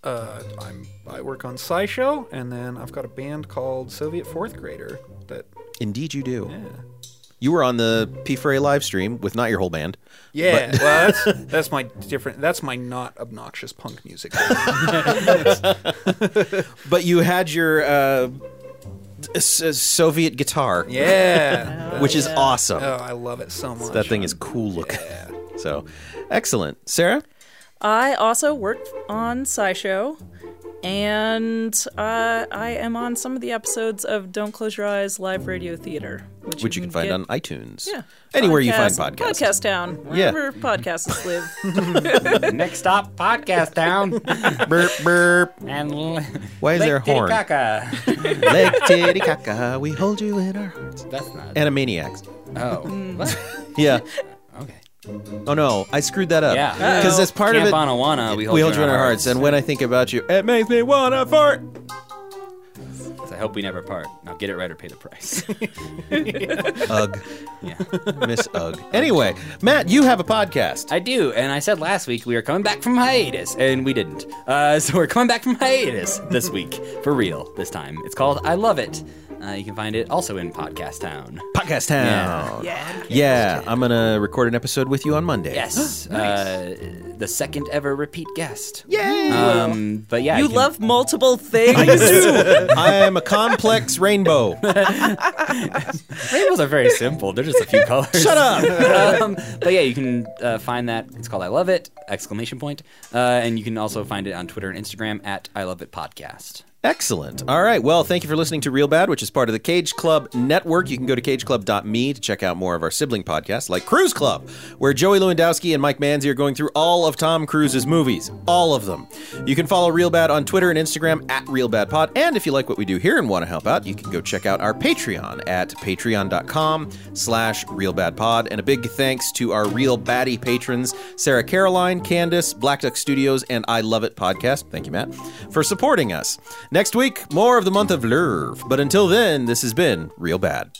Uh, I'm I work on SciShow, and then I've got a band called Soviet Fourth Grader. That Indeed, you do. You were on the P4A live stream with not your whole band. yeah, well, that's that's my different. That's my not obnoxious punk music. But you had your uh, Soviet guitar, yeah, which is awesome. oh, I love it so much. That thing is cool looking. So, excellent. Sarah? I also work on SciShow, and uh, I am on some of the episodes of Don't Close Your Eyes live radio theater, which, Which you can find get- on iTunes. yeah, Anywhere you find podcasts. Podcast Town, Yeah. wherever podcasts live. Next stop, podcast town. burp, burp. and l- Why is Lake there a horn? Titicaca. Leg titty caca, we hold you in our hearts. That's not. Animaniacs. Oh. Hmm. What? Yeah. Okay. Oh no, I screwed that up. Yeah. Because as part Camp of it, Anawana, we hold, we hold you in our hearts. And when I think about you, it makes me wanna fart. I hope we never part. Now get it right or pay the price. Ugh, yeah. Miss Ugh. Anyway, Matt, you have a podcast. I do, and I said last week we were coming back from hiatus, and we didn't. Uh, so we're coming back from hiatus this week, for real, this time. It's called I Love It. Uh, you can find it also in Podcast Town. Podcast Town. yeah. Yeah, I'm gonna record an episode with you on Monday. Yes, uh, the second ever repeat guest. Yay! Um, but yeah, You can- love multiple things. I am a complex rainbow. rainbows are very simple. They're just a few colors. Shut up. um, but yeah, you can uh, find that. It's called I Love It! Exclamation point. Uh, and you can also find it on Twitter and Instagram at I Love It Podcast. Excellent. All right. Well, thank you for listening to Real Bad, which is part of the Cage Club Network. You can go to cageclub.me to check out more of our sibling podcasts like Cruise Club, where Joey Lewandowski and Mike Manzi are going through all of Tom Cruise's movies. All of them. You can follow Real Bad on Twitter and Instagram at Real Bad Pod. And if you like what we do here and want to help out, you can go check out our Patreon at patreon.com slash Real Bad Pod. And a big thanks to our Real Baddie patrons, Sarah Caroline, Candace, Black Duck Studios, and I Love It Podcast. Thank you, Matt, for supporting us. Next week, more of the month of Lurve. But until then, this has been Real Bad.